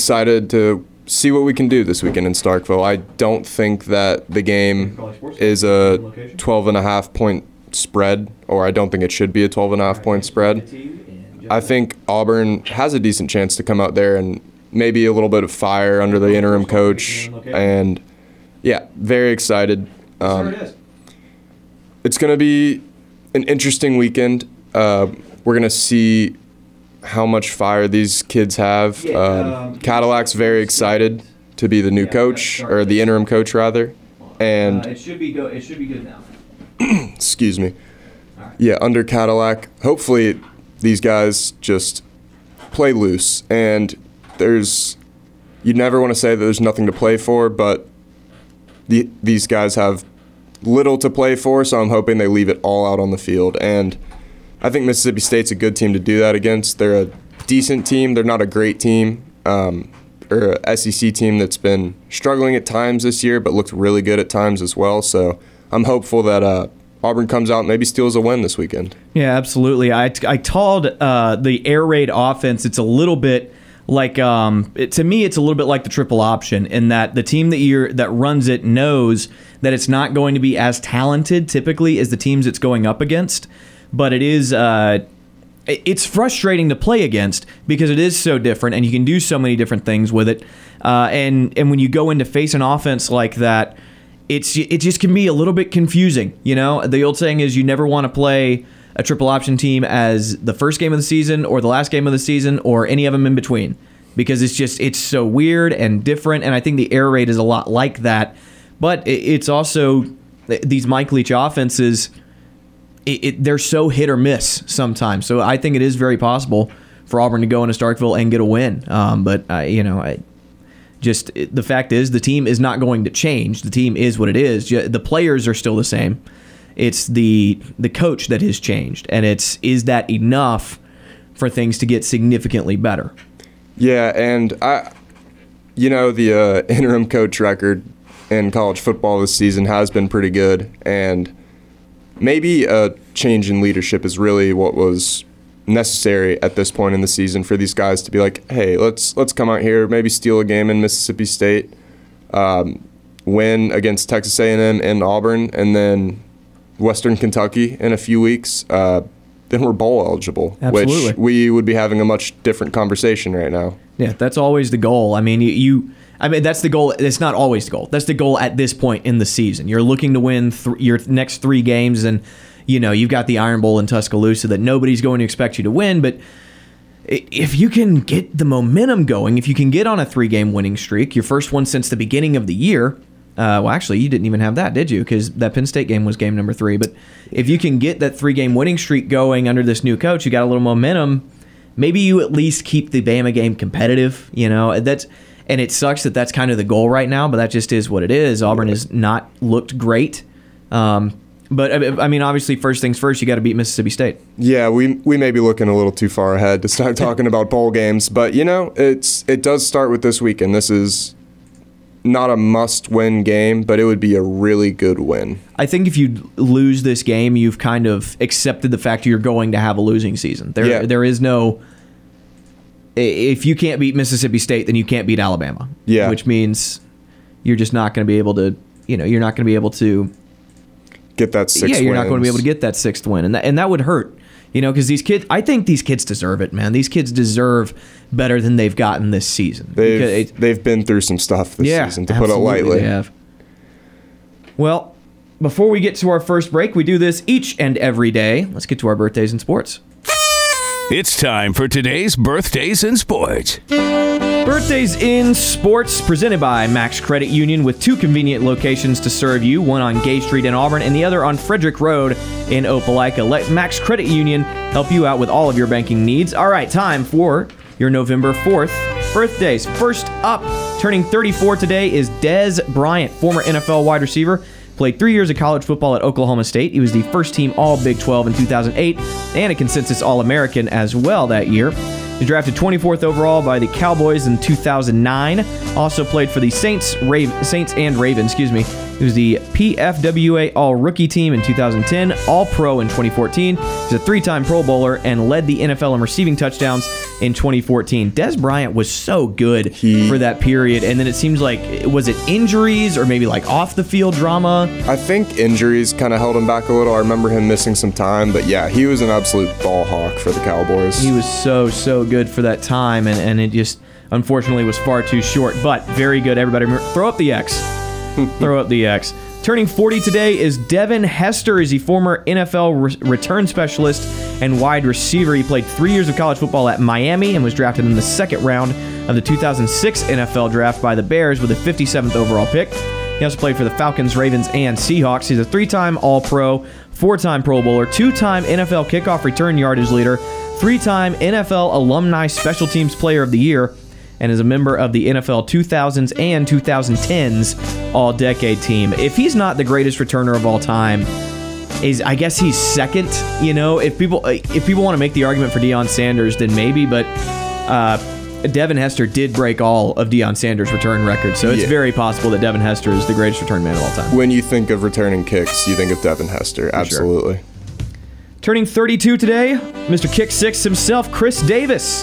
excited to see what we can do this weekend in Starkville. I don't think that the game is a 12 and a half point spread, or I don't think it should be a 12 and a half point spread. I think Auburn has a decent chance to come out there and maybe a little bit of fire under the interim coach. And yeah, very excited. Um, it's going to be an interesting weekend. Uh, we're going to see how much fire these kids have. Um, Cadillac's very excited to be the new coach, or the interim coach, rather. And it should be go. It should be good now. excuse me. Yeah, under Cadillac. Hopefully, these guys just play loose. And there's, you never want to say that there's nothing to play for, but the, these guys have little to play for, so I'm hoping they leave it all out on the field. And I think Mississippi State's a good team to do that against. They're a decent team. They're not a great team. Um, or a SEC team that's been struggling at times this year, but looked really good at times as well. So I'm hopeful that uh, Auburn comes out and maybe steals a win this weekend. Yeah, absolutely. I, I called uh, the air raid offense. It's a little bit like um, it, to me, it's a little bit like the triple option in that the team that you that runs it knows that it's not going to be as talented typically as the teams it's going up against, but it is. Uh, it's frustrating to play against because it is so different and you can do so many different things with it. Uh, and and when you go into face an offense like that, it's it just can be a little bit confusing. You know, the old saying is you never want to play a triple option team as the first game of the season or the last game of the season or any of them in between because it's just it's so weird and different. And I think the air raid is a lot like that, but it's also these Mike Leach offenses it, it, they're so hit or miss sometimes. So I think it is very possible for Auburn to go into Starkville and get a win. Um, but you know, I, just the fact is the team is not going to change. The team is what it is. The players are still the same. It's the the coach that has changed, and it's is that enough for things to get significantly better? Yeah, and I, you know, the uh, interim coach record in college football this season has been pretty good, and maybe a change in leadership is really what was necessary at this point in the season for these guys to be like, hey, let's let's come out here, maybe steal a game in Mississippi State, um, win against Texas A&M and Auburn, and then Western Kentucky in a few weeks. Uh, then we're bowl eligible, Absolutely. which we would be having a much different conversation right now. Yeah, that's always the goal. I mean, you, you I mean, that's the goal. It's not always the goal. That's the goal at this point in the season. You're looking to win th- your next three games, and you know you've got the Iron Bowl in Tuscaloosa that nobody's going to expect you to win. But if you can get the momentum going, if you can get on a three-game winning streak, your first one since the beginning of the year. Uh, well, actually, you didn't even have that, did you? Because that Penn State game was game number three. But if you can get that three-game winning streak going under this new coach, you got a little momentum. Maybe you at least keep the Bama game competitive. You know that's and it sucks that that's kind of the goal right now, but that just is what it is. Auburn has not looked great. Um, but I mean, obviously, first things first, you got to beat Mississippi State. Yeah, we we may be looking a little too far ahead to start talking about bowl games, but you know, it's it does start with this weekend. This is not a must-win game, but it would be a really good win. I think if you lose this game, you've kind of accepted the fact you're going to have a losing season. There, yeah. there is no if you can't beat Mississippi State, then you can't beat Alabama. Yeah. Which means you're just not going to be able to, you know, you're not going to be able to get that sixth. Yeah, you're wins. not going to be able to get that sixth win, and that and that would hurt. You know, because these kids, I think these kids deserve it, man. These kids deserve better than they've gotten this season. They've it, they've been through some stuff this yeah, season, to put it lightly. They have. Well, before we get to our first break, we do this each and every day. Let's get to our birthdays in sports. It's time for today's birthdays in sports. Birthdays in Sports, presented by Max Credit Union, with two convenient locations to serve you one on Gay Street in Auburn and the other on Frederick Road in Opelika. Let Max Credit Union help you out with all of your banking needs. All right, time for your November 4th birthdays. First up, turning 34 today is Dez Bryant, former NFL wide receiver Played three years of college football at Oklahoma State. He was the first team All Big 12 in 2008 and a consensus All American as well that year. He drafted 24th overall by the Cowboys in 2009. Also played for the Saints, Saints and Ravens, excuse me, He was the PFWA All Rookie Team in 2010, All Pro in 2014. He's a three time Pro Bowler and led the NFL in receiving touchdowns in 2014. Dez Bryant was so good He- for that period. And then it seems like, was it injuries or maybe like off the field drama? I think injuries kind of held him back a little. I remember him missing some time, but yeah, he was an absolute ball hawk for the Cowboys. He was so, so good for that time. And, and it just, unfortunately, was far too short. But very good, everybody. Throw up the X. Throw up the X. Turning 40 today is Devin Hester. Is a former NFL re- return specialist and wide receiver? He played three years of college football at Miami and was drafted in the second round of the 2006 NFL draft by the Bears with a 57th overall pick. He also played for the Falcons, Ravens, and Seahawks. He's a three-time All-Pro, four-time Pro Bowler, two-time NFL kickoff return yardage leader, three-time NFL Alumni Special Teams Player of the Year, and is a member of the NFL 2000s and 2010s All Decade Team. If he's not the greatest returner of all time, is I guess he's second. You know, if people if people want to make the argument for Deion Sanders, then maybe. But uh, Devin Hester did break all of Deion Sanders' return records, so it's Yeah. very possible that Devin Hester is the greatest return man of all time. when you think of returning kicks, you think of Devin Hester. Absolutely. Turning 32 today, Mr. Kick Six himself, Chris Davis.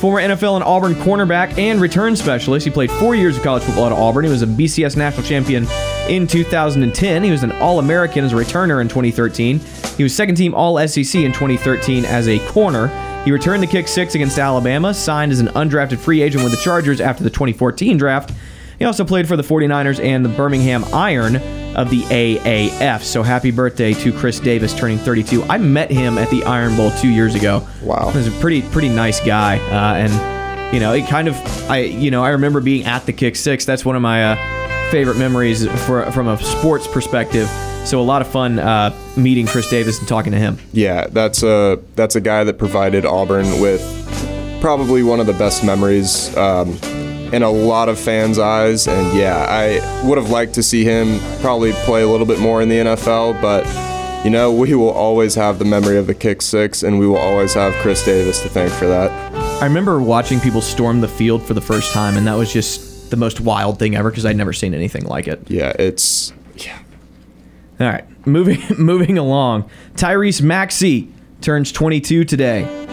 Former NFL and Auburn cornerback and return specialist. He played four years of college football at Auburn. He was a BCS national champion in 2010. He was an All American as a returner in 2013. He was second team All SEC in 2013 as a corner. He returned the kick six against Alabama, signed as an undrafted free agent with the Chargers after the 2014 draft. He also played for the 49ers and the Birmingham Iron of the AAF. So happy birthday to Chris Davis turning 32. I met him at the Iron Bowl two years ago. Wow. He's a pretty pretty nice guy, uh, and you know it kind of I you know I remember being at the Kick Six. That's one of my uh, favorite memories for, from a sports perspective. So a lot of fun uh, meeting Chris Davis and talking to him. Yeah, that's a that's a guy that provided Auburn with probably one of the best memories um, in a lot of fans' eyes. And yeah, I would have liked to see him probably play a little bit more in the NFL, but you know, we will always have the memory of the kick six, and we will always have Chris Davis to thank for that. I remember watching people storm the field for the first time, and that was just the most wild thing ever because I'd never seen anything like it. Yeah, it's yeah. All right, moving moving along. Tyrese Maxey turns 22 today.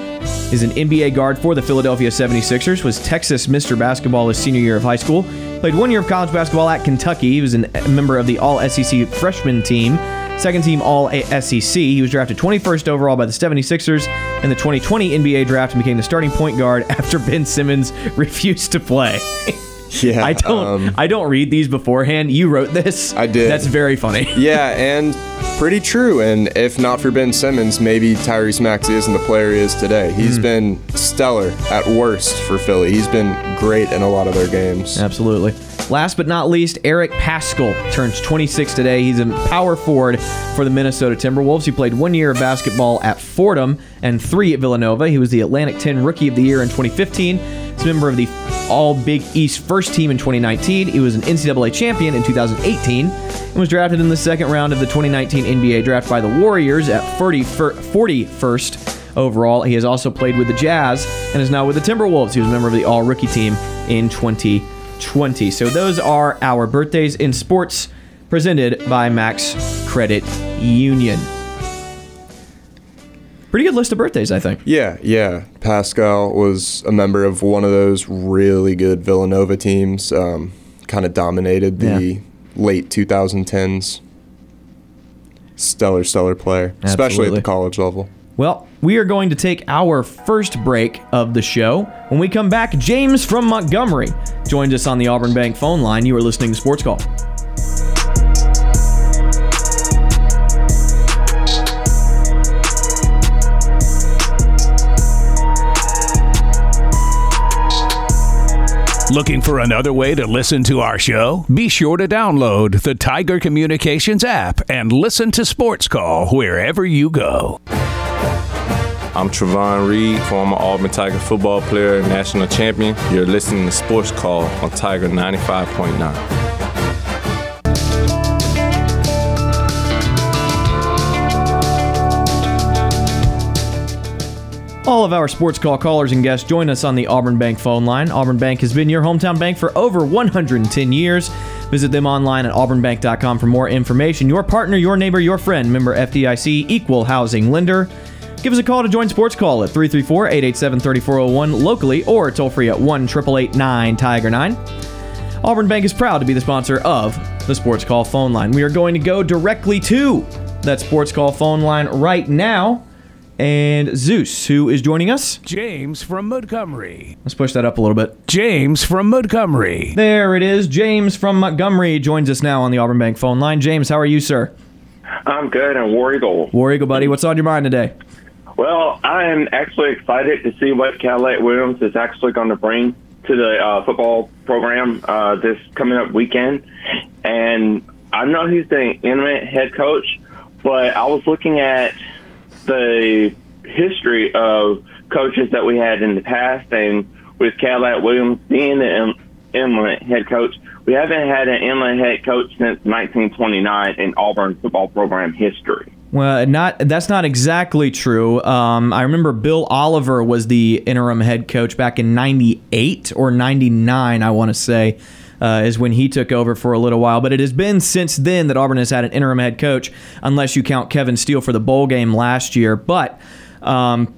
Is an NBA guard for the Philadelphia 76ers. Was Texas Mr. Basketball his senior year of high school. Played one year of college basketball at Kentucky. He was a member of the All SEC freshman team, second team All SEC. He was drafted 21st overall by the 76ers in the 2020 NBA draft and became the starting point guard after Ben Simmons refused to play. Yeah, I don't um, I don't read these beforehand. You wrote this. I did. That's very funny. Yeah, and pretty true. And if not for Ben Simmons, maybe Tyrese Maxey isn't the player he is today. He's been stellar at worst for Philly. He's been great in a lot of their games. Absolutely. Last but not least, Eric Paschall turns 26 today. He's a power forward for the Minnesota Timberwolves. He played one year of basketball at Fordham and three at Villanova. He was the Atlantic 10 Rookie of the Year in 2015. He's a member of the All Big East first team in 2019. He was an NCAA champion in 2018 and was drafted in the second round of the 2019 NBA draft by the Warriors at 40 41st overall. He has also played with the Jazz and is now with the Timberwolves. He was a member of the All Rookie team in 2020. So those are our birthdays in sports presented by Max Credit Union. Pretty good list of birthdays, I think. Yeah, yeah. Paschall was a member of one of those really good Villanova teams. Um, kind of dominated the Yeah. late 2010s. Stellar, stellar player, especially at the college level. Well, we are going to take our first break of the show. When we come back, James from Montgomery joins us on the Auburn Bank phone line. You are listening to Sports Call. Looking for another way to listen to our show? Be sure to download the Tiger Communications app and listen to Sports Call wherever you go. I'm Trovon Reed, former Auburn Tiger football player, national champion. You're listening to Sports Call on Tiger 95.9. All of our sports call callers and guests join us on the Auburn Bank phone line. Auburn Bank has been your hometown bank for over 110 years. Visit them online at auburnbank.com for more information. Your partner, your neighbor, your friend, member FDIC, equal housing lender. Give us a call to join Sports Call at 334 887 3401 locally or toll free at 1 888 Tiger 9. Auburn Bank is proud to be the sponsor of the Sports Call phone line. We are going to go directly to that Sports Call phone line right now. And Zeus, who is joining us? James from Montgomery. Let's push that up a little bit. James from Montgomery. There it is. James from Montgomery joins us now on the Auburn Bank phone line. James, how are you, sir? I'm good, and War Eagle. War Eagle, buddy. What's on your mind today? Well, I am actually excited to see what Cadillac Williams is actually going to bring to the uh, football program uh, this coming up weekend. And I know he's the eminent head coach, but I was looking at the history of coaches that we had in the past, and with Cadillac Williams being the eminent head coach, we haven't had an eminent head coach since 1929 in Auburn football program history. Well, not that's not exactly true. Um, I remember Bill Oliver was the interim head coach back in '98 or '99, I want to say, uh, is when he took over for a little while. But it has been since then that Auburn has had an interim head coach, unless you count Kevin Steele for the bowl game last year, but um,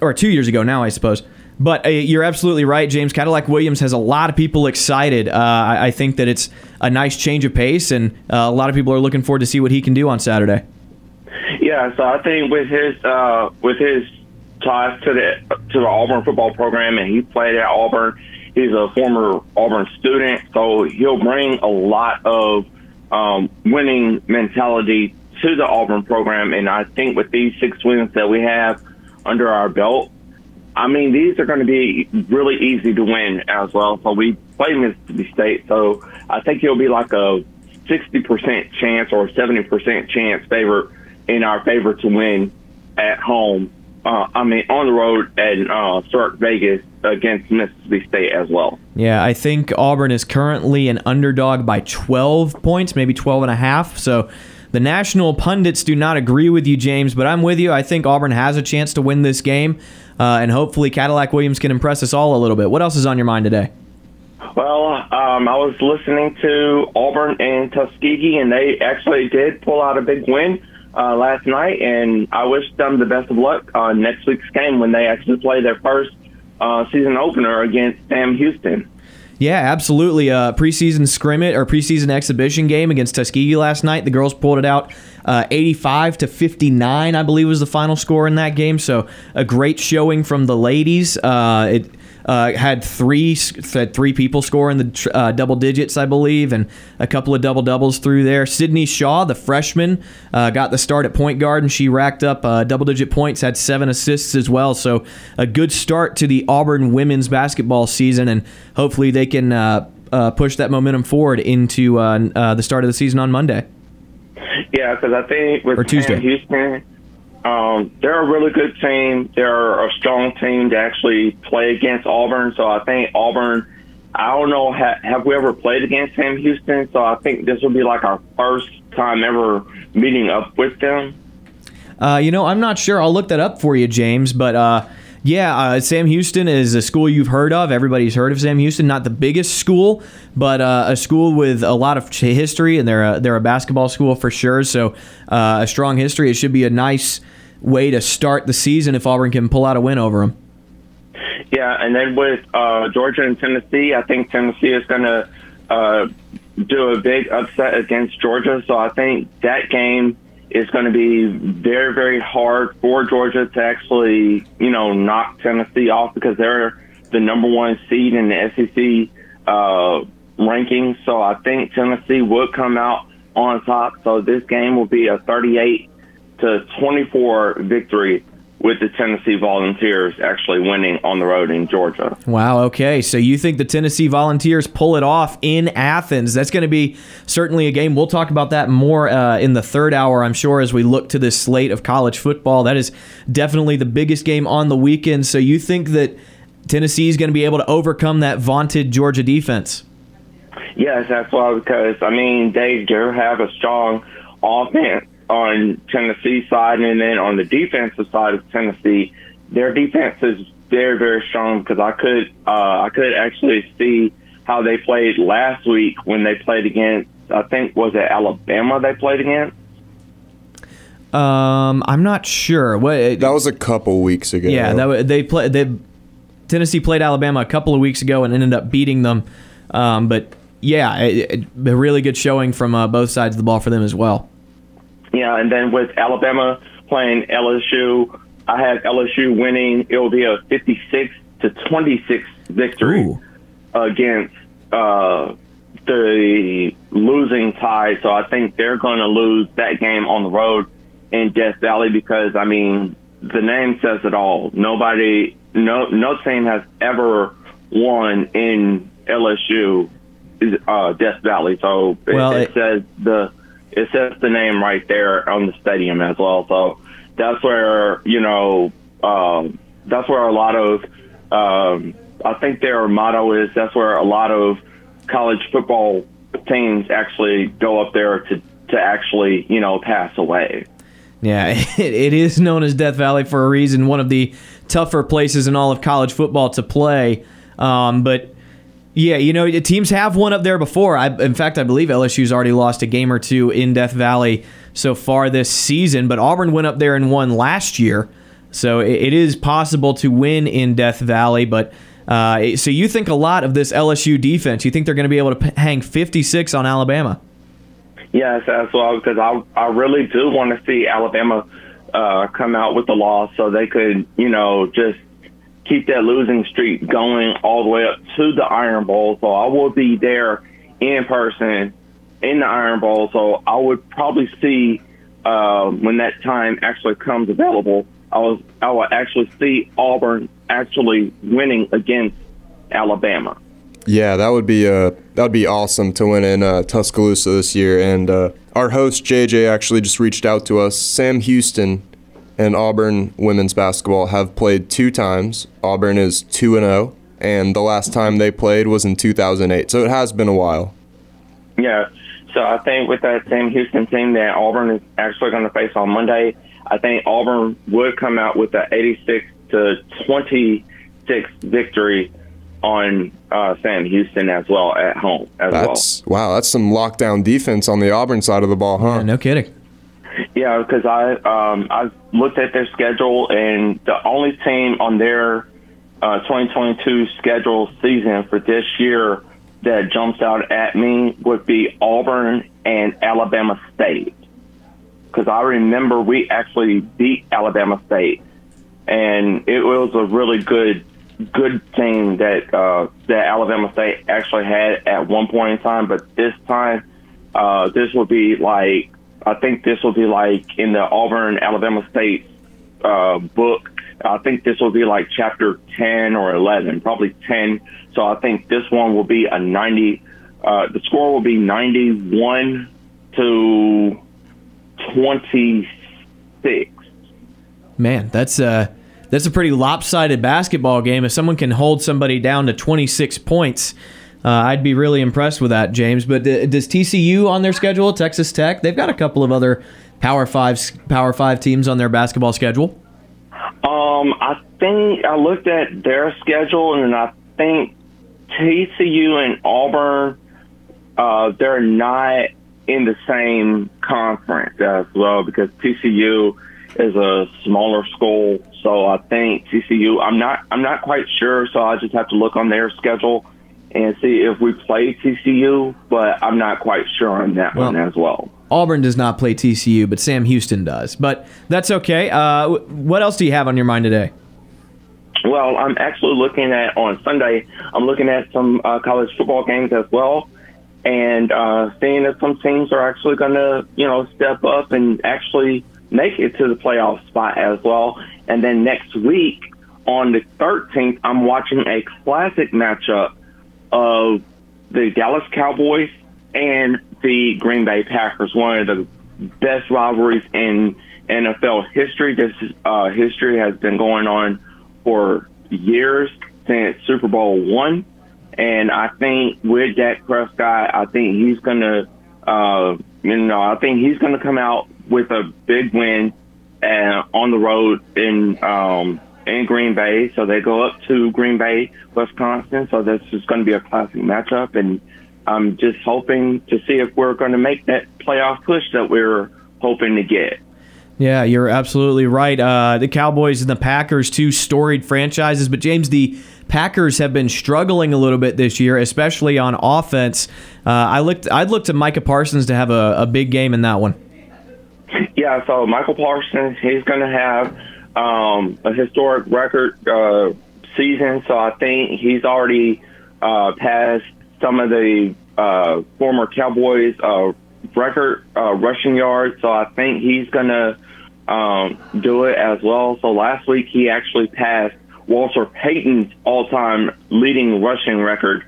or two years ago now, I suppose. But uh, you're absolutely right, James. Cadillac Williams has a lot of people excited. Uh, I, I, think that it's a nice change of pace, and uh, a lot of people are looking forward to see what he can do on Saturday. Yeah, so I think with his uh, with his ties to the to the Auburn football program, and he played at Auburn. He's a former Auburn student, so he'll bring a lot of um, winning mentality to the Auburn program. And I think with these six wins that we have under our belt, I mean these are going to be really easy to win as well. So we play Mississippi State, so I think he'll be like a sixty percent chance or seventy percent chance favorite in our favor to win at home. Uh, I mean, on the road at uh, Stark Vegas against Mississippi State as well. Yeah, I think Auburn is currently an underdog by 12 points, maybe 12 and a half. So the national pundits do not agree with you, James, but I'm with you. I think Auburn has a chance to win this game, uh, and hopefully Cadillac Williams can impress us all a little bit. What else is on your mind today? Well, um, I was listening to Auburn and Tuskegee, and they actually did pull out a big win uh, last night, and I wish them the best of luck on next week's game when they actually play their first uh, season opener against Sam Houston. Yeah, absolutely. A preseason scrimmage or preseason exhibition game against Tuskegee last night. The girls pulled it out, uh, 85 to 59, I believe was the final score in that game. So a great showing from the ladies. Uh, it uh, had three had three people score in the uh, double digits, I believe, and a couple of double doubles through there. Sydney Shaw, the freshman, uh, got the start at point guard, and she racked up uh, double digit points, had seven assists as well. So a good start to the Auburn women's basketball season, and hopefully they can uh, uh, push that momentum forward into the start of the season on Monday. Yeah, because I think with or Tuesday. Houston um, they're a really good team. They're a strong team to actually play against Auburn. So I think Auburn. I don't know. Ha, have we ever played against Sam Houston? So I think this will be like our first time ever meeting up with them. Uh, you know, I'm not sure. I'll look that up for you, James. But uh, yeah, uh, Sam Houston is a school you've heard of. Everybody's heard of Sam Houston. Not the biggest school, but uh, a school with a lot of history, and they're a, they're a basketball school for sure. So uh, a strong history. It should be a nice way to start the season if Auburn can pull out a win over them. Yeah, and then with uh, Georgia and Tennessee, I think Tennessee is going to uh, do a big upset against Georgia. So I think that game is going to be very, very hard for Georgia to actually, you know, knock Tennessee off because they're the number one seed in the SEC uh, rankings. So I think Tennessee would come out on top. So this game will be a 38 to 24 victory with the Tennessee Volunteers actually winning on the road in Georgia. Wow, okay. So you think the Tennessee Volunteers pull it off in Athens? That's going to be certainly a game. We'll talk about that more uh, in the third hour, I'm sure, as we look to this slate of college football. That is definitely the biggest game on the weekend. So you think that Tennessee is going to be able to overcome that vaunted Georgia defense? Yes, that's why, because, I mean, they do have a strong offense on Tennessee side, and then on the defensive side of Tennessee, their defense is very very strong because I could uh, I could actually see how they played last week when they played against, I think, was it Alabama they played against? Um, I'm not sure. What That was a couple weeks ago. Yeah, that wa- they play. They Tennessee played Alabama a couple of weeks ago and ended up beating them. Um, but yeah, it, it, a really good showing from uh, both sides of the ball for them as well. Yeah, and then with Alabama playing LSU, I had LSU winning. It will be a 56 to 26 victory Ooh. against uh, the losing tie. So I think they're going to lose that game on the road in Death Valley because I mean the name says it all. Nobody, no, no team has ever won in LSU uh, Death Valley. So it, it it- says the it says the name right there on the stadium as well. So that's where you know um, that's where a lot of um, I think their motto is that's where a lot of college football teams actually go up there to to actually you know pass away. Yeah, it, it is known as Death Valley for a reason. One of the tougher places in all of college football to play. Um, but yeah, you know, teams have won up there before. I, in fact, I believe LSU's already lost a game or two in Death Valley so far this season. But Auburn went up there and won last year, so it, it is possible to win in Death Valley. But uh, so you think a lot of this LSU defense? You think they're going to be able to hang 56 on Alabama? Yes, as well, because I I really do want to see Alabama uh, come out with the loss so they could, you know, just keep that losing streak going all the way up to the Iron Bowl. So I will be there in person in the Iron Bowl. So I would probably see uh, when that time actually comes available. I was I will actually see Auburn actually winning against Alabama. Yeah, that would be uh that would be awesome to win in uh, Tuscaloosa this year. And uh, our host JJ actually just reached out to us. Sam Houston and Auburn women's basketball have played two times. Auburn is two and zero, and the last time they played was in 2008. So it has been a while. Yeah. So I think with that same Houston team that Auburn is actually going to face on Monday, I think Auburn would come out with a 86 to 26 victory on uh, Sam Houston as well at home as That's wow. That's some lockdown defense on the Auburn side of the ball, huh? Yeah, no kidding. Yeah, because I um, I looked at their schedule and the only team on their uh, 2022 schedule season for this year that jumps out at me would be Auburn and Alabama State. Because I remember we actually beat Alabama State, and it was a really good good team that uh, that Alabama State actually had at one point in time. But this time, uh, this will be like I think this will be like in the Auburn Alabama State uh, book. I think this will be like chapter 10 or 11, probably 10. So I think this one will be a 90. Uh, the score will be 91 to 26. Man, that's uh that's a pretty lopsided basketball game. If someone can hold somebody down to 26 points, uh, I'd be really impressed with that, James. But uh, does TCU on their schedule? Texas Tech? They've got a couple of other Power Five Power Five teams on their basketball schedule. Um, I think I looked at their schedule, and I think TCU and Auburn, uh, they're not in the same conference as well because TCU is a smaller school. So I think TCU. I'm not. I'm not quite sure. So I just have to look on their schedule and see if we play TCU. But I'm not quite sure on that Well- one as well. Auburn does not play TCU, but Sam Houston does. But that's okay. Uh, what else do you have on your mind today? Well, I'm actually looking at on Sunday. I'm looking at some uh, college football games as well, and uh, seeing if some teams are actually going to, you know, step up and actually make it to the playoff spot as well. And then next week on the 13th, I'm watching a classic matchup of the Dallas Cowboys and the Green Bay Packers. One of the best rivalries in NFL history. This uh, history has been going on for years since Super Bowl one, and I think with Dak Prescott, I think he's gonna, uh, you know, I think he's gonna come out with a big win uh, on the road in um, in Green Bay, so they go up to Green Bay, Wisconsin. So this is going to be a classic matchup, and I'm just hoping to see if we're going to make that playoff push that we're hoping to get. Yeah, you're absolutely right. Uh, the Cowboys and the Packers, two storied franchises, but James, the Packers have been struggling a little bit this year, especially on offense. Uh, I looked, I'd look to Micah Parsons to have a, a big game in that one. Yeah, so Michael Parsons, he's going to have um, a historic record uh, season. So I think he's already uh, passed some of the uh, former Cowboys uh, record uh, rushing yards. So I think he's going to um, do it as well. So last week he actually passed Walter Payton's all-time leading rushing record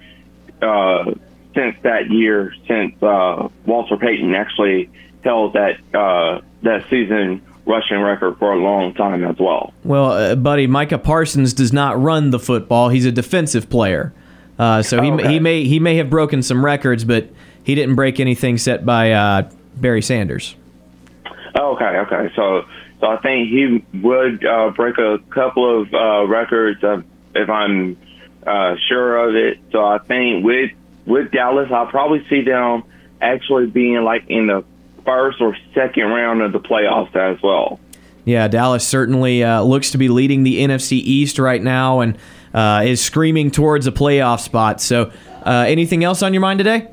uh, since that year, since uh, Walter Payton actually held that uh, that season rushing record for a long time as well. Well, uh, buddy, Micah Parsons does not run the football; he's a defensive player. Uh, so he, Okay. he may he may have broken some records, but he didn't break anything set by uh, Barry Sanders. Okay, okay. So, so I think he would uh, break a couple of uh, records uh, if I'm uh, sure of it. So I think with with Dallas, I'll probably see them actually being like in the first or second round of the playoffs as well. Yeah, Dallas certainly uh, looks to be leading the NFC East right now and uh, is screaming towards a playoff spot. So, uh, anything else on your mind today?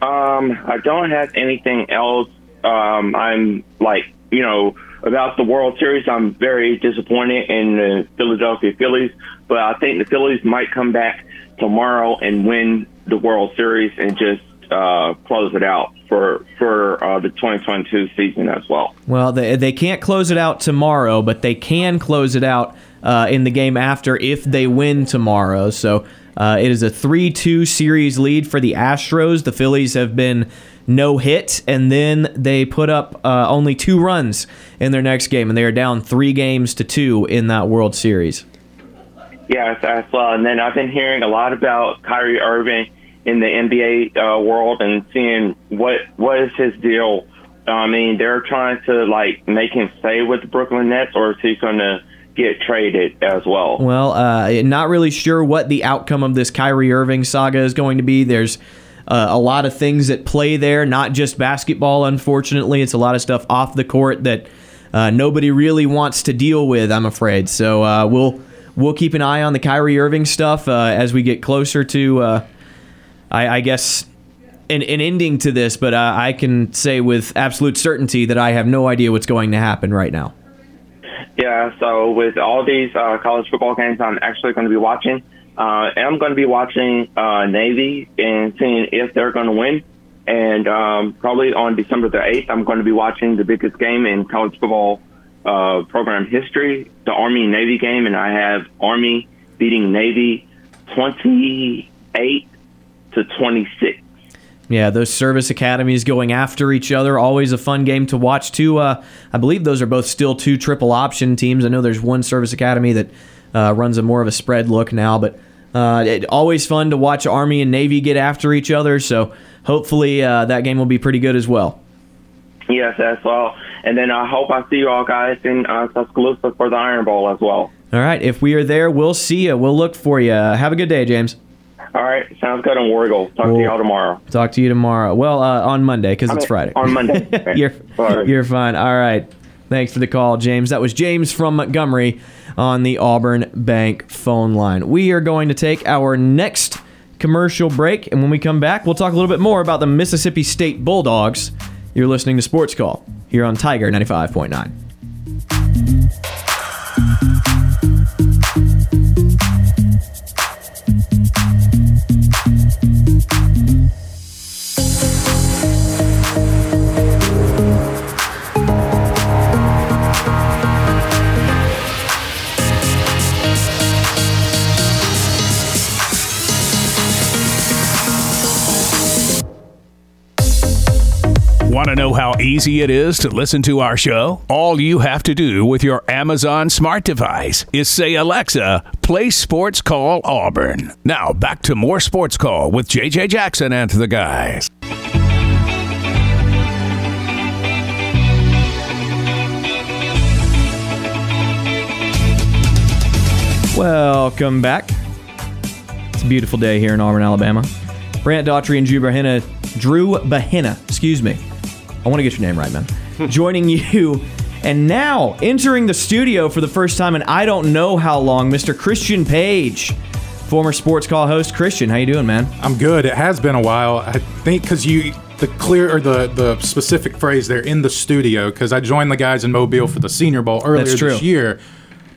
Um, I don't have anything else. Um, I'm like, you know, about the World Series. I'm very disappointed in the Philadelphia Phillies, but I think the Phillies might come back tomorrow and win the World Series and just uh, close it out for for uh, the 2022 season as well. Well, they, they can't close it out tomorrow, but they can close it out uh, in the game after if they win tomorrow. So uh, it is a 3 2 series lead for the Astros. The Phillies have been no hit, and then they put up uh, only two runs in their next game, and they are down three games to two in that World Series. Yes, as well. And then I've been hearing a lot about Kyrie Irving in the NBA uh, world and seeing what what is his deal. I mean, they're trying to like make him stay with the Brooklyn Nets, or is he going to get traded as well? Well, uh, not really sure what the outcome of this Kyrie Irving saga is going to be. There's uh, a lot of things at play there, not just basketball, unfortunately. It's a lot of stuff off the court that uh, nobody really wants to deal with, I'm afraid. So uh, we'll we'll keep an eye on the Kyrie Irving stuff uh, as we get closer to, uh, I, I guess, an, an ending to this. But uh, I can say with absolute certainty that I have no idea what's going to happen right now. Yeah, so with all these uh, college football games, I'm actually going to be watching. Uh, and I'm going to be watching uh, Navy and seeing if they're going to win. And um, probably on December the 8th, I'm going to be watching the biggest game in college football uh, program history, the Army Navy game. And I have Army beating Navy 28 to 26. Yeah, those service academies going after each other. Always a fun game to watch, too. Uh, I believe those are both still two triple option teams. I know there's one service academy that uh, runs a more of a spread look now, but uh, it, always fun to watch Army and Navy get after each other. So hopefully uh, that game will be pretty good as well. Yes, as well. And then I hope I see you all guys in uh, Tuscaloosa for the Iron Bowl as well. All right, if we are there, we'll see you. We'll look for you. Have a good day, James. All right, sounds good on War Eagle. Talk to y'all tomorrow. Talk to you tomorrow. Well, uh, on Monday because it's Friday. On Monday. Okay. you're Sorry. you're fine. All right. Thanks for the call, James. That was James from Montgomery on the Auburn Bank phone line. We are going to take our next commercial break, and when we come back, we'll talk a little bit more about the Mississippi State Bulldogs. You're listening to Sports Call here on Tiger 95.9. easy it is to listen to our show? All you have to do with your Amazon smart device is say, Alexa, play Sports Call Auburn. Now, back to more Sports Call with JJ Jackson and the guys. Welcome back. It's a beautiful day here in Auburn, Alabama. Brant Daughtry and Drew Bahena, Drew Bahena, excuse me. I want to get your name right, man. Joining you, and now entering the studio for the first time, and I don't know how long, Mr. Christian Page, former sports call host. Christian, how you doing, man? I'm good. It has been a while. I think because you the clear or the the specific phrase there in the studio because I joined the guys in Mobile for the Senior Bowl earlier this year,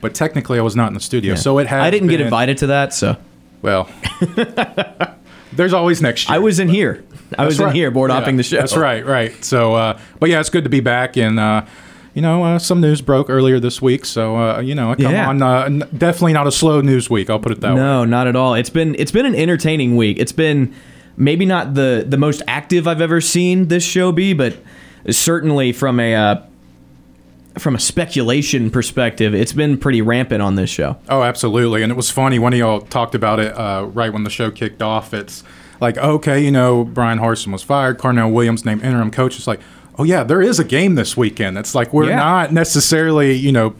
but technically I was not in the studio, so it has. I didn't get invited to that, so Well, there's always next year. I was in here. I was That's in right. here board Yeah, the show. That's right, right. So, uh, but yeah, it's good to be back, and uh, you know, uh, some news broke earlier this week, so uh, you know, come Yeah. on, uh, n- definitely not a slow news week. I'll put it that way. No, not at all. It's been it's been an entertaining week. It's been maybe not the the most active I've ever seen this show be, but certainly from a uh, from a speculation perspective, it's been pretty rampant on this show. Oh, absolutely. And it was funny when y'all talked about it uh, right when the show kicked off. It's like, okay, you know, Bryan Harsin was fired. Carnell Williams named interim coach. It's like, oh, yeah, there is a game this weekend. It's like we're Yeah. not necessarily, you know,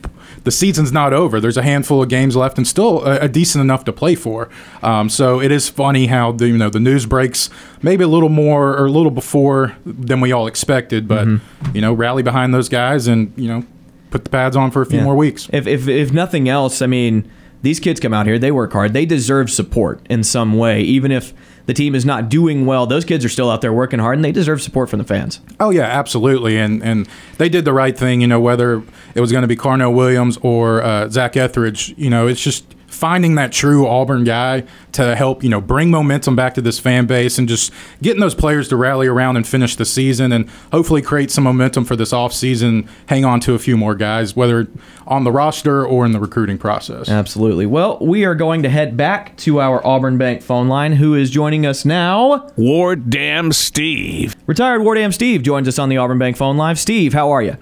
the season's not over. There's a handful of games left and still a, a decent enough to play for. Um, so it is funny how the you know the news breaks maybe a little more or a little before than we all expected, but you know rally behind those guys and you know put the pads on for a few Yeah. more weeks. If, if if nothing else, I mean, these kids come out here, they work hard, they deserve support in some way, even if the team is not doing well. Those kids are still out there working hard, and they deserve support from the fans. Oh yeah, absolutely, and and they did the right thing. You know, whether it was going to be Carnell Williams or uh, Zac Etheridge, you know, it's just finding that true Auburn guy to help you know bring momentum back to this fan base and just getting those players to rally around and finish the season and hopefully create some momentum for this offseason, hang on to a few more guys, whether on the roster or in the recruiting process. Absolutely. Well, we are going to head back to our Auburn Bank phone line. Who is joining us now? Ward Dam Steve. Retired Ward Wardam Steve joins us on the Auburn Bank phone line. Steve, how are you?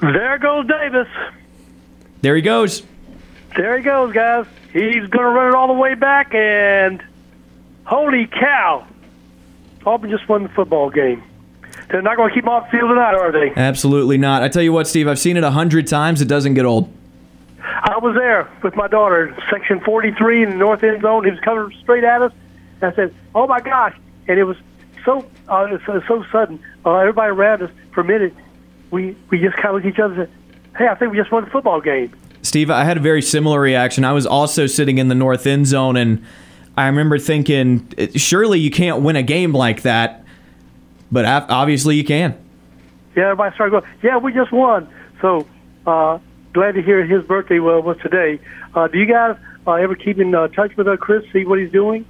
There goes Davis. There he goes. There he goes, guys. He's going to run it all the way back, and holy cow. Auburn just won the football game. They're not going to keep him off the field tonight, are they? Absolutely not. I tell you what, Steve, I've seen it a hundred times. It doesn't get old. I was there with my daughter, section 43 in the north end zone. He was coming straight at us. And I said, "Oh my gosh!" And it was so uh, so, so sudden. Uh, everybody around us for a minute, we we just kind of looked at each other and said, "Hey, I think we just won the football game." Steve, I had a very similar reaction. I was also sitting in the north end zone, and I remember thinking, surely you can't win a game like that. But obviously you can. Yeah, everybody started going, yeah, we just won. So uh, glad to hear his birthday well, was today. Uh, do you guys uh, ever keep in uh, touch with uh, Chris, see what he's doing?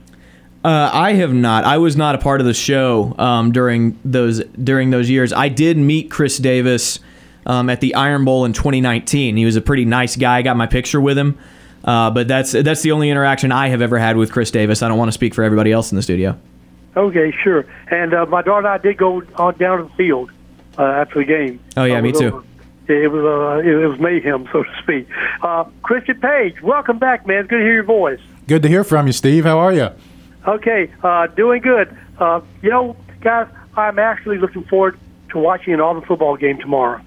Uh, I have not. I was not a part of the show um, during those during those years. I did meet Chris Davis um, at the Iron Bowl in 2019. He was a pretty nice guy. I got my picture with him. Uh, but that's that's the only interaction I have ever had with Chris Davis. I don't want to speak for everybody else in the studio. Okay, sure. And uh, my daughter and I did go on down to the field uh, after the game. Oh, yeah, me too. uh, It was uh, it was mayhem, so to speak. Uh, Christian Page, welcome back, man. It's good to hear your voice. Good to hear from you, Steve. How are you? Okay, uh, doing good. Uh, you know, guys, I'm actually looking forward to watching an Auburn football game tomorrow.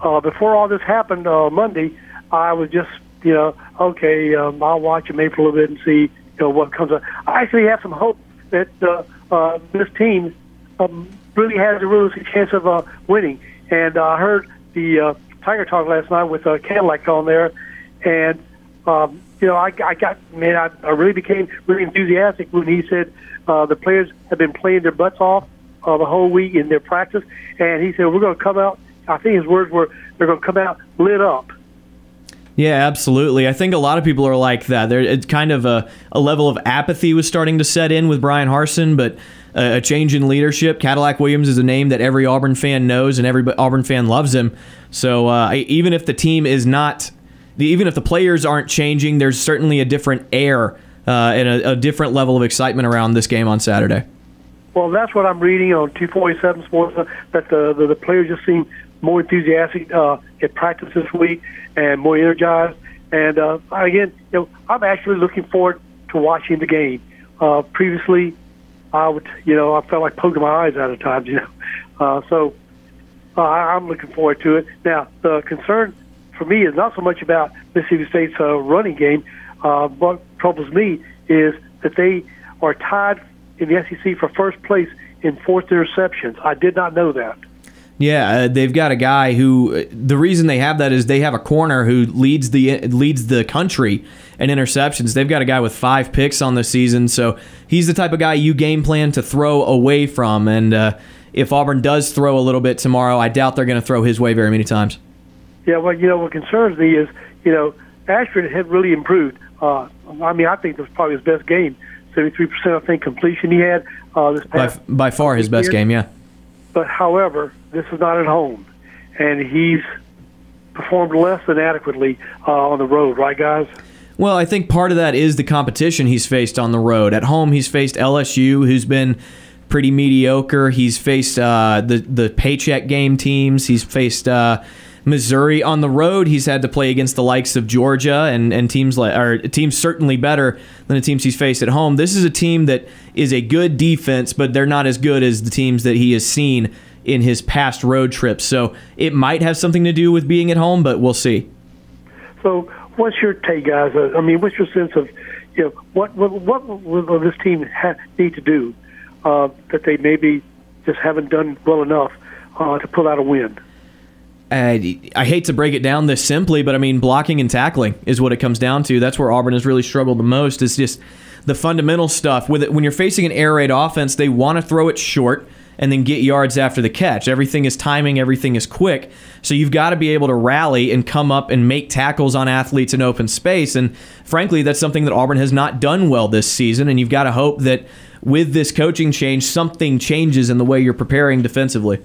Uh, before all this happened uh, Monday, I was just, you know, okay, um, I'll watch it maybe a little bit and see, you know, what comes up. I actually have some hope that uh, uh, this team um, really has a realistic chance of uh, winning. And uh, I heard the uh, Tiger Talk last night with uh, Cadillac on there, and um, you know, I, I got man, I, I really became really enthusiastic when he said uh, the players have been playing their butts off uh, the whole week in their practice, and he said we're going to come out. I think his words were they're going to come out lit up. Yeah, absolutely. I think a lot of people are like that. There, it's kind of a, a level of apathy was starting to set in with Bryan Harsin, but a, a change in leadership. Cadillac Williams is a name that every Auburn fan knows, and every Auburn fan loves him. So uh, even if the team is not, even if the players aren't changing, there's certainly a different air uh, and a, a different level of excitement around this game on Saturday. Well, that's what I'm reading on 247 Sports. That the the, the players just seem more enthusiastic uh, at practice this week and more energized. And uh, again, you know, I'm actually looking forward to watching the game. Uh, previously, I would, you know, I felt like poking my eyes out at times, you know. Uh, so uh, I'm looking forward to it. Now, the concern for me is not so much about Mississippi State's uh, running game. Uh, what troubles me is that they are tied in the SEC for first place in forced interceptions. I did not know that. Yeah, uh, they've got a guy who. The reason they have that is they have a corner who leads the leads the country in interceptions. They've got a guy with five picks on the season, so he's the type of guy you game plan to throw away from. And uh, if Auburn does throw a little bit tomorrow, I doubt they're going to throw his way very many times. Yeah, well, you know what concerns me is you know Ashford had really improved. Uh, I mean, I think this was probably his best game. Seventy-three percent, I think, completion he had uh, this past. By, by far his best year. game, yeah. But however, this is not at home, and he's performed less than adequately uh, on the road, right, guys? Well, I think part of that is the competition he's faced on the road. At home, he's faced LSU, who's been pretty mediocre. He's faced uh, the the paycheck game teams. He's faced uh, Missouri on the road. He's had to play against the likes of Georgia and, and teams like or teams certainly better than the teams he's faced at home. This is a team that is a good defense, but they're not as good as the teams that he has seen in his past road trips. So it might have something to do with being at home, but we'll see. So, what's your take, guys? Uh, I mean, what's your sense of, you know, what what what will this team ha- need to do uh, that they maybe just haven't done well enough uh, to pull out a win? Uh, I hate to break it down this simply, but I mean blocking and tackling is what it comes down to. That's where Auburn has really struggled the most. Is just the fundamental stuff. With it, when you're facing an air raid offense, they want to throw it short and then get yards after the catch. Everything is timing, everything is quick. So you've got to be able to rally and come up and make tackles on athletes in open space. And frankly, that's something that Auburn has not done well this season. And you've got to hope that with this coaching change, something changes in the way you're preparing defensively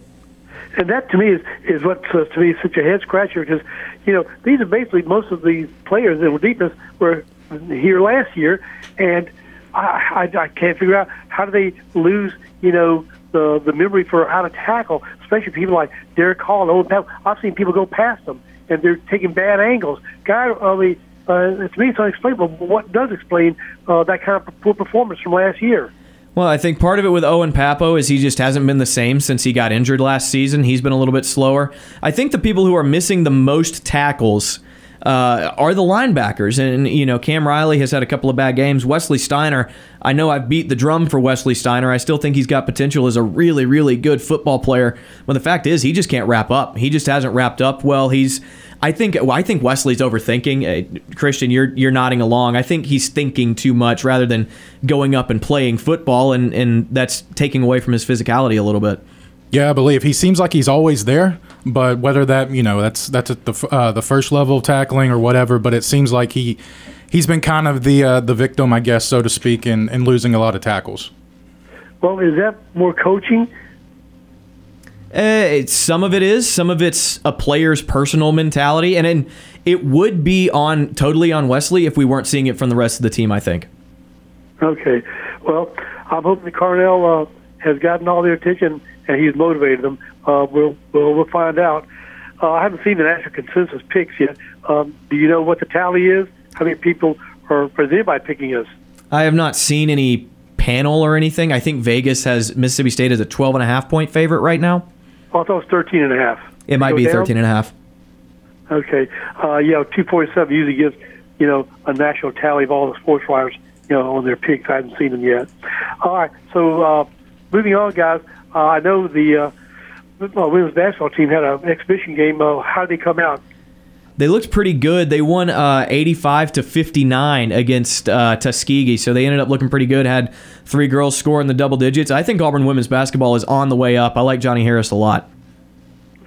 and that to me is is what uh, to me is such a head scratcher because you know these are basically most of these players that were were here last year, and I, I I can't figure out how do they lose you know the the memory for how to tackle, especially people like Derick Hall and Powell. I've seen people go past them and they're taking bad angles. Guy, uh, the, uh, to me, it's unexplainable. What does explain uh, that kind of poor performance from last year? Well, I think part of it with Owen Pappoe is he just hasn't been the same since he got injured last season. He's been a little bit slower. I think the people who are missing the most tackles uh, are the linebackers. And, you know, Cam Riley has had a couple of bad games. Wesley Steiner, I know I've beat the drum for Wesley Steiner. I still think he's got potential as a really, really good football player. But the fact is, he just can't wrap up. He just hasn't wrapped up well. He's I think well, I think Wesley's overthinking. Uh, Christian, you're you're nodding along. I think he's thinking too much rather than going up and playing football, and and that's taking away from his physicality a little bit. Yeah, I believe he seems like he's always there, but whether that you know that's that's at the uh, the first level of tackling or whatever, but it seems like he he's been kind of the uh, the victim, I guess, so to speak, in, in losing a lot of tackles. Well, is that more coaching? Uh, some of it is, some of it's a player's personal mentality, and then it would be on totally on Wesley if we weren't seeing it from the rest of the team. I think. Okay, well, I'm hoping Carnell uh, has gotten all their attention and he's motivated them. Uh, we'll, we'll we'll find out. Uh, I haven't seen the national consensus picks yet. Um, do you know what the tally is? How many people are, is anybody picking us? I have not seen any panel or anything. I think Vegas has Mississippi State as a 12 and a half point favorite right now. Oh, I thought it was 13 and a half. It might be down? 13 and a half. Okay. Uh, yeah, 2.7 usually gives, you know, a national tally of all the sports writers, you know, on their picks. I haven't seen them yet. All right. So, uh, moving on, guys. Uh, I know the uh, women's basketball team had an exhibition game. Uh, how did they come out? They looked pretty good. They won uh, 85 to 59 against uh, Tuskegee, so they ended up looking pretty good. Had three girls score in the double digits. I think Auburn women's basketball is on the way up. I like Johnnie Harris a lot.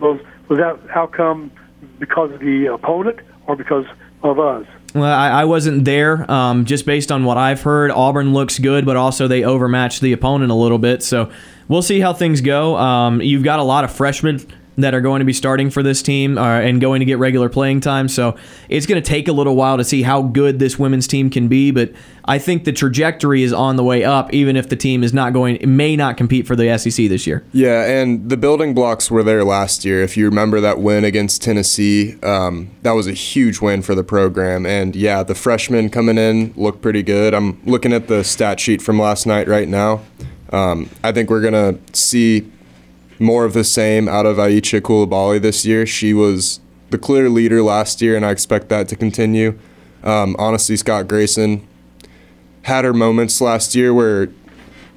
Was was that outcome because of the opponent or because of us? Well, I, I wasn't there. Um, just based on what I've heard, Auburn looks good, but also they overmatched the opponent a little bit. So we'll see how things go. Um, you've got a lot of freshmen that are going to be starting for this team uh, and going to get regular playing time. So it's going to take a little while to see how good this women's team can be. But I think the trajectory is on the way up, even if the team is not going, may not compete for the SEC this year. Yeah, and the building blocks were there last year. If you remember that win against Tennessee, um, that was a huge win for the program. And yeah, the freshmen coming in look pretty good. I'm looking at the stat sheet from last night right now. Um, I think we're going to see more of the same out of Aicha Coulibaly this year. She was the clear leader last year, and I expect that to continue. Um, honestly, Scott Grayson had her moments last year where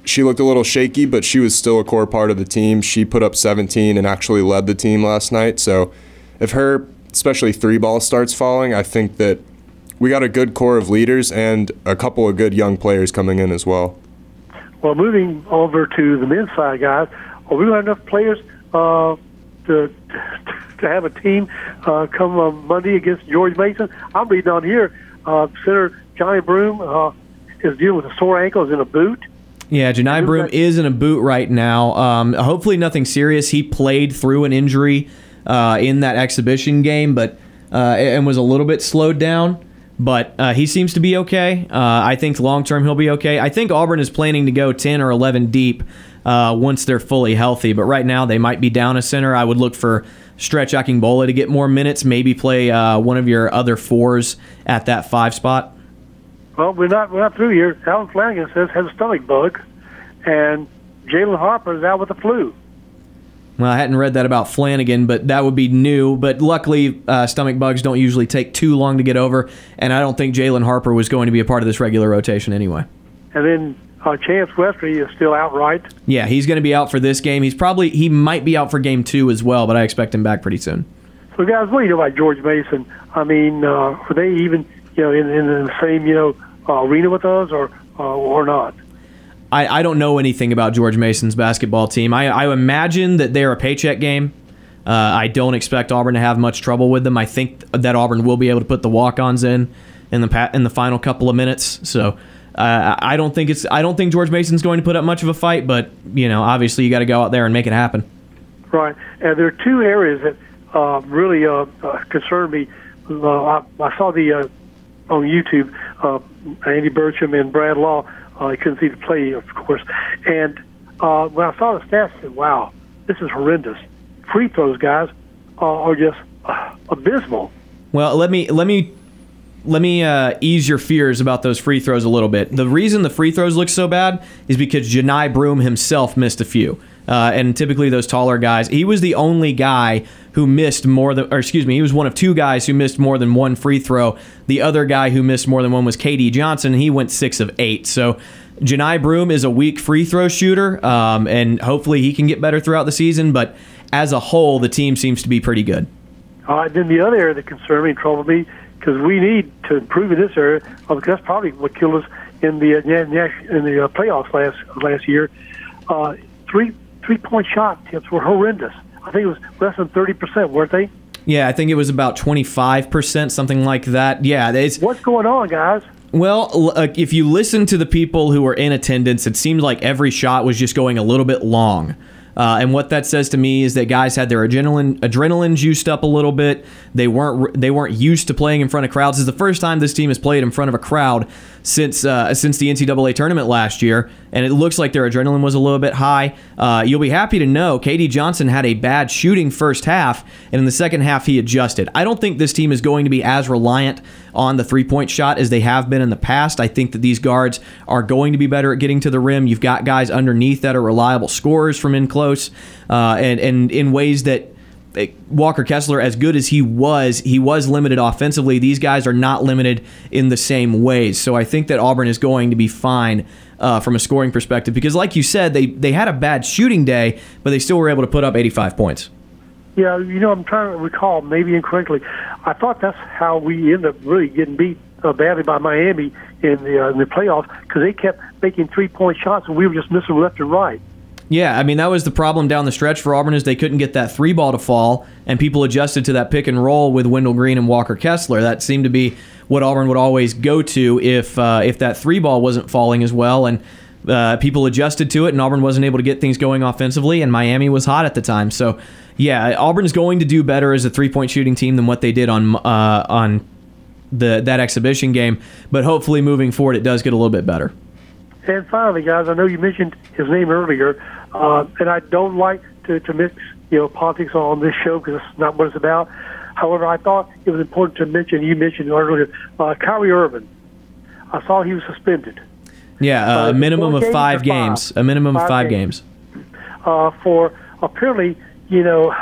she looked a little shaky, but she was still a core part of the team. She put up 17 and actually led the team last night. So if her, especially three ball, starts falling, I think that we got a good core of leaders and a couple of good young players coming in as well. Well, moving over to the men's side, guys, are we going to have enough players uh, to to have a team uh, come uh, Monday against George Mason? I'm reading on here, uh, Center Johni Broom uh, is dealing with a sore ankle, is in a boot. Yeah, Johni Broom is in a boot right now. Um, hopefully, nothing serious. He played through an injury uh, in that exhibition game, but uh, and was a little bit slowed down. But uh, he seems to be okay. Uh, I think long term he'll be okay. I think Auburn is planning to go ten or eleven deep uh, once they're fully healthy. But right now they might be down a center. I would look for Stretch Akingbola to get more minutes. Maybe play uh, one of your other fours at that five spot. Well, we're not we're not through here. Allen Flanigan says has a stomach bug, and Jalen Harper is out with the flu. Well, I hadn't read that about Flanigan, but that would be new. But luckily, uh, stomach bugs don't usually take too long to get over, and I don't think Jalen Harper was going to be a part of this regular rotation anyway. And then uh, Chance Westry is still out, right? Yeah, he's going to be out for this game. He's probably he might be out for game two as well, but I expect him back pretty soon. So, guys, what do you know about George Mason? I mean, uh, were they even you know in, in the same you know uh, arena with us, or uh, or not? I, I don't know anything about George Mason's basketball team. I, I imagine that they're a paycheck game. Uh, I don't expect Auburn to have much trouble with them. I think that Auburn will be able to put the walk-ons in in the pa- in the final couple of minutes. So uh, I don't think it's I don't think George Mason's going to put up much of a fight. But you know, obviously, you got to go out there and make it happen. Right, and there are two areas that uh, really uh, concern me. Uh, I, I saw the uh, on YouTube Andy Burcham and Brad Law. Uh, I couldn't see the play, of course. And uh, when I saw the stats, I said, "Wow, this is horrendous." Free throws, guys, uh, are just uh, abysmal. Well, let me let me let me uh, ease your fears about those free throws a little bit. The reason the free throws look so bad is because Johni Broom himself missed a few. Uh, and typically those taller guys, he was the only guy who missed more than, or excuse me, he was one of two guys who missed more than one free throw. The other guy who missed more than one was KD Johnson. He went six of eight. So Johni Broom is a weak free throw shooter, um, and hopefully he can get better throughout the season. But as a whole, the team seems to be pretty good. Uh, then the other area that concerned me and troubled me because we need to improve in this area uh, because that's probably what killed us in the uh, in the uh, playoffs last last year. Uh, three three point shot tips were horrendous. I think it was less than thirty percent, weren't they? Yeah, I think it was about 25%, something like that. Yeah, it's What's going on, guys? Well, uh, if you listen to the people who were in attendance, it seemed like every shot was just going a little bit long. Uh, and what that says to me is that guys had their adrenaline adrenaline juiced up a little bit. They weren't they weren't used to playing in front of crowds. This is the first time this team has played in front of a crowd since uh, since the NCAA tournament last year, and it looks like their adrenaline was a little bit high. Uh, you'll be happy to know KD Johnson had a bad shooting first half, and in the second half he adjusted. I don't think this team is going to be as reliant on the three point shot as they have been in the past. I think that these guards are going to be better at getting to the rim. You've got guys underneath that are reliable scorers from in close, uh, and and in ways that. Walker Kessler, as good as he was, he was limited offensively. These guys are not limited in the same ways. So I think that Auburn is going to be fine uh, from a scoring perspective because, like you said, they, they had a bad shooting day, but they still were able to put up 85 points. Yeah, you know, I'm trying to recall, maybe incorrectly. I thought that's how we ended up really getting beat uh, badly by Miami in the uh, in the playoffs because they kept making three point shots and we were just missing left and right. Yeah, I mean that was the problem down the stretch for Auburn is they couldn't get that three ball to fall, and people adjusted to that pick and roll with Wendell Green and Walker Kessler. That seemed to be what Auburn would always go to if uh, if that three ball wasn't falling as well, and uh, people adjusted to it, and Auburn wasn't able to get things going offensively, and Miami was hot at the time. So, yeah, Auburn is going to do better as a three point shooting team than what they did on uh, on the that exhibition game, but hopefully moving forward it does get a little bit better. And finally, guys, I know you mentioned his name earlier, uh, and I don't like to, to mix you know politics on this show because it's not what it's about. However, I thought it was important to mention. You mentioned earlier uh, Kyrie Irving. I saw he was suspended Yeah, uh, Uh, a minimum of five or five? games. A minimum of Five five games. games. uh, for apparently, you know,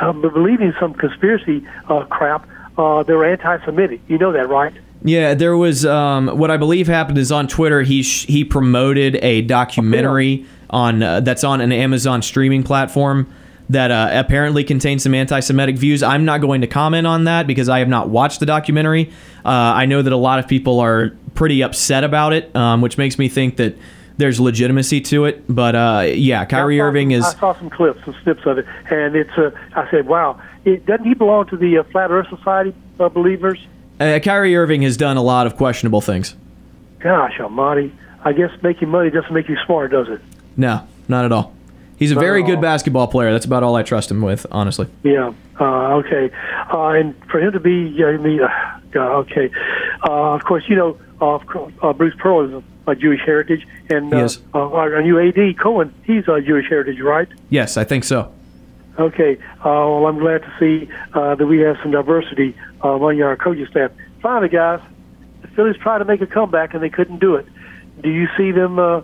uh, believing some conspiracy uh, crap. Uh, they were anti-Semitic. You know that, right? Yeah, there was um, what I believe happened is on Twitter he sh- he promoted a documentary on uh, that's on an Amazon streaming platform that uh, apparently contains some anti-Semitic views. I'm not going to comment on that because I have not watched the documentary. Uh, I know that a lot of people are pretty upset about it, um, which makes me think that there's legitimacy to it. But uh, yeah, Kyrie saw Irving is. I saw some clips, some snips of it, and it's. Uh, I said, "Wow, it, doesn't he belong to the uh, Flat Earth Society uh, believers?" Uh, Kyrie Irving has done a lot of questionable things. Gosh, Almighty! I guess making money doesn't make you smart, does it? No, not at all. He's a very good basketball player. That's about all I trust him with, honestly. Yeah. Uh, okay. Uh, and for him to be, uh, I mean, uh, God, okay. Uh, of course, you know, uh, uh, Bruce Pearl is a Jewish heritage, and uh, Yes. our new AD Cohen, he's a Jewish heritage, right? Yes, I think so. Okay. Uh, well, I'm glad to see uh, that we have some diversity uh, among our coaching staff. Finally, guys, the Phillies tried to make a comeback and they couldn't do it. Do you see them uh,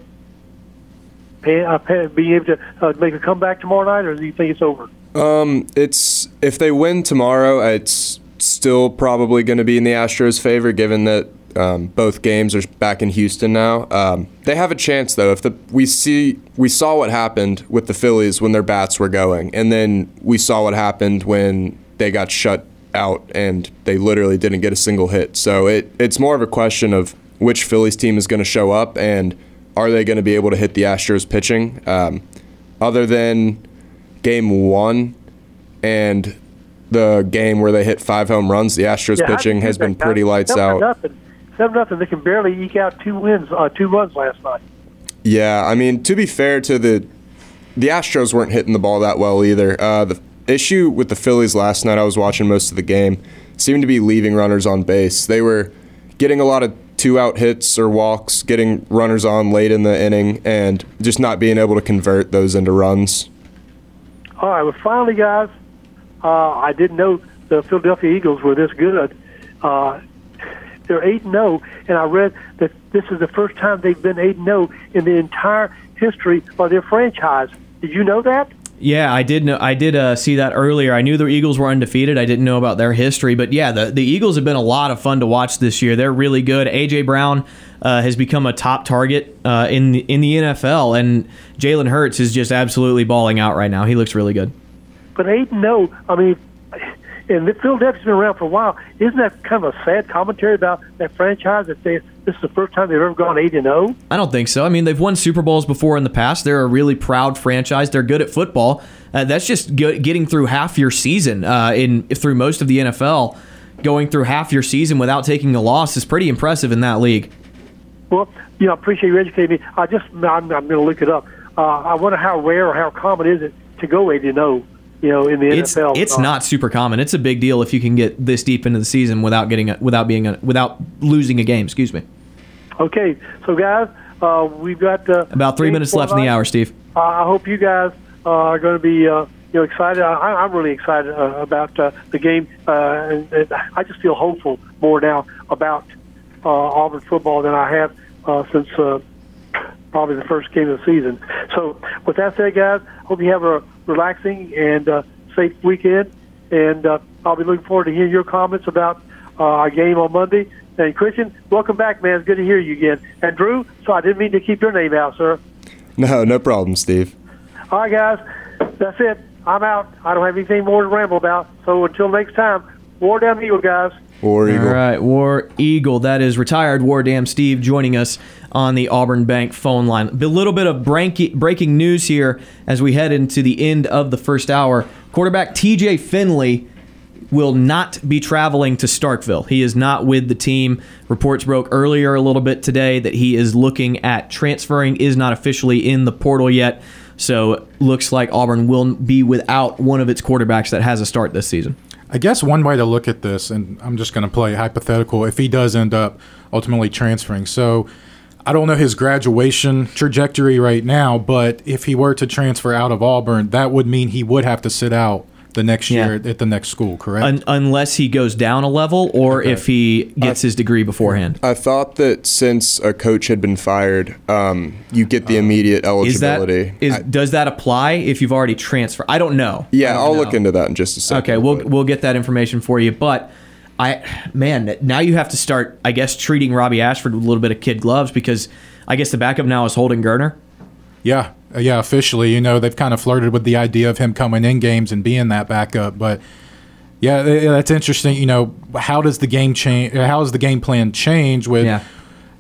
pay, uh, pay, being able to uh, make a comeback tomorrow night, or do you think it's over? Um, it's if they win tomorrow, it's still probably going to be in the Astros' favor, given that um, both games are back in Houston now. Um, they have a chance though. If the we see we saw what happened with the Phillies when their bats were going, and then we saw what happened when they got shut out and they literally didn't get a single hit. So it it's more of a question of which Phillies team is going to show up and are they going to be able to hit the Astros pitching. Um, other than game one and the game where they hit five home runs, the Astros Yeah, pitching has been pretty lights Seven out. Nothing. Seven nothing. They can barely eke out two wins, uh, two runs last night. Yeah, I mean, to be fair to the the Astros weren't hitting the ball that well either. Uh, the issue with the Phillies last night, I was watching most of the game, seemed to be leaving runners on base. They were getting a lot of two out hits or walks, getting runners on late in the inning, and just not being able to convert those into runs. All right. Well, finally, guys, uh, I didn't know the Philadelphia Eagles were this good. Uh, they're eight and zero, and I read that this is the first time they've been eight and zero in the entire history of their franchise. Did you know that? Yeah, I did know. I did uh, see that earlier. I knew the Eagles were undefeated. I didn't know about their history, but yeah, the the Eagles have been a lot of fun to watch this year. They're really good. AJ Brown uh, has become a top target uh, in the, in the NFL, and Jalen Hurts is just absolutely balling out right now. He looks really good. But eight zero. I mean, and Philadelphia's been around for a while. Isn't that kind of a sad commentary about that franchise that they this is the first time they've ever gone eight and oh? zero? I don't think so. I mean, they've won Super Bowls before in the past. They're a really proud franchise. They're good at football. Uh, that's just good, getting through half your season uh, in through most of the NFL. Going through half your season without taking a loss is pretty impressive in that league. Well, you know, I appreciate you educating me. I just I'm, I'm going to look it up. Uh, I wonder how rare or how common is it to go eight and zero. You know, in the It's NFL. it's Uh, not super common. It's a big deal if you can get this deep into the season without getting a, without being a, without losing a game. Excuse me. Okay, so guys, uh, we've got uh, About three minutes left in the hour, Steve. Uh, I hope you guys uh, are going to be uh, you know excited. I, I'm really excited uh, about uh, the game, uh, and, and I just feel hopeful more now about uh, Auburn football than I have uh, since uh, probably the first game of the season. So, with that said, guys, hope you have a relaxing and uh, safe weekend, and uh, I'll be looking forward to hearing your comments about uh, our game on Monday. And Christian, welcome back, man. It's good to hear you again. And Drew, so I didn't mean to keep your name out, sir. No, no problem, Steve. All right, guys, that's it. I'm out. I don't have anything more to ramble about. So until next time, War down the Eagle, guys. War Eagle. All right, War Eagle. That is retired War Dam Steve joining us on the Auburn Bank phone line. A little bit of breaking news here as we head into the end of the first hour. Quarterback TJ Finley will not be traveling to Starkville. He is not with the team. Reports broke earlier a little bit today that he is looking at transferring, is not officially in the portal yet. So looks like Auburn will be without one of its quarterbacks that has a start this season. I guess one way to look at this, and I'm just going to play hypothetical, if he does end up ultimately transferring. So I don't know his graduation trajectory right now, but if he were to transfer out of Auburn, that would mean he would have to sit out the next year at, at the next school. Correct? Un- unless he goes down a level or if he gets his degree beforehand. I thought that since a coach had been fired, um, you get the immediate Is eligibility. is I- does that apply if you've already transferred? I don't know. Yeah, don't I'll know. look into that in just a second. Okay, we'll but- we'll get that information for you. But I, man, now you have to start, I guess, treating Robbie Ashford with a little bit of kid gloves because I guess the backup now is Holden Geriner. Yeah, yeah. Officially, you know, they've kind of flirted with the idea of him coming in games and being that backup. But yeah, th- that's interesting. You know, how does the game change? How does the game plan change with? Yeah.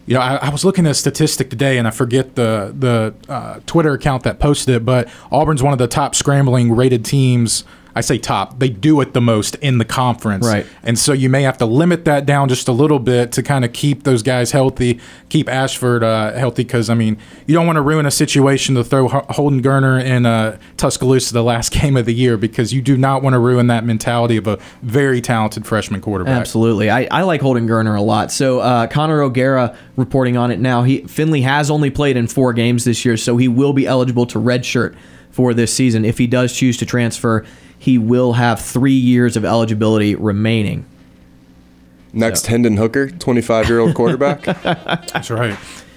You know, I, I was looking at a statistic today, and I forget the the uh, Twitter account that posted it, but Auburn's one of the top scrambling rated teams. I say top; they do it the most in the conference, Right. And so you may have to limit that down just a little bit to kind of keep those guys healthy, keep Ashford uh, healthy. Because I mean, you don't want to ruin a situation to throw Ho- Holden Geriner in uh, Tuscaloosa the last game of the year because you do not want to ruin that mentality of a very talented freshman quarterback. Absolutely. I, I like Holden Geriner a lot. So uh, Connor O'Gara reporting on it now. He Finley has only played in four games this year, so he will be eligible to redshirt for this season. If he does choose to transfer, he will have three years of eligibility remaining. Next, Hendon Hooker, 25 year old quarterback. That's right.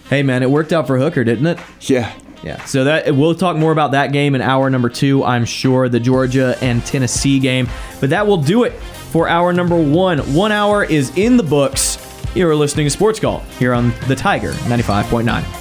Hey man, it worked out for Hooker, didn't it? yeah. Yeah. So that we'll talk more about that game in hour number two. I'm sure the Georgia and Tennessee game, but that will do it for hour number one. One hour is in the books. You are listening to Sports Call here on the Tiger 95.9.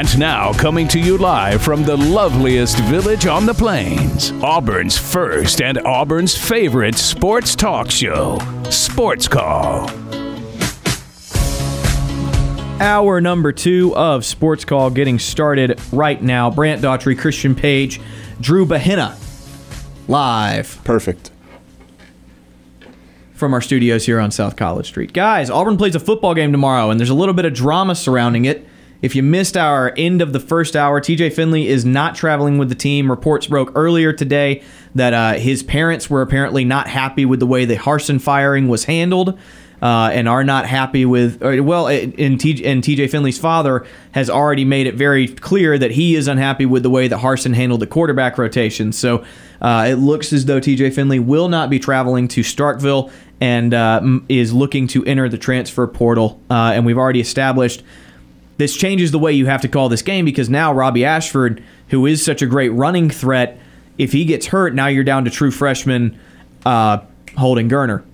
And now, coming to you live from the loveliest village on the plains, Auburn's first and Auburn's favorite sports talk show, Sports Call. Hour number two of Sports Call getting started right now. Brant Daughtry, Christian Page, Drew Bahina, live Perfect. from our studios here on South College Street. Guys, Auburn plays a football game tomorrow, and there's a little bit of drama surrounding it. If you missed our end of the first hour, TJ Finley is not traveling with the team. Reports broke earlier today that uh, his parents were apparently not happy with the way the Harsin firing was handled. Uh, and are not happy with, or, well, and, TJ, and TJ Finley's father has already made it very clear that he is unhappy with the way that Harsin handled the quarterback rotation. So uh, it looks as though TJ Finley will not be traveling to Starkville and uh, is looking to enter the transfer portal. Uh, and we've already established this changes the way you have to call this game because now Robbie Ashford, who is such a great running threat, if he gets hurt, now you're down to true freshman uh, Holden Geriner.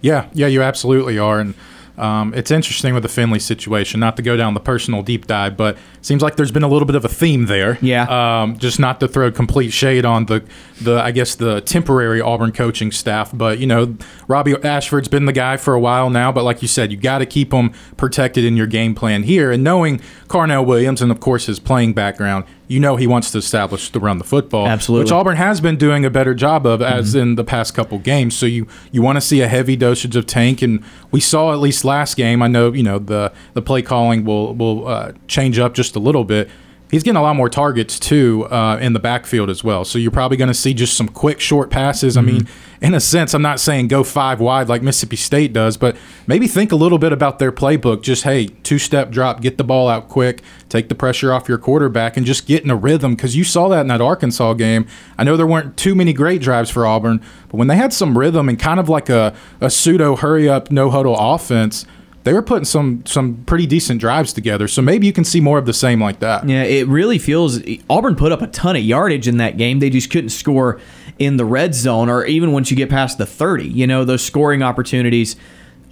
Yeah, yeah, you absolutely are, and um, it's interesting with the Finley situation. Not to go down the personal deep dive, but seems like there's been a little bit of a theme there. Yeah. Um, just not to throw complete shade on the the I guess the temporary Auburn coaching staff, but you know Robbie Ashford's been the guy for a while now. But like you said, you got to keep him protected in your game plan here, and knowing Carnell Williams and of course his playing background. You know he wants to establish the run the football, Absolutely. which Auburn has been doing a better job of as in the past couple games. So you you want to see a heavy dosage of tank, and we saw at least last game. I know you know the the play calling will will uh, change up just a little bit. he's getting a lot more targets too uh, in the backfield as well. So you're probably going to see just some quick, short passes. I mean, in a sense, I'm not saying go five wide like Mississippi State does, but maybe think a little bit about their playbook. Just hey, two step drop, get the ball out quick, take the pressure off your quarterback, and just get in a rhythm. Because you saw that in that Arkansas game. I know there weren't too many great drives for Auburn, but when they had some rhythm and kind of like a, a pseudo hurry up, no huddle offense they were putting some some pretty decent drives together. So maybe you can see more of the same like that. Yeah, it really feels Auburn put up a ton of yardage in that game. They just couldn't score in the red zone or even once you get past the 30. You know, those scoring opportunities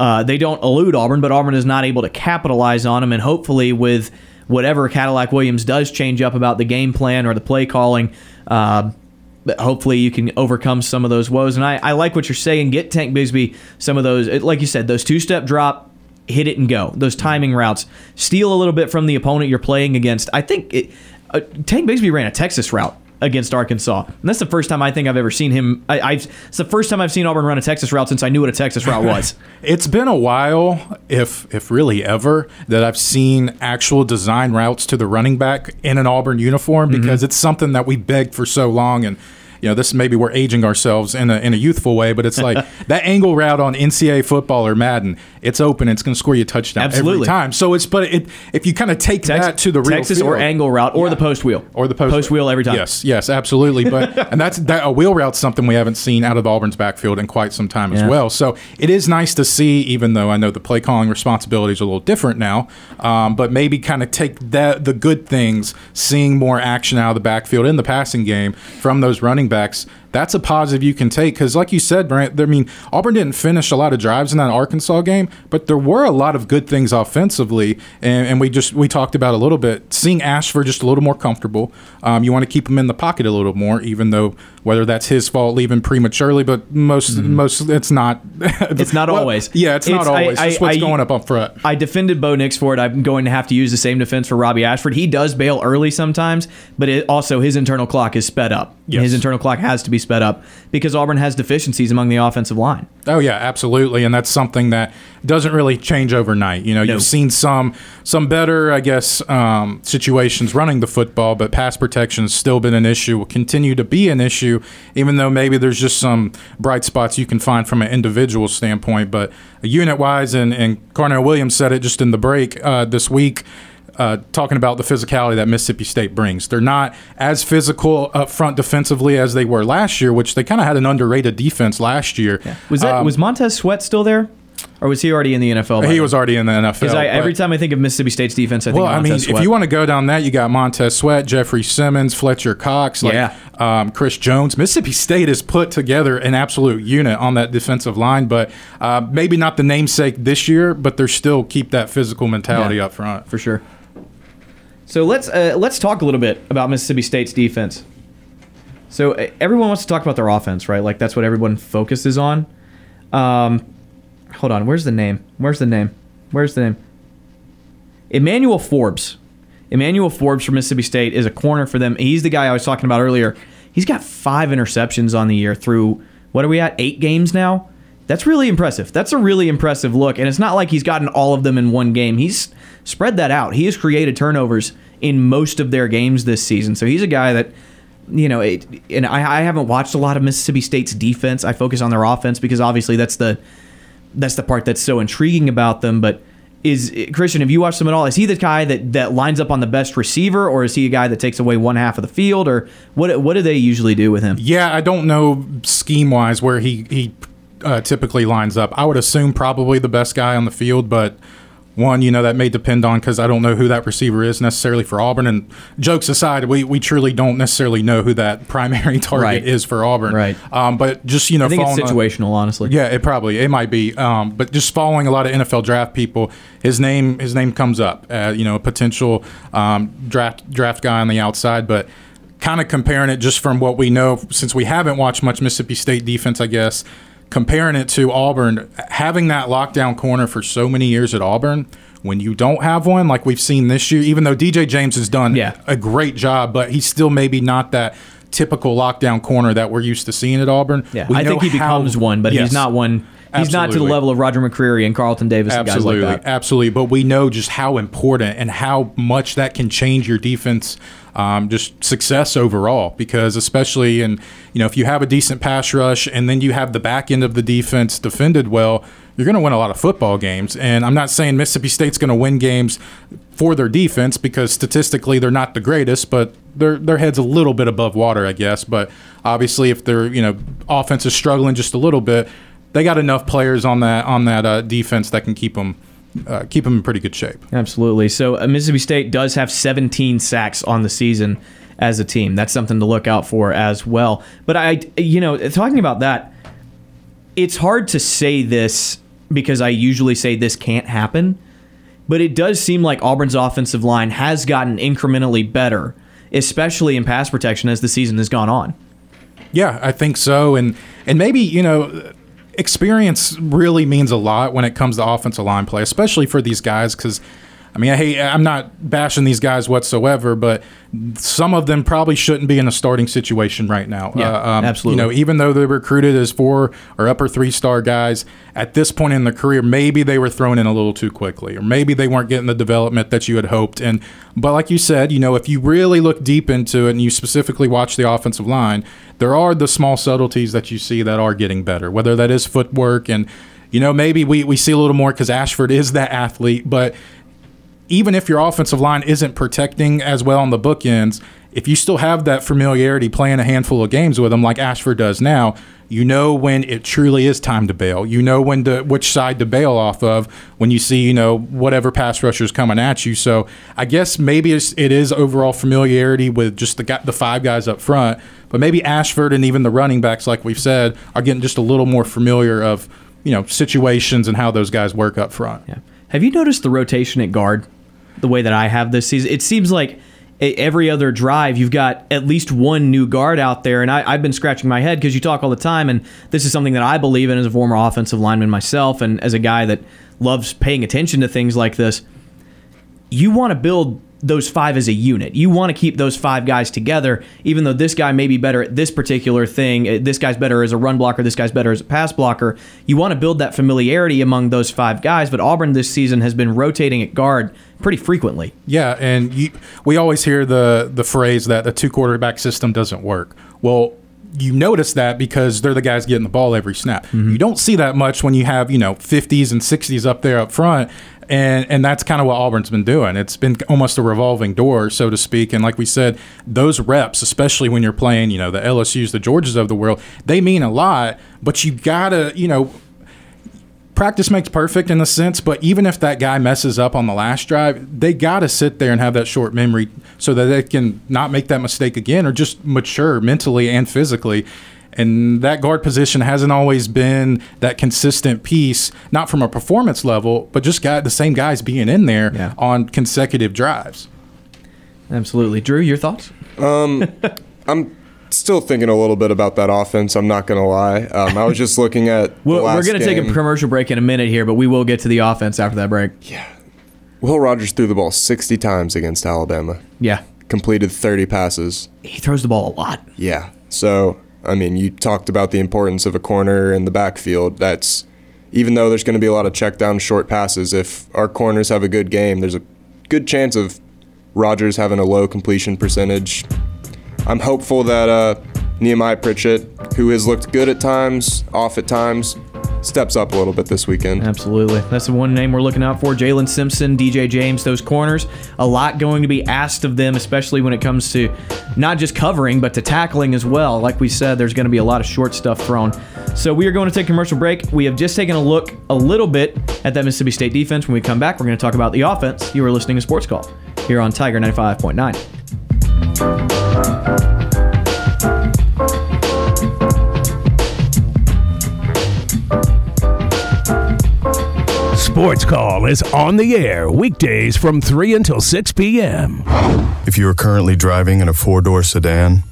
uh, they don't elude Auburn, but Auburn is not able to capitalize on them. And hopefully, with whatever Cadillac Williams does change up about the game plan or the play calling, uh, hopefully you can overcome some of those woes. And I, I like what you're saying. Get Tank Bigsby some of those, like you said, those two step drop hit it and go. Those timing routes, steal a little bit from the opponent you're playing against. I think it, uh, Tank Bigsby ran a Texas route against Arkansas, and that's the first time I think I've ever seen him. I, have it's the first time I've seen Auburn run a Texas route since I knew what a Texas route was. it's been a while, if if really ever, that I've seen actual design routes to the running back in an Auburn uniform because mm-hmm. it's something that we begged for so long and you know, this maybe we're aging ourselves in a, in a youthful way, but it's like that angle route on NCAA football or Madden, it's open, it's going to score you a touchdown Absolutely. every time. So it's, but it, if you kind of take that to the real Texas field, or angle route or yeah. the post wheel or the post, post wheel. wheel every time. Yes, yes, absolutely. But and that's that a wheel route's something we haven't seen out of the Auburn's backfield in quite some time yeah. as well. So it is nice to see, even though I know the play calling responsibility is a little different now, um, but maybe kind of take that the good things, seeing more action out of the backfield in the passing game from those running backs that's a positive you can take because, like you said, Brant, I mean, Auburn didn't finish a lot of drives in that Arkansas game, but there were a lot of good things offensively, and, and we just we talked about a little bit. Seeing Ashford just a little more comfortable, um, you want to keep him in the pocket a little more, even though whether that's his fault leaving prematurely, but most mm-hmm. most it's not. it's not well, always. Yeah, it's, it's not always. I, what's I, going up up front. I defended Bo Nix for it. I'm going to have to use the same defense for Robbie Ashford. He does bail early sometimes, but it, also his internal clock is sped up. Yes. His internal clock has to be sped up because Auburn has deficiencies among the offensive line. Oh yeah, absolutely, and that's something that doesn't really change overnight. You know, no. you've seen some some better, I guess, um, situations running the football, but pass protection has still been an issue. Will continue to be an issue, even though maybe there's just some bright spots you can find from an individual standpoint. But unit wise, and and Carnell Williams said it just in the break uh, this week. Uh, talking about the physicality that Mississippi State brings. They're not as physical up front defensively as they were last year, which they kind of had an underrated defense last year. Yeah. Was that um, was Montez Sweat still there? Or was he already in the NFL? He was already in the NFL. Because every time I think of Mississippi State's defense, I think well, I mean, Sweat. if you want to go down that, you got Montez Sweat, Jeffrey Simmons, Fletcher Cox, like, yeah, um, Chris Jones. Mississippi State has put together an absolute unit on that defensive line, but uh, maybe not the namesake this year, but they're still keep that physical mentality yeah, up front for sure. So let's uh, let's talk a little bit about Mississippi State's defense. So uh, everyone wants to talk about their offense, right? Like that's what everyone focuses on. Um, hold on. Where's the name? Where's the name? Where's the name? Emmanuel Forbes. Emmanuel Forbes from Mississippi State is a corner for them. He's the guy I was talking about earlier. He's got five interceptions on the year through what are we at? Eight games now. That's really impressive. That's a really impressive look. And it's not like he's gotten all of them in one game. He's spread that out. He has created turnovers in most of their games this season. So he's a guy that, you know, it, and I, I haven't watched a lot of Mississippi State's defense. I focus on their offense because obviously that's the that's the part that's so intriguing about them. But is Christian, have you watched them at all? Is he the guy that, that lines up on the best receiver, or is he a guy that takes away one half of the field, or what what do they usually do with him? Yeah, I don't know scheme wise where he he uh, typically lines up. I would assume probably the best guy on the field, but one, you know, that may depend on because I don't know who that receiver is necessarily for Auburn. And jokes aside, we, we truly don't necessarily know who that primary target right. is for Auburn. Right. Um, but just you know, I think it's situational, on, honestly. Yeah, it probably it might be. Um, but just following a lot of NFL draft people, his name his name comes up. Uh, you know, a potential um, draft draft guy on the outside, but kind of comparing it just from what we know since we haven't watched much Mississippi State defense, I guess comparing it to Auburn, having that lockdown corner for so many years at Auburn, when you don't have one, like we've seen this year, even though DJ James has done yeah. a great job, but he's still maybe not that typical lockdown corner that we're used to seeing at Auburn. Yeah, we I think he becomes one, but yes. he's not one He's not to the level of Roger McCreary and Carlton Davis and guys Absolutely, like that. absolutely. But we know just how important and how much that can change your defense, um, just success overall. Because especially in you know if you have a decent pass rush and then you have the back end of the defense defended well, you're going to win a lot of football games. And I'm not saying Mississippi State's going to win games for their defense because statistically they're not the greatest, but their their head's a little bit above water, I guess. But obviously, if their you know offense is struggling just a little bit, they got enough players on that on that uh, defense that can keep them uh, keep them in pretty good shape. Absolutely. So uh, Mississippi State does have 17 sacks on the season as a team. That's something to look out for as well. But I, you know, talking about that, it's hard to say this because I usually say this can't happen. But it does seem like Auburn's offensive line has gotten incrementally better, especially in pass protection as the season has gone on. Yeah, I think so, and and maybe you know, experience really means a lot when it comes to offensive line play, especially for these guys. Because I mean, hey, I'm not bashing these guys whatsoever, but some of them probably shouldn't be in a starting situation right now. Yeah, Uh, absolutely. You know, even though they're recruited as four or upper three star guys, at this point in their career, maybe they were thrown in a little too quickly, or maybe they weren't getting the development that you had hoped. And but like you said, you know, if you really look deep into it and you specifically watch the offensive line, there are the small subtleties that you see that are getting better, whether that is footwork and you know, maybe we, we see a little more because Ashford is that athlete, but even if your offensive line isn't protecting as well on the bookends, if you still have that familiarity playing a handful of games with them like Ashford does now, you know when it truly is time to bail. You know when to which side to bail off of when you see you know whatever pass rushers coming at you. So I guess maybe it's, it is overall familiarity with just the the five guys up front, but maybe Ashford and even the running backs, like we've said, are getting just a little more familiar of you know situations and how those guys work up front. Yeah. Have you noticed the rotation at guard the way that I have this season? It seems like every other drive you've got at least one new guard out there, and I, I've been scratching my head because you talk all the time, and this is something that I believe in as a former offensive lineman myself, and as a guy that loves paying attention to things like this. You want to build those five as a unit. You want to keep those five guys together, even though this guy may be better at this particular thing. uh, This guy's better as a run blocker. This guy's better as a pass blocker. You want to build that familiarity among those five guys. But Auburn this season has been rotating at guard pretty frequently. Yeah, and you, we always hear the the phrase that the two quarterback system doesn't work. Well, you notice that because they're the guys getting the ball every snap. You don't see that much when you have you know 50s and 60s up there up front. And, and that's kind of what Auburn's been doing. It's been almost a revolving door, so to speak. And like we said, those reps, especially when you're playing, you know, the LSU's, the Georgias of the world, they mean a lot. But you gotta, you know, practice makes perfect in a sense, but even if that guy messes up on the last drive, they got to sit there and have that short memory so that they can not make that mistake again or just mature mentally and physically. And that guard position hasn't always been that consistent piece, not from a performance level, but just got the same guys being in there Yeah. on consecutive drives. Absolutely. Drew, your thoughts? I'm still thinking a little bit about that offense. I'm not gonna lie. Um, I was just looking at. the We're, we're going to take a commercial break in a minute here, but we will get to the offense after that break. Yeah. Will Rogers threw the ball 60 times against Alabama. Yeah. Completed 30 passes. He throws the ball a lot. Yeah. So, I mean, you talked about the importance of a corner in the backfield. That's even though there's going to be a lot of check down short passes, if our corners have a good game, there's a good chance of Rogers having a low completion percentage. I'm hopeful that uh, Nehemiah Pritchett, who has looked good at times, off at times, steps up a little bit this weekend. Absolutely. That's the one name we're looking out for. Jaylin Simpson, DJ James, those corners. A lot going to be asked of them, especially when it comes to not just covering, but to tackling as well. Like we said, there's going to be a lot of short stuff thrown. So we are going to take commercial break. We have just taken a look a little bit at that Mississippi State defense. When we come back, we're going to talk about the offense. You are listening to Sports Call here on Tiger 95.9. Sports Call is on the air weekdays from 3 until 6 p.m. If you are currently driving in a four door sedan,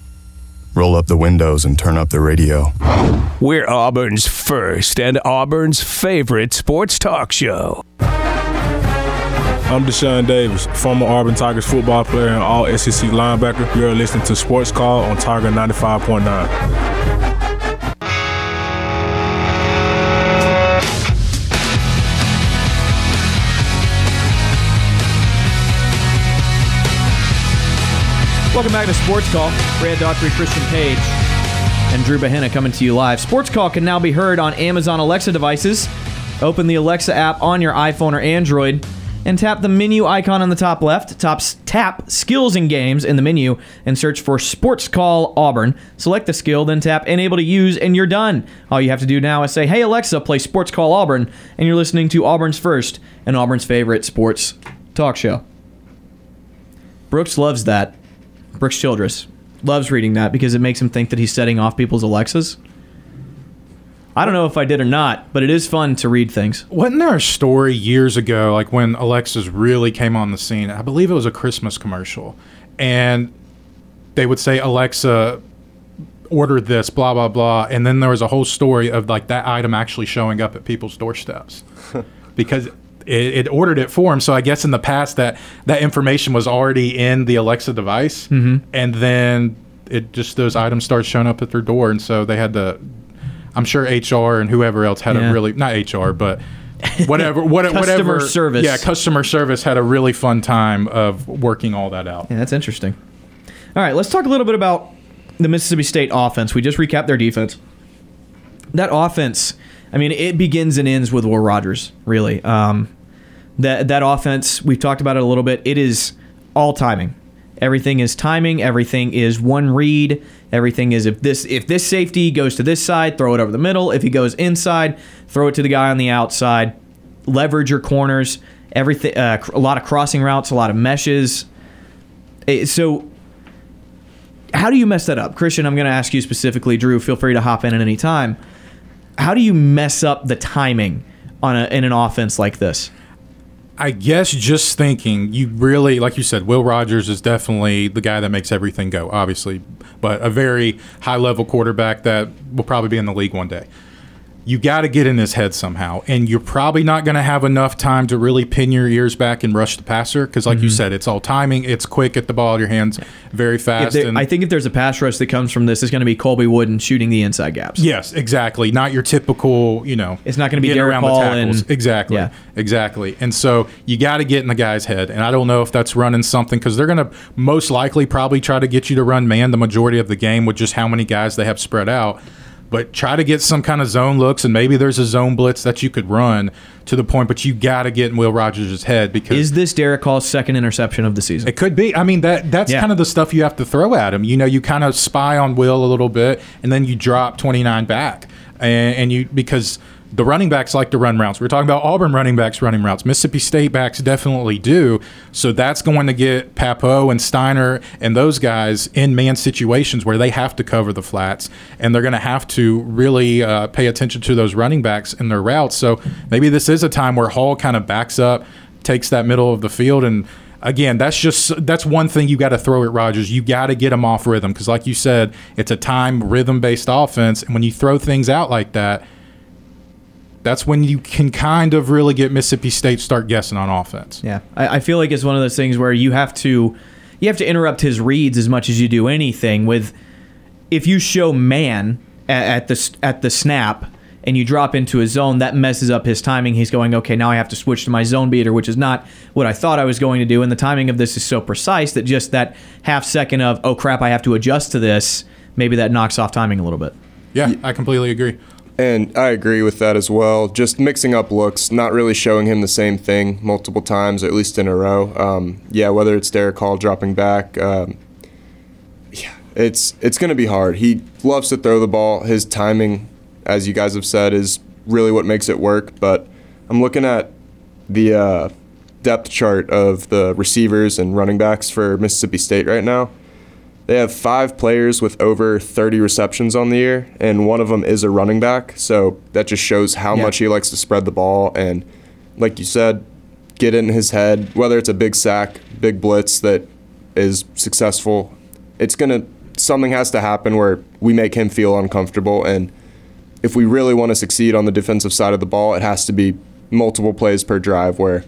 roll up the windows and turn up the radio. We're Auburn's first and Auburn's favorite sports talk show. I'm Deshaun Davis, former Auburn Tigers football player and all SEC linebacker. You're listening to Sports Call on Tiger 95.9. Welcome back to Sports Call. Brant Daughtry, Christian Page, and Drew Bahena coming to you live. Sports Call can now be heard on Amazon Alexa devices. Open the Alexa app on your iPhone or Android and tap the menu icon on the top left. Top, tap Skills and Games in the menu and search for Sports Call Auburn. Select the skill, then tap Enable to Use, and you're done. All you have to do now is say, Hey Alexa, play Sports Call Auburn, and you're listening to Auburn's first and Auburn's favorite sports talk show. Brooks loves that. Brooks Childress loves reading that because it makes him think that he's setting off people's Alexas. I don't know if I did or not, but it is fun to read things. Wasn't there a story years ago, like when Alexas really came on the scene? I believe it was a Christmas commercial, and they would say, "Alexa, order this," blah blah blah, and then there was a whole story of like that item actually showing up at people's doorsteps because it, it ordered it for him. So I guess in the past that that information was already in the Alexa device, Mhm. and then it just those items start showing up at their door, and so they had to. I'm sure HR and whoever else had Yeah. a really not HR, but whatever, what, Customer whatever service. Yeah, customer service had a really fun time of working all that out. Yeah, that's interesting. All right, let's talk a little bit about the Mississippi State offense. We just recapped their defense. That offense, I mean, it begins and ends with Will Rogers, really. Um, that that offense, we've talked about it a little bit. It is all timing. Everything is timing. Everything is one read. Everything is if this if this safety goes to this side, throw it over the middle. If he goes inside, throw it to the guy on the outside. Leverage your corners. Everything. Uh, a lot of crossing routes. A lot of meshes. Eh, So, how do you mess that up, Christian? I'm going to ask you specifically. Drew, feel free to hop in at any time. How do you mess up the timing on a, in an offense like this? I guess just thinking, you really, like you said, Will Rogers is definitely the guy that makes everything go, obviously, but a very high level quarterback that will probably be in the league one day. You got to get in his head somehow, and you're probably not going to have enough time to really pin your ears back and rush the passer because, like you Mhm. said, it's all timing. It's quick at the ball in your hands, very fast. there- and I think if there's a pass rush that comes from this, it's going to be Colby Wooden shooting the inside gaps. Yes, exactly. Not your typical, you know. It's not gonna be getting Derick around Hall the tackles. and- exactly. Yeah. Exactly. And so you got to get in the guy's head. And I don't know if that's running something because they're going to most likely probably try to get you to run man the majority of the game with just how many guys they have spread out. But try to get some kind of zone looks, and maybe there's a zone blitz that you could run to the point. But you got to get in Will Rogers' head because Is this Derick Hall's second interception of the season? it could be. I mean that that's Yeah. kind of the stuff you have to throw at him. You know, you kind of spy on Will a little bit, and then you drop 29 back, and, and you because the running backs like to run routes. We're talking about Auburn running backs running routes. Mississippi State backs definitely do. So that's going to get Pappoe and Steiner and those guys in man situations where they have to cover the flats, and they're going to have to really uh, pay attention to those running backs in their routes. So maybe this is a time where Hall kind of backs up, takes that middle of the field, and again, that's just that's one thing you got to throw at Rogers. You got to get him off rhythm because, like you said, it's a time rhythm based offense, and when you throw things out like that, that's when you can kind of really get Mississippi State start guessing on offense. Yeah, I, I feel like it's one of those things where you have to you have to interrupt his reads as much as you do anything. With if you show man at, at the at the snap and you drop into a zone, that messes up his timing. He's going, okay, now I have to switch to my zone beater, which is not what I thought I was going to do. And the timing of this is so precise that just that half second of oh crap, I have to adjust to this. Maybe that knocks off timing a little bit. Yeah, I completely agree. And I agree with that as well. Just mixing up looks, not really showing him the same thing multiple times, at least in a row. Um, yeah, whether it's Derick Hall dropping back, um, yeah, it's it's going to be hard. He loves to throw the ball. His timing, as you guys have said, is really what makes it work. But I'm looking at the uh, depth chart of the receivers and running backs for Mississippi State right now. They have five players with over 30 receptions on the year, and one of them is a running back. So that just shows how Yeah. much he likes to spread the ball. And like you said, get in his head, whether it's a big sack, big blitz that is successful, it's going to, something has to happen where we make him feel uncomfortable. And if we really want to succeed on the defensive side of the ball, it has to be multiple plays per drive where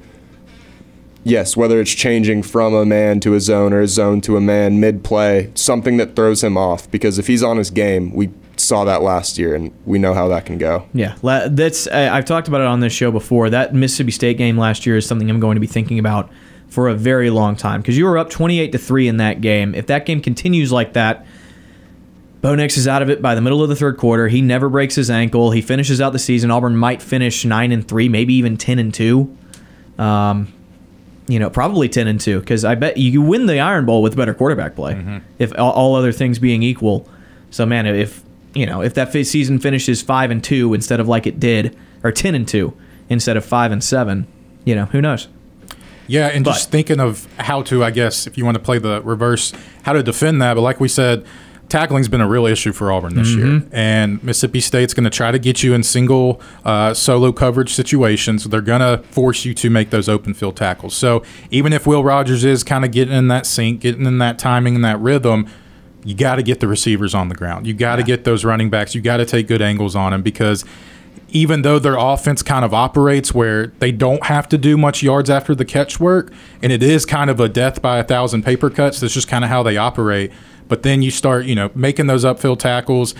yes, whether it's changing from a man to a zone or a zone to a man mid play, something that throws him off. Because if he's on his game, we saw that last year and we know how that can go. Yeah, that's I've talked about it on this show before. That Mississippi State game last year is something I'm going to be thinking about for a very long time because you were up 28 to 3 in that game. If that game continues like that, Bo Nix is out of it by the middle of the third quarter. He never breaks his ankle. He finishes out the season. Auburn might finish 9 and 3, maybe even 10 and 2. Um, you know, probably 10 and 2 because I bet you win the Iron Bowl with better quarterback play Mm-hmm. if all, all other things being equal. So man, if you know, if that season finishes 5 and 2 instead of like it did or 10 and 2 instead of 5 and 7, you know, who knows? Yeah, and But- just thinking of how to, I guess, if you want to play the reverse, how to defend that. But like we said, tackling's been a real issue for Auburn this year, and Mississippi State's going to try to get you in single, uh, solo coverage situations. They're going to force you to make those open field tackles. So even if Will Rogers is kind of getting in that sync, getting in that timing and that rhythm. You got to get the receivers on the ground. You got to get those running backs. You got to take good angles on them because even though their offense kind of operates where they don't have to do much yards after the catch work, and it is kind of a death by a thousand paper cuts, that's just kind of how they operate. But then you start, you know, making those upfield tackles.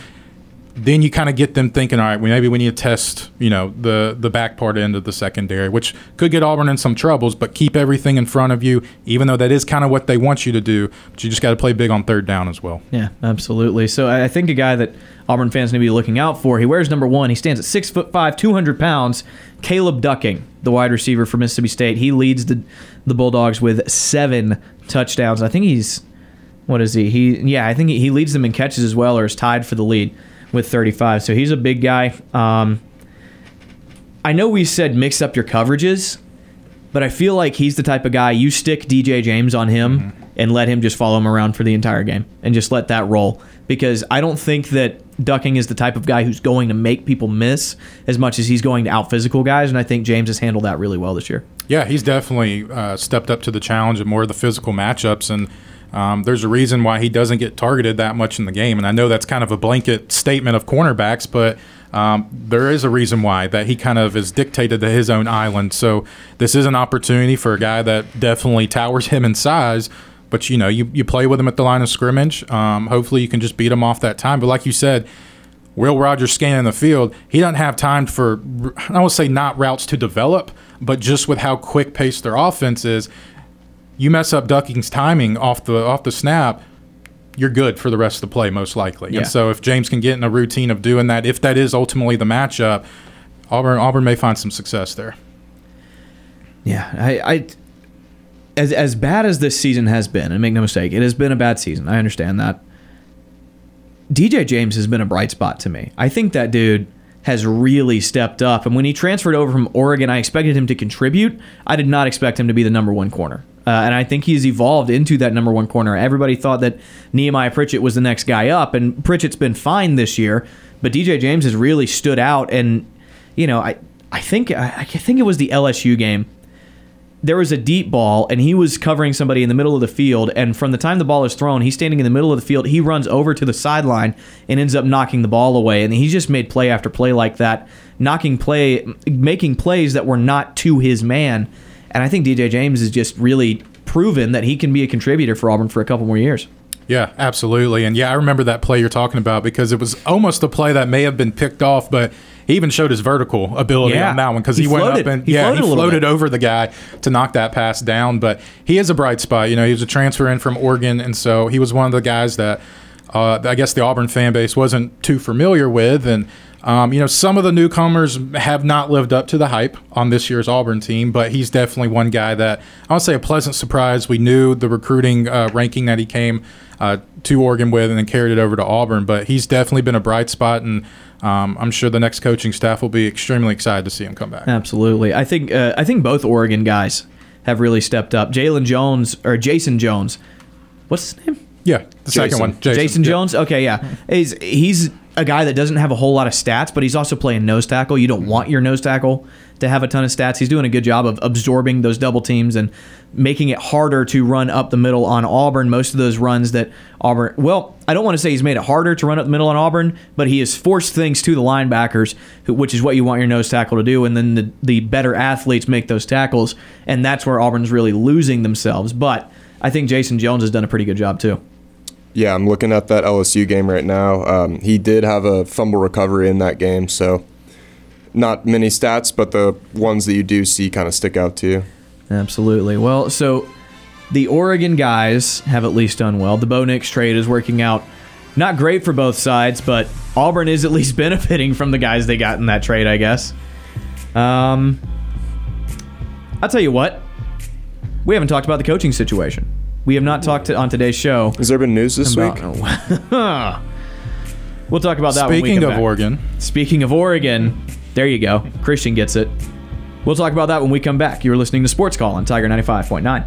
Then you kind of get them thinking, all right, maybe we need to test, you know, the the back part end of the secondary, which could get Auburn in some troubles. But keep everything in front of you, even though that is kind of what they want you to do. But you just got to play big on third down as well. Yeah, absolutely. So I I think a guy that Auburn fans need to be looking out for. He wears number one. He stands at six foot five, two hundred pounds. Caleb Ducking, the wide receiver for Mississippi State, he leads the the Bulldogs with seven touchdowns. I think he's what is he? He yeah, I think he, he leads them in catches as well, or is tied for the lead with thirty five. So he's a big guy. Um, I know we said mix up your coverages, but I feel like he's the type of guy you stick DJ James on him and let him just follow him around for the entire game and just let that roll. Because I don't think that Ducking is the type of guy who's going to make people miss as much as he's going to out physical guys, and I think James has handled that really well this year. Yeah, he's definitely uh, stepped up to the challenge of more of the physical matchups, and um, there's a reason why he doesn't get targeted that much in the game. And I know that's kind of a blanket statement of cornerbacks, but um, there is a reason why that he kind of is dictated to his own island. So this is an opportunity for a guy that definitely towers him in size. But you know, you, you play with him at the line of scrimmage. Um, hopefully, you can just beat him off that time. But like you said, Will Rogers scanning the field, he doesn't have time for, I won't say not routes to develop, but just with how quick paced their offense is, you mess up Ducking's timing off the off the snap, you're good for the rest of the play most likely. Yeah. And so if James can get in a routine of doing that, if that is ultimately the matchup, Auburn Auburn may find some success there. Yeah, I, I as as bad as this season has been, and make no mistake, it has been a bad season. I understand that. DJ James has been a bright spot to me. I think that dude has really stepped up. And when he transferred over from Oregon, I expected him to contribute. I did not expect him to be the number one corner. Uh, and I think he's evolved into that number one corner. Everybody thought that Nehemiah Pritchett was the next guy up, and Pritchett's been fine this year, but DJ James has really stood out. And you know, I I think I, I think it was the LSU game there was a deep ball and he was covering somebody in the middle of the field and from the time the ball is thrown he's standing in the middle of the field he runs over to the sideline and ends up knocking the ball away and he's just made play after play like that knocking play making plays that were not to his man and i think dj james has just really proven that he can be a contributor for auburn for a couple more years Yeah, absolutely. And yeah, I remember that play you're talking about because it was almost a play that may have been picked off, but he even showed his vertical ability Yeah. on that one because He he, went floated. up and He yeah, floated he floated over the guy to knock that pass down. But he is a bright spot. You know, he was a transfer in from Oregon, and so he was one of the guys that uh, I guess the Auburn fan base wasn't too familiar with, and. Um, you know, some of the newcomers have not lived up to the hype on this year's Auburn team, but he's definitely one guy that I would say a pleasant surprise. We knew the recruiting uh, ranking that he came uh, to Oregon with and then carried it over to Auburn, but he's definitely been a bright spot, and um, I'm sure the next coaching staff will be extremely excited to see him come back. Absolutely. I think uh, I think both Oregon guys have really stepped up. Jalen Jones or Jayson Jones. What's his name? Yeah, the second one, Jayson, Yeah. Jones. Okay, yeah. He's he's a guy that doesn't have a whole lot of stats, but he's also playing nose tackle. You don't mm-hmm. want your nose tackle to have a ton of stats. He's doing a good job of absorbing those double teams and making it harder to run up the middle on Auburn. Most of those runs that Auburn, well, I don't want to say he's made it harder to run up the middle on Auburn, but he has forced things to the linebackers, which is what you want your nose tackle to do. And then the, the better athletes make those tackles, and that's where Auburn's really losing themselves. But I think Jayson Jones has done a pretty good job too. Yeah, I'm looking at that LSU game right now. Um, he did have a fumble recovery in that game, so not many stats, but the ones that you do see kind of stick out to you. Absolutely. Well, so the Oregon guys have at least done well. The Bo Nix trade is working out not great for both sides, but Auburn is at least benefiting from the guys they got in that trade, I guess. Um, I'll tell you what. We haven't talked about the coaching situation. We have not talked to, on today's show. Has there been news this about- week? we'll talk about that. when we Speaking come of back. Oregon, Speaking of Oregon, there you go. Christian gets it. We'll talk about that when we come back. You're listening to Sports Call on Tiger 95.9.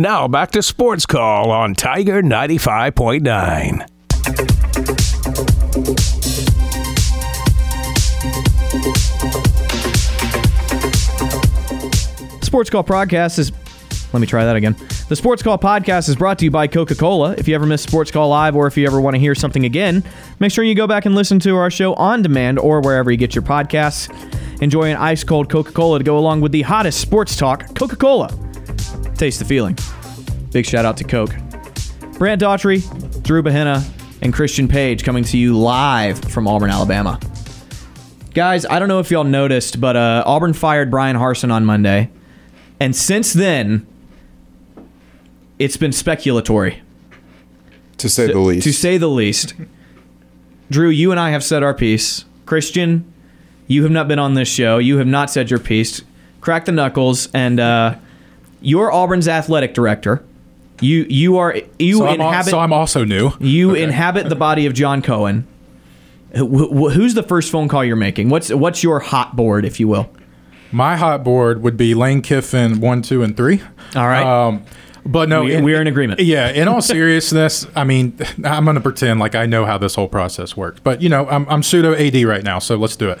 Now back to Sports Call on Tiger 95.9. Sports Call podcast is. Let me try that again. The Sports Call podcast is brought to you by Coca Cola. If you ever miss Sports Call Live or if you ever want to hear something again, make sure you go back and listen to our show on demand or wherever you get your podcasts. Enjoy an ice cold Coca Cola to go along with the hottest sports talk, Coca Cola. Taste the feeling. Big shout out to Coke. Brant Daughtry, Drew Bahena, and Christian Page coming to you live from Auburn, Alabama. Guys, I don't know if y'all noticed, but uh, Auburn fired Bryan Harsin on Monday. And since then, it's been speculatory, To say the least. to say the least. Drew, you and I have said our piece. Christian, you have not been on this show. You have not said your piece. Crack the knuckles, and uh, you're Auburn's athletic director. You you are you so, I'm, al- inhabit so I'm also new. you inhabit the body of John Cohen. Wh- wh- Who's the first phone call you're making? What's what's your hot board, if you will? My hot board would be Lane Kiffin one, two, and three. All right. Um, but no, We- we're in agreement. Yeah. In all seriousness, I mean, I'm going to pretend like I know how this whole process works. But you know, I'm, I'm pseudo AD right now, so let's do it.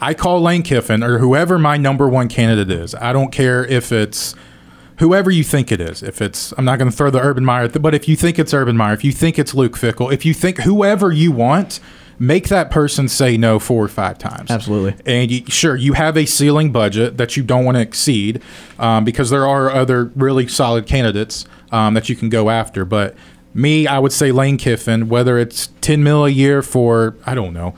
I call Lane Kiffin or whoever my number one candidate is. I don't care if it's whoever you think it is. If it's, I'm not going to throw the Urban Meyer, but if you think it's Urban Meyer, if you think it's Luke Fickell, if you think whoever you want, make that person say no four or five times. Absolutely. And you, sure, you have a ceiling budget that you don't want to exceed um, because there are other really solid candidates um, that you can go after. But me, I would say Lane Kiffin, whether it's 10 mil a year for, I don't know,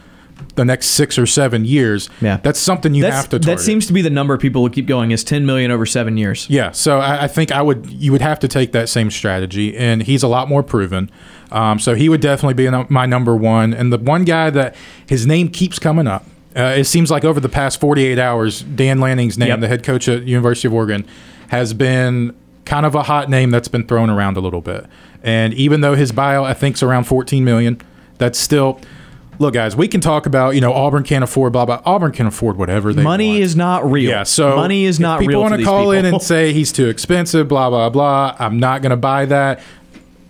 the next six or seven years, Yeah. that's something you That's, have to target. that seems to be the number people will keep going is 10 million over seven years. Yeah, so I, I think I would you would have to take that same strategy, and he's a lot more proven. Um, so he would definitely be my number one, and the one guy that his name keeps coming up. Uh, it seems like over the past 48 hours, Dan Lanning's name, Yep. the head coach at University of Oregon, has been kind of a hot name that's been thrown around a little bit. And even though his bio, I think, is around 14 million, that's still. Look, guys, we can talk about you know Auburn can't afford blah blah. Auburn can afford whatever they Money want. is not real. Yeah, so money is not people real. want to call in and say he's too expensive, blah blah blah. I'm not going to buy that.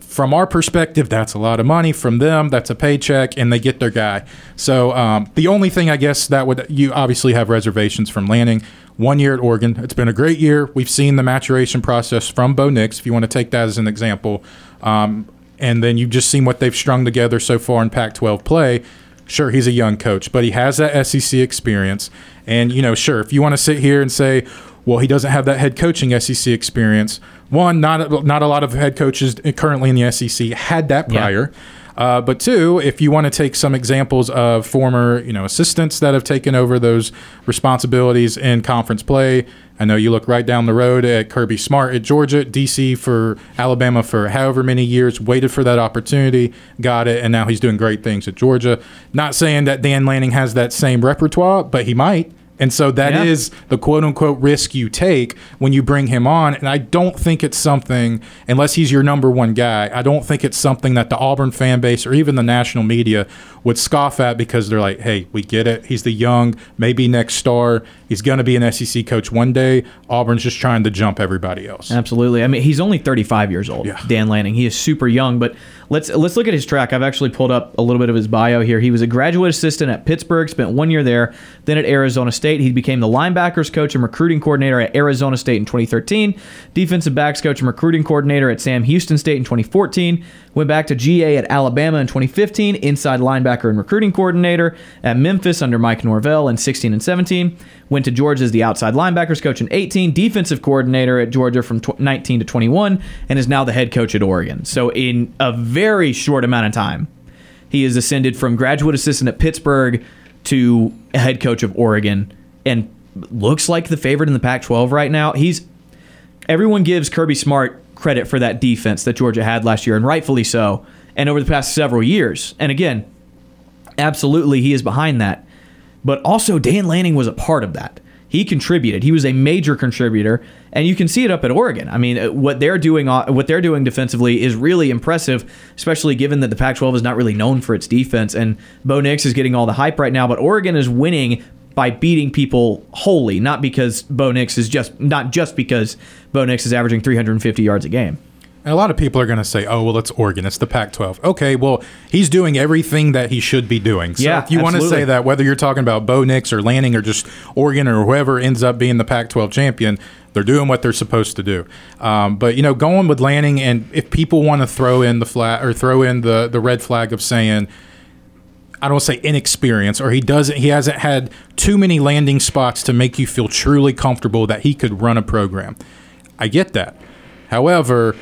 From our perspective, that's a lot of money. From them, that's a paycheck, and they get their guy. So um, the only thing I guess that would you obviously have reservations from Lanning One year at Oregon, it's been a great year. We've seen the maturation process from Bo Nix, if you want to take that as an example. Um, and then you've just seen what they've strung together so far in Pac-12 play. Sure, he's a young coach, but he has that SEC experience. And, you know, sure, if you want to sit here and say, well, he doesn't have that head coaching SEC experience, one, not, not a lot of head coaches currently in the SEC had that Yeah. Uh, but two, if you want to take some examples of former, you know, assistants that have taken over those responsibilities in conference play, I know you look right down the road at Kirby Smart at Georgia, DC for Alabama for however many years, waited for that opportunity, got it, and now he's doing great things at Georgia. Not saying that Dan Lanning has that same repertoire, but he might. And so that is Yeah. the quote unquote risk you take when you bring him on. And I don't think it's something, unless he's your number one guy, I don't think it's something that the Auburn fan base or even the national media would scoff at because they're like, hey, we get it. He's the young, maybe next star. He's going to be an SEC coach one day. Auburn's just trying to jump everybody else. Absolutely. I mean, he's only 35 years old. Yeah. Dan Lanning. He is super young, but let's let's look at his track. I've actually pulled up a little bit of his bio here. He was a graduate assistant at Pittsburgh, spent one year there, then at Arizona State. He became the linebackers coach and recruiting coordinator at Arizona State in 2013, defensive backs coach and recruiting coordinator at Sam Houston State in 2014. Went back to GA at Alabama in 2015, inside linebacker and recruiting coordinator at Memphis under Mike Norvell in 16 and 17. Went to Georgia as the outside linebackers coach in 18, defensive coordinator at Georgia from 19 to 21, and is now the head coach at Oregon. So in a very short amount of time, he has ascended from graduate assistant at Pittsburgh to head coach of Oregon, and looks like the favorite in the Pac-12 right now. He's everyone gives Kirby Smart credit for that defense that Georgia had last year, and rightfully so, and over the past several years. And again, absolutely, he is behind that. But also, Dan Lanning was a part of that. He contributed. He was a major contributor, and you can see it up at Oregon. I mean, uh, what they're doing, uh, what they're doing defensively is really impressive, especially given that the Pac-12 is not really known for its defense. And Bo Nix is getting all the hype right now, but Oregon is winning by beating people wholly, not because Bo Nix is just not just because Bo Nix is averaging 350 yards a game. And a lot of people are going to say, "Oh, well, it's Oregon. It's the Pac-12." Okay, well, he's doing everything that he should be doing. So Yeah, if you want to say that, whether you're talking about Bo Nix or Lanning or just Oregon or whoever ends up being the Pac-12 champion, they're doing what they're supposed to do. Um, but you know, going with Lanning, and if people want to throw in the flag or throw in the the red flag of saying. I don't say inexperience, or he doesn't. He hasn't had too many landing spots to make you feel truly comfortable that he could run a program. I get that. However,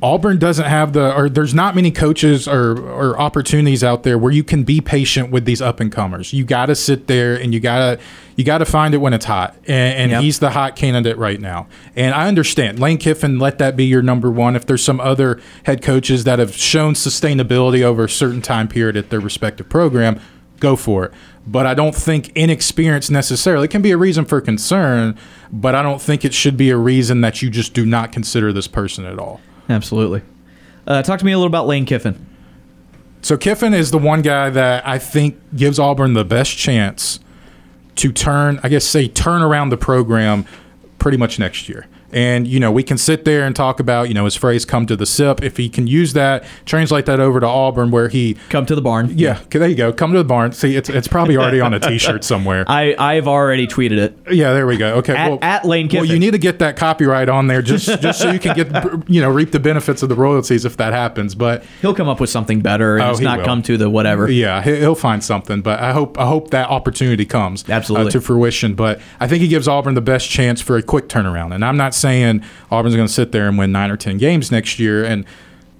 Auburn doesn't have the, or there's not many coaches or, or opportunities out there where you can be patient with these up and comers. You got to sit there and you got to, you got to find it when it's hot. And, and Yep. he's the hot candidate right now. And I understand Lane Kiffin, let that be your number one. If there's some other head coaches that have shown sustainability over a certain time period at their respective program, go for it. But I don't think inexperience necessarily it can be a reason for concern, but I don't think it should be a reason that you just do not consider this person at all. Absolutely. Uh, talk to me a little about Lane Kiffin. So Kiffin is the one guy that I think gives Auburn the best chance to turn, I guess, say turn around the program pretty much next year. And you know, we can sit there and talk about you know his phrase "come to the sip." If he can use that, translate that over to Auburn, where he come to the barn. Yeah, there you go. Come to the barn. See, it's it's probably already on a T-shirt somewhere. I I've already tweeted it. Yeah, there we go. Okay, At- well, at Lane Well, you need to get that copyright on there just just so you can get you know reap the benefits of the royalties if that happens. But He'll come up with something better and Oh, it's not will. come to the whatever. Yeah, he- he'll find something, but I hope I hope that opportunity comes uh, Absolutely. to fruition. But I think he gives Auburn the best chance for a quick turnaround. And I'm not saying Auburn's going to sit there and win nine or ten games next year. And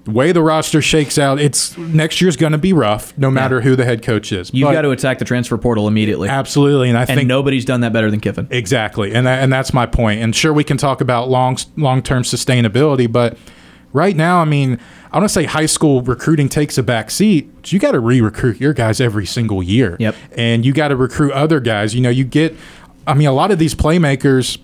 the way the roster shakes out, it's next year's going to be rough, no matter who the head coach is. You've But- got to attack the transfer portal immediately. absolutely, and I and think nobody's done that better than Kiffin. Exactly, and that, and that's my point. And sure, we can talk about long long term sustainability, but right now, I mean, I want to say high school recruiting takes a back seat. You got to re-recruit your guys every single year. Yep. and you got to recruit other guys. You know, you get. I mean, a lot of these playmakers.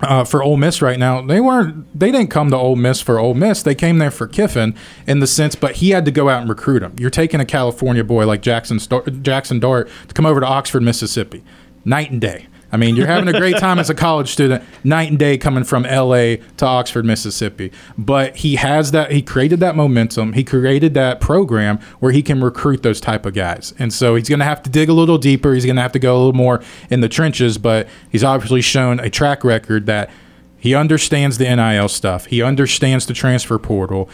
Uh, for Ole Miss right now, they weren't. They didn't come to Ole Miss for Ole Miss. They came there for Kiffin in the sense, but he had to go out and recruit them. You're taking a California boy like Jackson Star- Jackson Dart to come over to Oxford, Mississippi, night and day. I mean, you're having a great time as a college student, night and day coming from LA to Oxford, Mississippi. But he has that, he created that momentum. He created that program where he can recruit those type of guys. And so he's going to have to dig a little deeper. He's going to have to go a little more in the trenches, but he's obviously shown a track record that he understands the NIL stuff, he understands the transfer portal.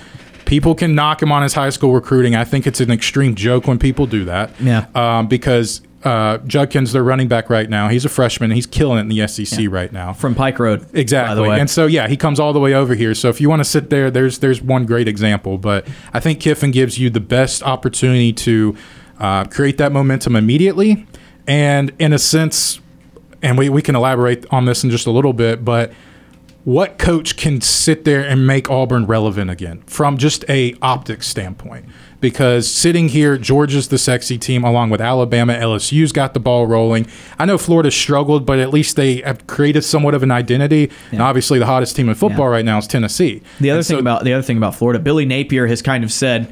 People can knock him on his high school recruiting. I think it's an extreme joke when people do that. Yeah. Um, because uh, Judkins, their running back right now, he's a freshman. He's killing it in the SEC right now. From Pike Road. Exactly. By the way. And so yeah, he comes all the way over here. So if you want to sit there, there's there's one great example. But I think Kiffin gives you the best opportunity to uh, create that momentum immediately, and in a sense, and we, we can elaborate on this in just a little bit, but what coach can sit there and make Auburn relevant again from just a optics standpoint? Because sitting here, Georgia's the sexy team along with Alabama. LSU's got the ball rolling. I know Florida struggled, but at least they have created somewhat of an identity. And obviously, the hottest team in football right now is Tennessee. The other And thing so- about the other thing about Florida, Billy Napier has kind of said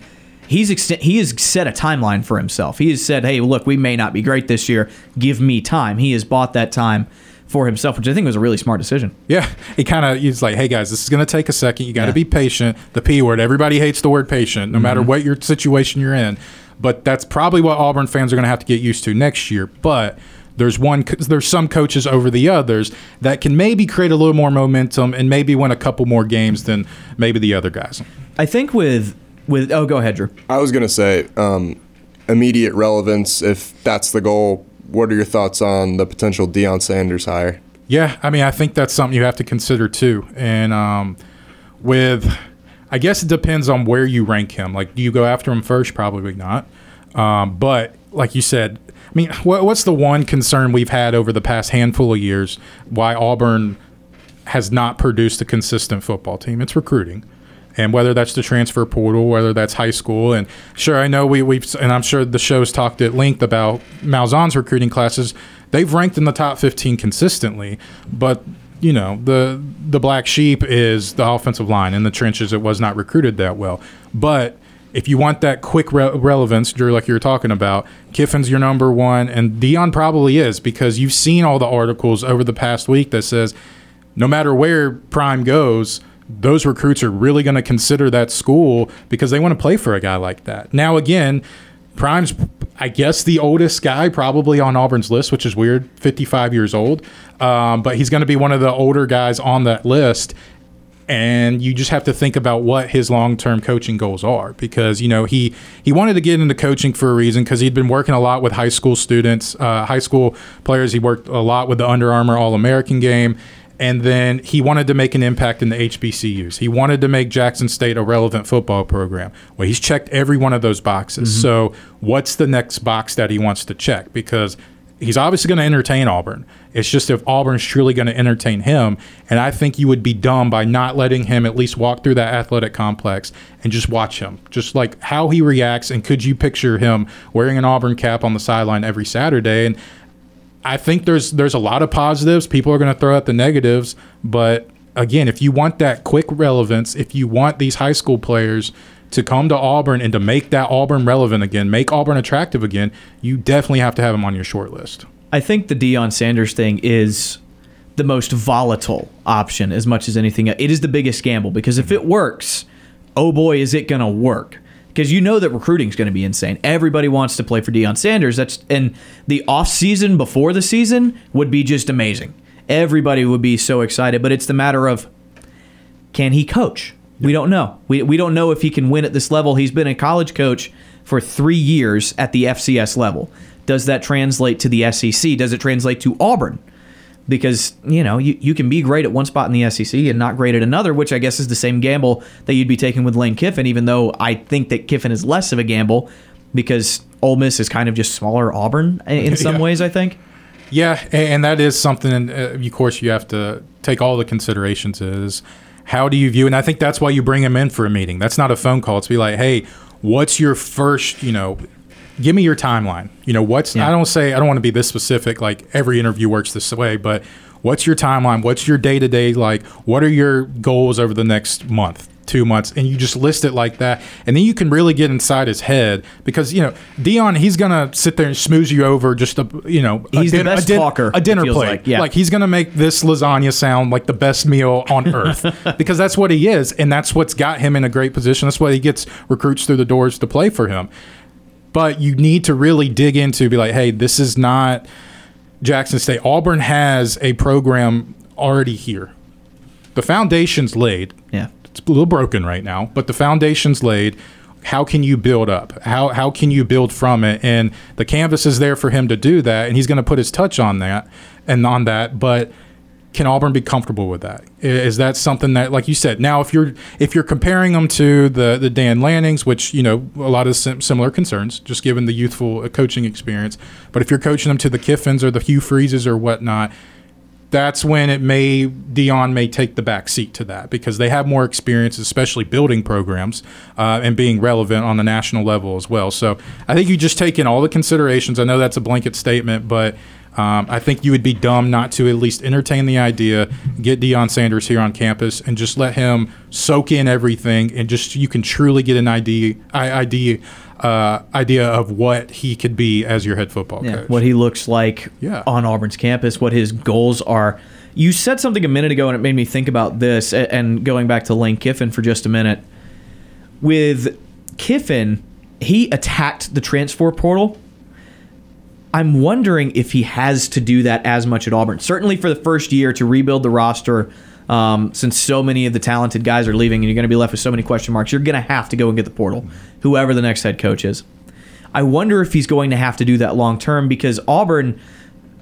he's ext- he has set a timeline for himself. He has said, "Hey, look, we may not be great this year. Give me time." He has bought that time for himself, which I think was a really smart decision. Yeah, he kind of he's like, "Hey guys, this is going to take a second. You got to Yeah. be patient." The P word. Everybody hates the word patient, no matter Mhm. what your situation you're in. But that's probably what Auburn fans are going to have to get used to next year. But there's one, there's some coaches over the others that can maybe create a little more momentum and maybe win a couple more games than maybe the other guys. I think with with oh, go ahead, Drew. I was gonna say um, immediate relevance. If that's the goal, what are your thoughts on the potential Deion Sanders hire? Yeah, I mean, I think that's something you have to consider too. And um, with, I guess it depends on where you rank him. Like, do you go after him first? Probably not. Um, but like you said, I mean, what, what's the one concern we've had over the past handful of years? Why Auburn has not produced a consistent football team? It's recruiting. And whether that's the transfer portal, whether that's high school, and sure, I know we, we've, and I'm sure the show's talked at length about Malzahn's recruiting classes. They've ranked in the top 15 consistently, but you know the the black sheep is the offensive line in the trenches. It was not recruited that well, but if you want that quick re- relevance, Drew, like you were talking about, Kiffin's your number one, and Deion probably is because you've seen all the articles over the past week that says no matter where Prime goes, those recruits are really going to consider that school because they want to play for a guy like that. Now, again, Prime's, I guess, the oldest guy probably on Auburn's list, which is weird, 55 years old. Um, but he's going to be one of the older guys on that list. And you just have to think about what his long-term coaching goals are, because you know he he wanted to get into coaching for a reason, because he'd been working a lot with high school students, uh, high school players. He worked a lot with the Under Armour All-American game, and then he wanted to make an impact in the HBCUs. He wanted to make Jackson State a relevant football program. Well, he's checked every one of those boxes. Mhm. So, what's the next box that he wants to check? Because he's obviously going to entertain Auburn. It's just if Auburn's truly going to entertain him, and I think you would be dumb by not letting him at least walk through that athletic complex and just watch him, just like how he reacts. And could you picture him wearing an Auburn cap on the sideline every Saturday? And I think there's there's a lot of positives. People are going to throw out the negatives, but again, if you want that quick relevance, if you want these high school players to come to Auburn and to make that Auburn relevant again, make Auburn attractive again, you definitely have to have them on your short list. I think the Deion Sanders thing is the most volatile option as much as anything. It is the biggest gamble because if it works, oh boy, is it going to work. Because you know that recruiting is going to be insane. Everybody wants to play for Deion Sanders. That's and the off season before the season would be just amazing. Everybody would be so excited. But it's the matter of can he coach? We don't know. We, we don't know if he can win at this level. He's been a college coach for three years at the FCS level. Does that translate to the SEC? Does it translate to Auburn? Because, you know, you, you can be great at one spot in the SEC and not great at another, which I guess is the same gamble that you'd be taking with Lane Kiffin, even though I think that Kiffin is less of a gamble because Ole Miss is kind of just smaller Auburn in some Yeah. ways, I think. Yeah, and that is something. Uh, of course, you have to take all the considerations. Is how do you view? And I think that's why you bring him in for a meeting. That's not a phone call. It's be like, hey, what's your first? You know, give me your timeline. You know, what's? I don't say I don't want to be this specific. Like every interview works this way, but what's your timeline? What's your day to day? Like, what are your goals over the next month? Two months, and you just list it like that, and then you can really get inside his head because you know Deion, he's gonna sit there and smooze you over just a you know a He's the din- best a din- talker, a dinner plate. like, yeah. Like he's gonna make this lasagna sound like the best meal on earth because that's what he is, and that's what's got him in a great position. That's why he gets recruits through the doors to play for him. But you need to really dig into be like, hey, this is not Jackson State. Auburn has a program already here. The foundation's laid. Yeah. It's a little broken right now, but the foundation's laid. How can you build up? How how can you build from it? And the canvas is there for him to do that, and he's going to put his touch on that and on that. But can Auburn be comfortable with that? Is that something that, like you said, now if you're if you're comparing them to the the Dan Lannings, which you know a lot of sim- similar concerns, just given the youthful uh, coaching experience, but if you're coaching them to the Kiffins or the Hugh Freezes or whatnot, that's when it may Deion may take the back seat to that because they have more experience, especially building programs uh, and being relevant on the national level as well. So I think you just take in all the considerations. I know that's a blanket statement, but um, I think you would be dumb not to at least entertain the idea, get Deion Sanders here on campus, and just let him soak in everything, and just you can truly get an idea idea uh, idea of what he could be as your head football Yeah, coach. what he looks like Yeah. on Auburn's campus, what his goals are. You said something a minute ago, and it made me think about this. And going back to Lane Kiffin for just a minute, with Kiffin, he attacked the transfer portal. I'm wondering if he has to do that as much at Auburn. Certainly for the first year to rebuild the roster, um, since so many of the talented guys are leaving and you're going to be left with so many question marks, you're going to have to go and get the portal, whoever the next head coach is. I wonder if he's going to have to do that long term because Auburn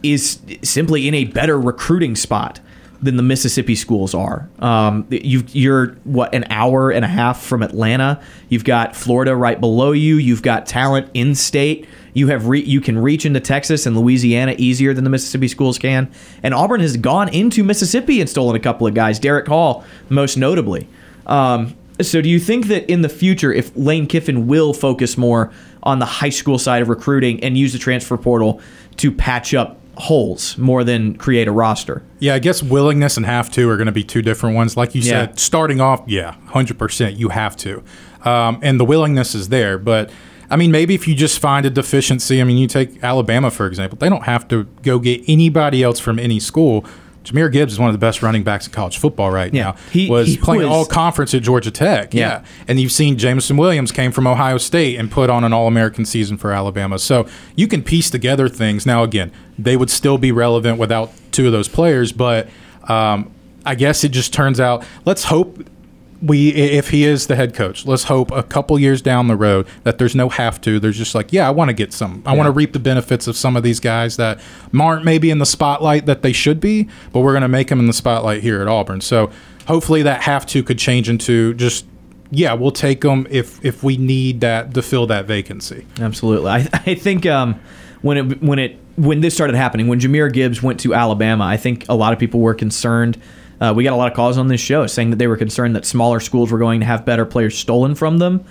is simply in a better recruiting spot than the Mississippi schools are. Um, you you're what an hour and a half from Atlanta. You've got Florida right below you. You've got talent in state. You have re- you can reach into Texas and Louisiana easier than the Mississippi schools can. And Auburn has gone into Mississippi and stolen a couple of guys. Derick Hall, most notably. Um, so, do you think that in the future, if Lane Kiffin will focus more on the high school side of recruiting and use the transfer portal to patch up holes more than create a roster? Yeah, I guess willingness and have to are going to be two different ones. Like you Yeah. said, starting off, yeah, 100%, you have to. Um, and the willingness is there. But, I mean, maybe if you just find a deficiency, I mean, you take Alabama, for example, they don't have to go get anybody else from any school. Jahmyr Gibbs is one of the best running backs in college football right Yeah. now. He- was he playing was- all conference at Georgia Tech. Yeah. Yeah. And you've seen Jameson Williams came from Ohio State and put on an All American season for Alabama. So you can piece together things. Now, again, they would still be relevant without two of those players, but um, I guess it just turns out. Let's hope we, if he is the head coach, let's hope a couple years down the road that there's no have to. There's just like, yeah, I want to get some. I want to reap the benefits of some of these guys that aren't maybe in the spotlight that they should be, but we're going to make them in the spotlight here at Auburn. So hopefully that have to could change into just yeah, we'll take them if if we need that to fill that vacancy. Absolutely. I, I think um, when it when it when this started happening, when Jahmyr Gibbs went to Alabama, I think a lot of people were concerned. Uh, we got a lot of calls on this show saying that they were concerned that smaller schools were going to have better players stolen from them.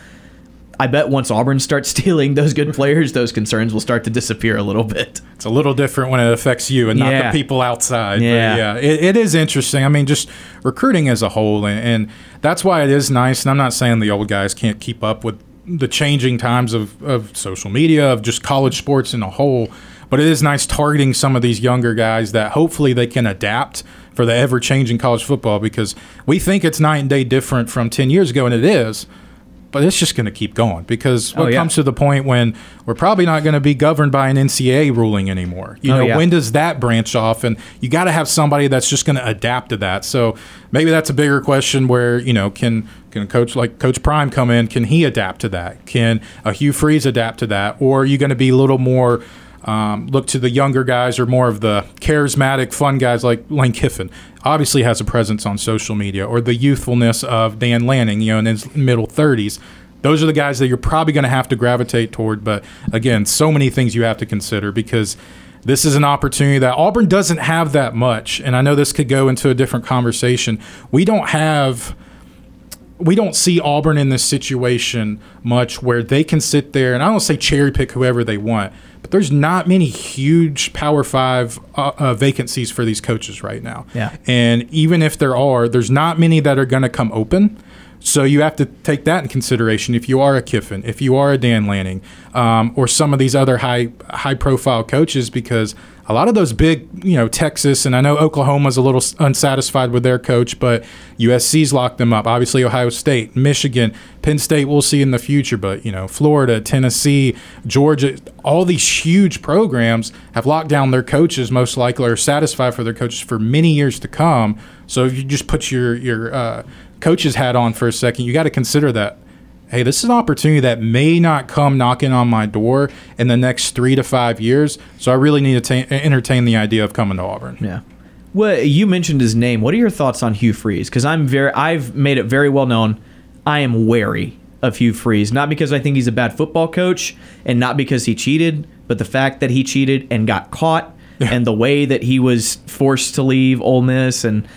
I bet once Auburn starts stealing those good players, those concerns will start to disappear a little bit. It's a little different when it affects you and not Yeah. the people outside. Yeah. But yeah, it, it is interesting. I mean, just recruiting as a whole, and, and that's why it is nice. And I'm not saying the old guys can't keep up with the changing times of, of social media, of just college sports in a whole. But it is nice targeting some of these younger guys that hopefully they can adapt for the ever changing college football because we think it's night and day different from 10 years ago, and it is. But it's just going to keep going because what Oh, yeah. comes to the point when we're probably not going to be governed by an NCAA ruling anymore. You Oh, know, yeah. when does that branch off? And you got to have somebody that's just going to adapt to that. So maybe that's a bigger question where, you know, can can a coach like Coach Prime come in? Can he adapt to that? Can a Hugh Freeze adapt to that? Or are you going to be a little more um, look to the younger guys or more of the charismatic, fun guys like Lane Kiffin? Obviously has a presence on social media, or the youthfulness of Dan Lanning, you know, in his middle 30s. Those are the guys that you're probably going to have to gravitate toward. But again, so many things you have to consider because this is an opportunity that Auburn doesn't have that much. And I know this could go into a different conversation. We don't have we don't see Auburn in this situation much where they can sit there and I don't say cherry pick whoever they want, but there's not many huge Power Five uh, uh, vacancies for these coaches right now. Yeah. And even if there are, there's not many that are going to come open. So you have to take that in consideration if you are a Kiffin, if you are a Dan Lanning, um, or some of these other high high profile coaches, because a lot of those big, you know, Texas and I know Oklahoma's a little unsatisfied with their coach, but USC's locked them up. Obviously, Ohio State, Michigan, Penn State, we'll see in the future, but you know, Florida, Tennessee, Georgia, all these huge programs have locked down their coaches, most likely, or satisfied for their coaches for many years to come. So if you just put your your uh, coach's hat on for a second, you got to consider that. Hey, this is an opportunity that may not come knocking on my door in the next three to five years. So I really need to ta- entertain the idea of coming to Auburn. Yeah. Well, you mentioned his name. What are your thoughts on Hugh Freeze? Because I'm very, I've made it very well known. I am wary of Hugh Freeze, not because I think he's a bad football coach, and not because he cheated, but the fact that he cheated and got caught. and the way that he was forced to leave Ole Miss, and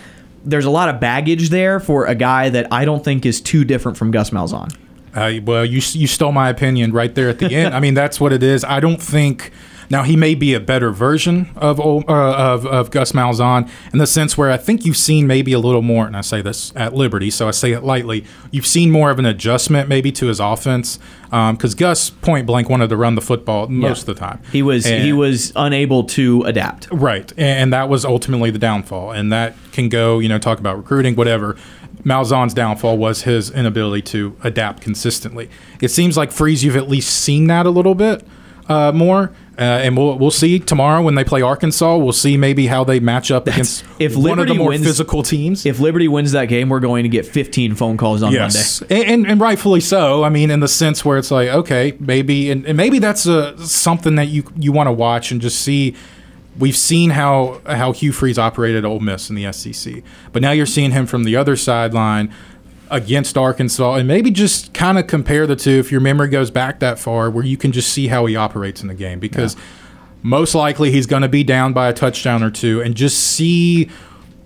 there's a lot of baggage there for a guy that I don't think is too different from Gus Malzahn. Uh, well, you you stole my opinion right there at the end. I mean, that's what it is. I don't think. Now he may be a better version of uh, of of Gus Malzahn in the sense where I think you've seen maybe a little more, and I say this at liberty, so I say it lightly. You've seen more of an adjustment maybe to his offense because Gus point blank wanted to run the football most of the time. He was And- he was unable to adapt. Right, and that was ultimately the downfall, and that can go, you know, talk about recruiting, whatever. Malzahn's downfall was his inability to adapt consistently. It seems like Freeze, you've at least seen that a little bit uh, more, uh, and we'll we'll see tomorrow when they play Arkansas. We'll see maybe how they match up against If one of Liberty the more wins, physical teams. If Liberty wins that game, we're going to get 15 phone calls on Yes, Monday. and, and and rightfully so. I mean, in the sense where it's like, okay, maybe, and, and maybe that's a something that you you want to watch and just see. We've seen how how Hugh Freeze operated at Ole Miss in the SEC, but now you're seeing him from the other sideline against Arkansas, and maybe just kind of compare the two if your memory goes back that far, where you can just see how he operates in the game because. Most likely, he's going to be down by a touchdown or two, and just see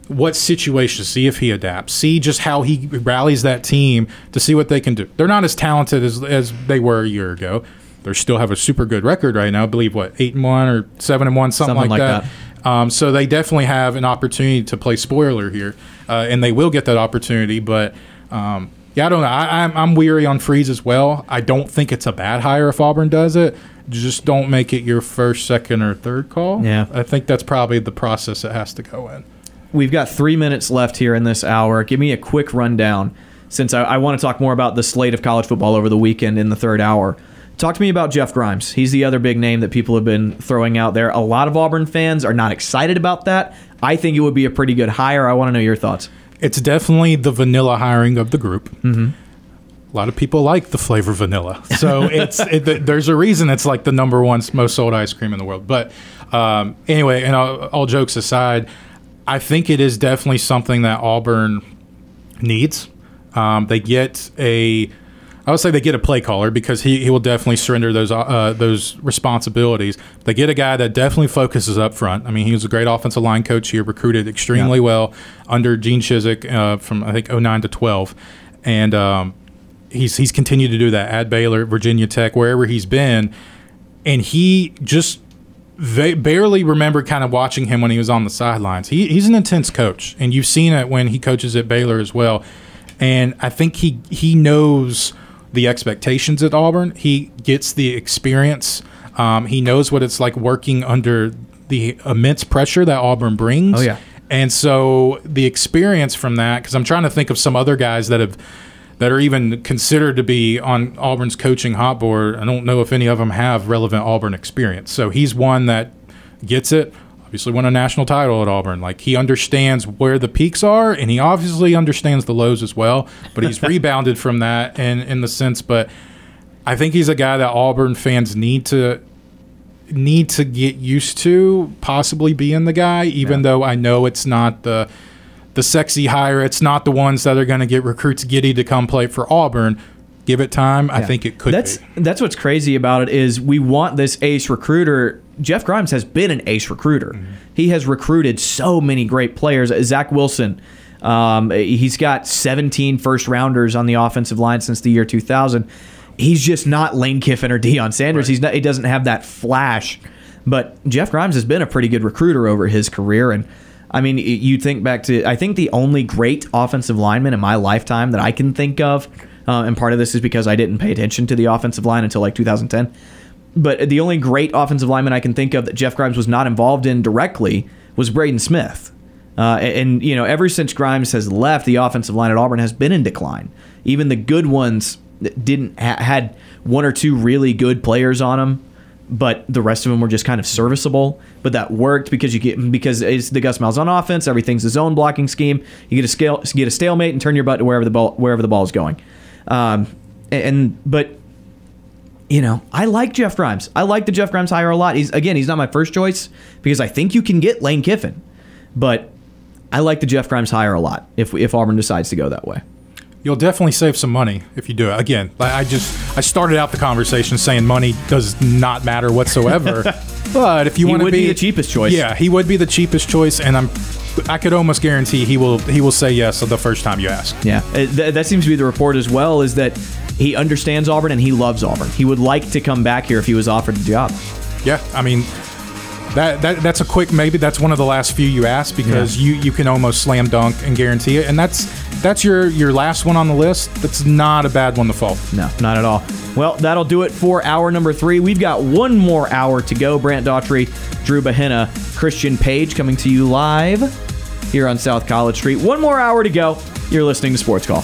what situations, see if he adapts, see just how he rallies that team to see what they can do. They're not as talented as, as they were a year ago. They still have a super good record right now. I believe what eight and one or seven and one, something, Something like, like that. Um, so they definitely have an opportunity to play spoiler here, uh, and they will get that opportunity. But um, yeah, I don't know. I, I'm, I'm weary on Freeze as well. I don't think it's a bad hire if Auburn does it. Just don't make it your first, second, or third call. Yeah. I think that's probably the process it has to go in. We've got three minutes left here in this hour. Give me a quick rundown, since I, I want to talk more about the slate of college football over the weekend in the third hour. Talk to me about Jeff Grimes. He's the other big name that people have been throwing out there. A lot of Auburn fans are not excited about that. I think it would be a pretty good hire. I want to know your thoughts. It's definitely the vanilla hiring of the group. Mm-hmm. A lot of people like the flavor vanilla, so it's it, there's a reason it's like the number one most sold ice cream in the world. But um, anyway, and all, all jokes aside, I think it is definitely something that Auburn needs. Um, they get a, I would say they get a play caller because he, he will definitely surrender those uh, those responsibilities. They get a guy that definitely focuses up front. I mean, he was a great offensive line coach here, recruited extremely Yeah. well under Gene Chizik uh, from I think 09 to 12, and um, he's he's continued to do that at Baylor, Virginia Tech, wherever he's been, and he just they barely remember kind of watching him when he was on the sidelines. He, he's an intense coach, and you've seen it when he coaches at Baylor as well. And I think he he knows the expectations at Auburn. He gets the experience. Um, he knows what it's like working under the immense pressure that Auburn brings. Oh, yeah. And so the experience from that, because I'm trying to think of some other guys that have that are even considered to be on Auburn's coaching hot board. I don't know if any of them have relevant Auburn experience. So he's one that gets it. Obviously, won a national title at Auburn. Like he understands where the peaks are, and he obviously understands the lows as well. But he's rebounded from that in in the sense. But I think he's a guy that Auburn fans need to need to get used to possibly being the guy, even though I know it's not the the sexy hire. It's not the ones that are going to get recruits giddy to come play for Auburn. Give it time. I Yeah. think it could that's, be. That's what's crazy about it is we want this ace recruiter. Jeff Grimes has been an ace recruiter. Mm-hmm. He has recruited so many great players. Zach Wilson, um, he's got 17 first rounders on the offensive line since the year 2000. He's just not Lane Kiffin or Deion Sanders. He's not. He doesn't have that flash. But Jeff Grimes has been a pretty good recruiter over his career, and I mean, you think back to I think the only great offensive lineman in my lifetime that I can think of, uh, and part of this is because I didn't pay attention to the offensive line until like 2010. But the only great offensive lineman I can think of that Jeff Grimes was not involved in directly was Braden Smith. Uh, and, you know, ever since Grimes has left, the offensive line at Auburn has been in decline. Even the good ones didn't ha- had one or two really good players on them, but the rest of them were just kind of serviceable. But that worked because you get because it's the Gus Malzahn offense. Everything's a zone blocking scheme. You get a scale, get a stalemate, and turn your butt to wherever the ball wherever the ball is going. Um, and but you know, I like Jeff Grimes. I like the Jeff Grimes hire a lot. He's again, he's not my first choice because I think you can get Lane Kiffin, but I like the Jeff Grimes hire a lot if if Auburn decides to go that way. You'll definitely save some money if you do it. Again, I just I started out the conversation saying money does not matter whatsoever. but if you want to be, be the cheapest choice. yeah, he would be the cheapest choice, and I'm I could almost guarantee he will he will say yes the first time you ask. Yeah, Uh, th- that seems to be the report as well. Is that he understands Auburn and he loves Auburn. He would like to come back here if he was offered the job. Yeah, I mean. That, that, that's a quick maybe that's one of the last few you ask because you, you can almost slam dunk and guarantee it and that's that's your your last one on the list that's not a bad one to fall No, not at all. Well, that'll do it for hour number three. We've got one more hour to go. Brant Daughtry, Drew Bahena, Christian Page coming to you live here on South College Street. One more hour to go. You're listening to Sports Call.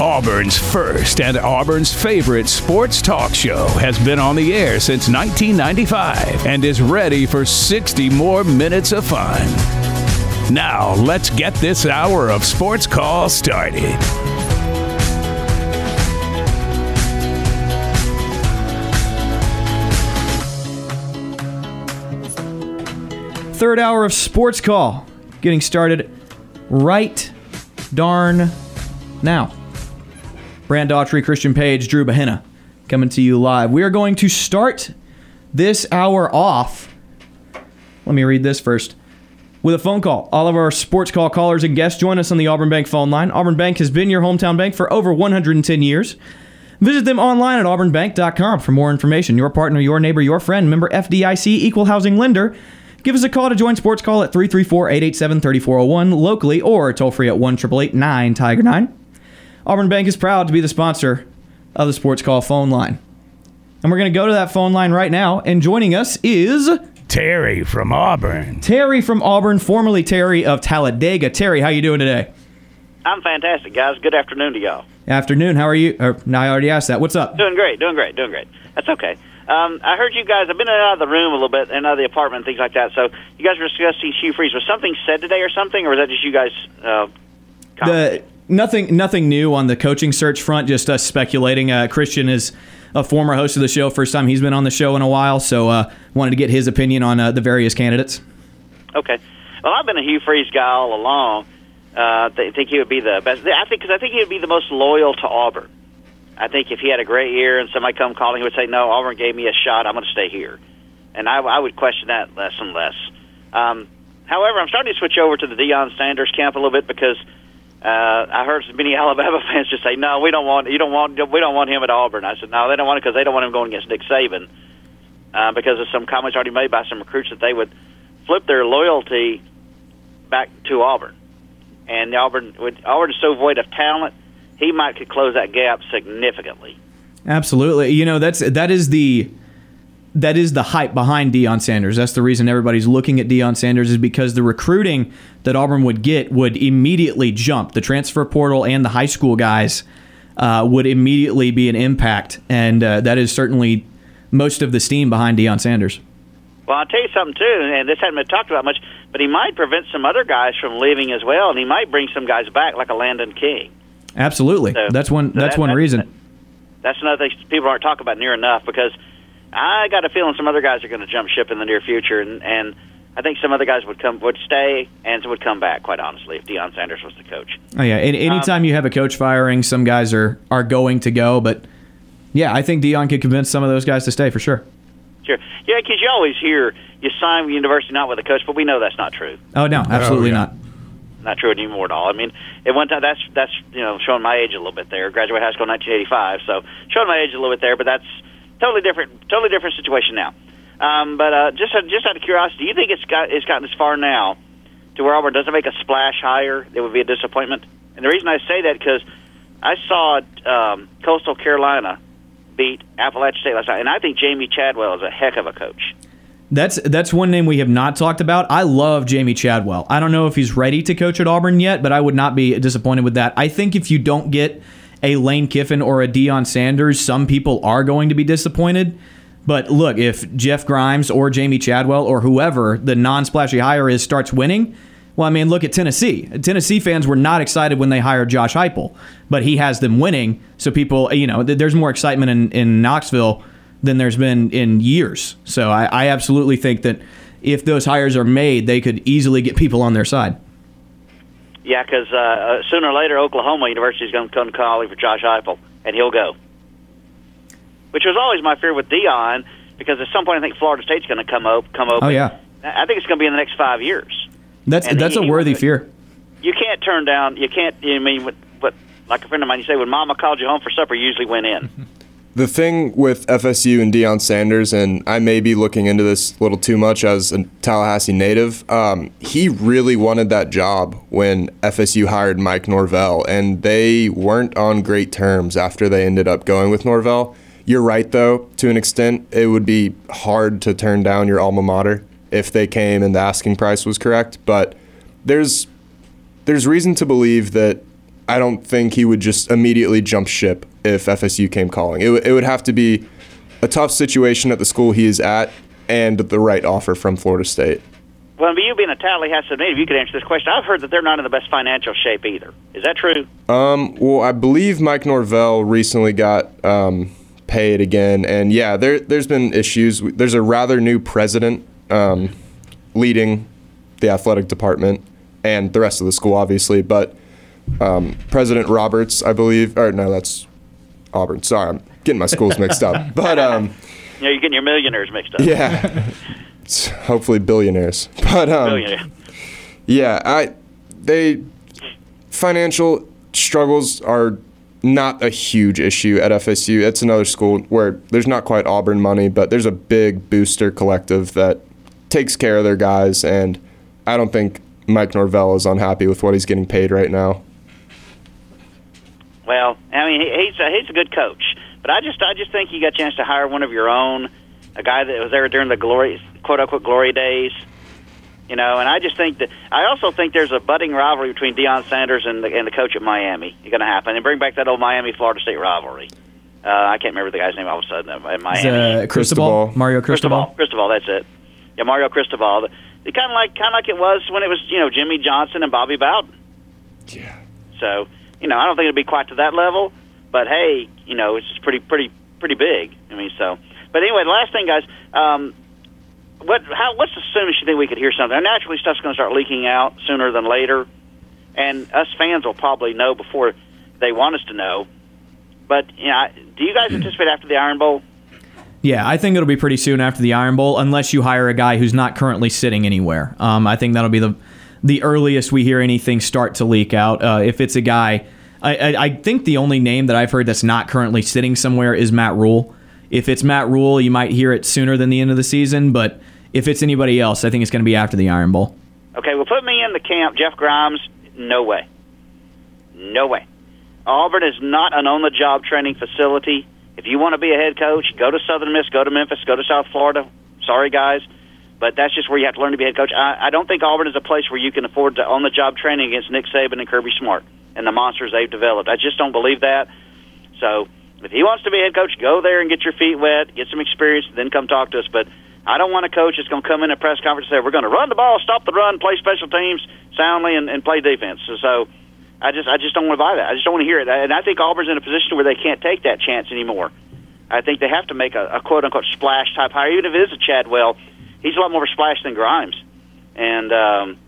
Auburn's first and Auburn's favorite sports talk show has been on the air since 1995 and is ready for 60 more minutes of fun. Now, let's get this hour of sports call started. Third hour of Sports Call getting started right darn now. Brant Daughtry, Christian Page, Drew Bahena coming to you live. We are going to start this hour off. Let me read this first. With a phone call. All of our sports call callers and guests join us on the Auburn Bank phone line. Auburn Bank has been your hometown bank for over 110 years. Visit them online at auburnbank.com for more information. Your partner, your neighbor, your friend, member FDIC, equal housing lender. Give us a call to join Sports Call at 334 887 3401 locally or toll free at 1 9 Tiger 9. Auburn Bank is proud to be the sponsor of the Sports Call phone line. And we're going to go to that phone line right now. And joining us is Terry from Auburn. Terry from Auburn, formerly Terry of Talladega. Terry, how you doing today? I'm fantastic, guys. Good afternoon to y'all. Afternoon. How are you? Or, no, I already asked that. What's up? Doing great, doing great, doing great. That's okay. Um, I heard you guys. I've been out of the room a little bit and out of the apartment, things like that. So you guys were discussing Hugh Freeze. Was something said today or something, or was that just you guys? Uh, The nothing nothing new on the coaching search front. Just us speculating. Uh, Christian is a former host of the show. First time he's been on the show in a while, so uh, wanted to get his opinion on uh, the various candidates. okay. Well, I've been a Hugh Freeze guy all along. Uh, I think he would be the best. I think because I think he would be the most loyal to Auburn. I think if he had a great year and somebody come calling, he would say, "No, Auburn gave me a shot. I'm going to stay here," and I, I would question that less and less. Um, however, I'm starting to switch over to the Deion Sanders camp a little bit because uh, I heard many Alabama fans just say, "No, we don't want you don't want we don't want him at Auburn." I said, "No, they don't want it because they don't want him going against Nick Saban uh, because of some comments already made by some recruits that they would flip their loyalty back to Auburn, and Auburn would Auburn is so void of talent, he might could close that gap significantly." Absolutely. You know, that's that is the that is the hype behind Deion Sanders. That's the reason everybody's looking at Deion Sanders is because the recruiting that Auburn would get would immediately jump. The transfer portal and the high school guys uh, would immediately be an impact, and uh, that is certainly most of the steam behind Deion Sanders. Well, I'll tell you something too, and this hadn't been talked about much, but he might prevent some other guys from leaving as well, and he might bring some guys back, like a Landen King. Absolutely, So- that's one. so That's that- one that- reason. That's another thing people aren't talking about near enough because I got a feeling some other guys are going to jump ship in the near future, and and I think some other guys would come would stay and would come back. Quite honestly, if Deion Sanders was the coach. Oh yeah, and anytime um, you have a coach firing, some guys are are going to go, but yeah, I think Deion could convince some of those guys to stay for sure. Sure, yeah, because you always hear you sign with university not with a coach, but we know that's not true. Oh no, absolutely oh, not. Not true anymore at all. I mean, at one time that's that's you know showing my age a little bit there. Graduated high school in 1985, so showing my age a little bit there, but that's totally different, totally different situation now. Um, but uh, just just out of curiosity, do you think it's got it's gotten this far now to where Auburn doesn't make a splash hire? It would be a disappointment. And the reason I say that because I saw um, Coastal Carolina beat Appalachian State last night, and I think Jamie Chadwell is a heck of a coach. That's that's one name we have not talked about. I love Jamie Chadwell. I don't know if he's ready to coach at Auburn yet, but I would not be disappointed with that. I think if you don't get a Lane Kiffin or a Deion Sanders, some people are going to be disappointed. But look, if Jeff Grimes or Jamie Chadwell or whoever the non-splashy hire is starts winning, well, I mean, look at Tennessee. Tennessee fans were not excited when they hired Josh Heupel, but he has them winning. So people, you know, there's more excitement in, in Knoxville than there's been in years. So I, I absolutely think that if those hires are made, they could easily get people on their side. Yeah, because uh, uh, sooner or later, Oklahoma University is going to come calling for Josh Heupel, and he'll go. Which was always my fear with Deion, because at some point I think Florida State's going to come up, come open. Oh yeah, I think it's going to be in the next five years. That's And that's he- a worthy was- fear. You can't turn down. You can't. I mean, what? Like a friend of mine, you say when Mama called you home for supper, you usually went in. The thing with FSU and Deion Sanders, and I may be looking into this a little too much as a Tallahassee native, um, he really wanted that job when FSU hired Mike Norvell, and they weren't on great terms after they ended up going with Norvell. You're right, though, to an extent, it would be hard to turn down your alma mater if they came and the asking price was correct, but there's there's reason to believe that I don't think he would just immediately jump ship if FSU came calling. It, w- it would have to be a tough situation at the school he is at and the right offer from Florida State. Well, but you being a Tallahassee native, you could answer this question. I've heard that they're not in the best financial shape either. Is that true? Um, well, I believe Mike Norvell recently got um, paid again, and yeah, there there's been issues. There's a rather new president um, leading the athletic department and the rest of the school, obviously, but um, President Roberts, I believe, or no, that's Auburn. Sorry, I'm getting my schools mixed up, but um, know, you're getting your millionaires mixed up. yeah, hopefully billionaires, but um, Millionaire. yeah, I they financial struggles are not a huge issue at FSU. It's another school where there's not quite Auburn money, but there's a big booster collective that takes care of their guys, and I don't think Mike Norvell is unhappy with what he's getting paid right now. Well, I mean, he's a, he's a good coach, but I just I just think you got a chance to hire one of your own, a guy that was there during the glory quote unquote glory days. You know, and I just think that I also think there's a budding rivalry between Deion Sanders and the, and the coach at Miami. It's going to happen and bring back that old Miami Florida State rivalry. Uh, I can't remember the guy's name all of a sudden uh, in Miami. Uh, Cristobal, Mario Cristobal. Cristobal, that's it. Yeah, Mario Cristobal. It kind of like kind of like it was when it was you know Jimmy Johnson and Bobby Bowden. Yeah. So you know I don't think it'll be quite to that level, but hey, you know it's pretty pretty pretty big. I mean so. But anyway, the last thing, guys. Um, what how what's the soonest you think we could hear something? And naturally, stuff's going to start leaking out sooner than later, and us fans will probably know before they want us to know. But you know, do you guys anticipate after the Iron Bowl? Yeah, I think it'll be pretty soon after the Iron Bowl, unless you hire a guy who's not currently sitting anywhere. Um, I think that'll be the the earliest we hear anything start to leak out. Uh, if it's a guy, I, I, I think the only name that I've heard that's not currently sitting somewhere is Matt Rhule. If it's Matt Rhule, you might hear it sooner than the end of the season. But if it's anybody else, I think it's going to be after the Iron Bowl. Okay, well, put me in the camp. Jeff Grimes, no way. No way. Auburn is not an on the job training facility. If you want to be a head coach, go to Southern Miss, go to Memphis, go to South Florida. Sorry, guys. But that's just where you have to learn to be head coach. I, I don't think Auburn is a place where you can afford to on the job training against Nick Saban and Kirby Smart and the monsters they've developed. I just don't believe that. So if he wants to be head coach, go there and get your feet wet, get some experience, then come talk to us. But I don't want a coach that's going to come in a press conference and say, we're going to run the ball, stop the run, play special teams soundly, and, and play defense. So, so I just I just don't want to buy that. I just don't want to hear it. And I think Auburn's in a position where they can't take that chance anymore. I think they have to make a, a quote unquote splash type hire, even if it is a Chadwell. He's a lot more of a splash than Grimes, and um,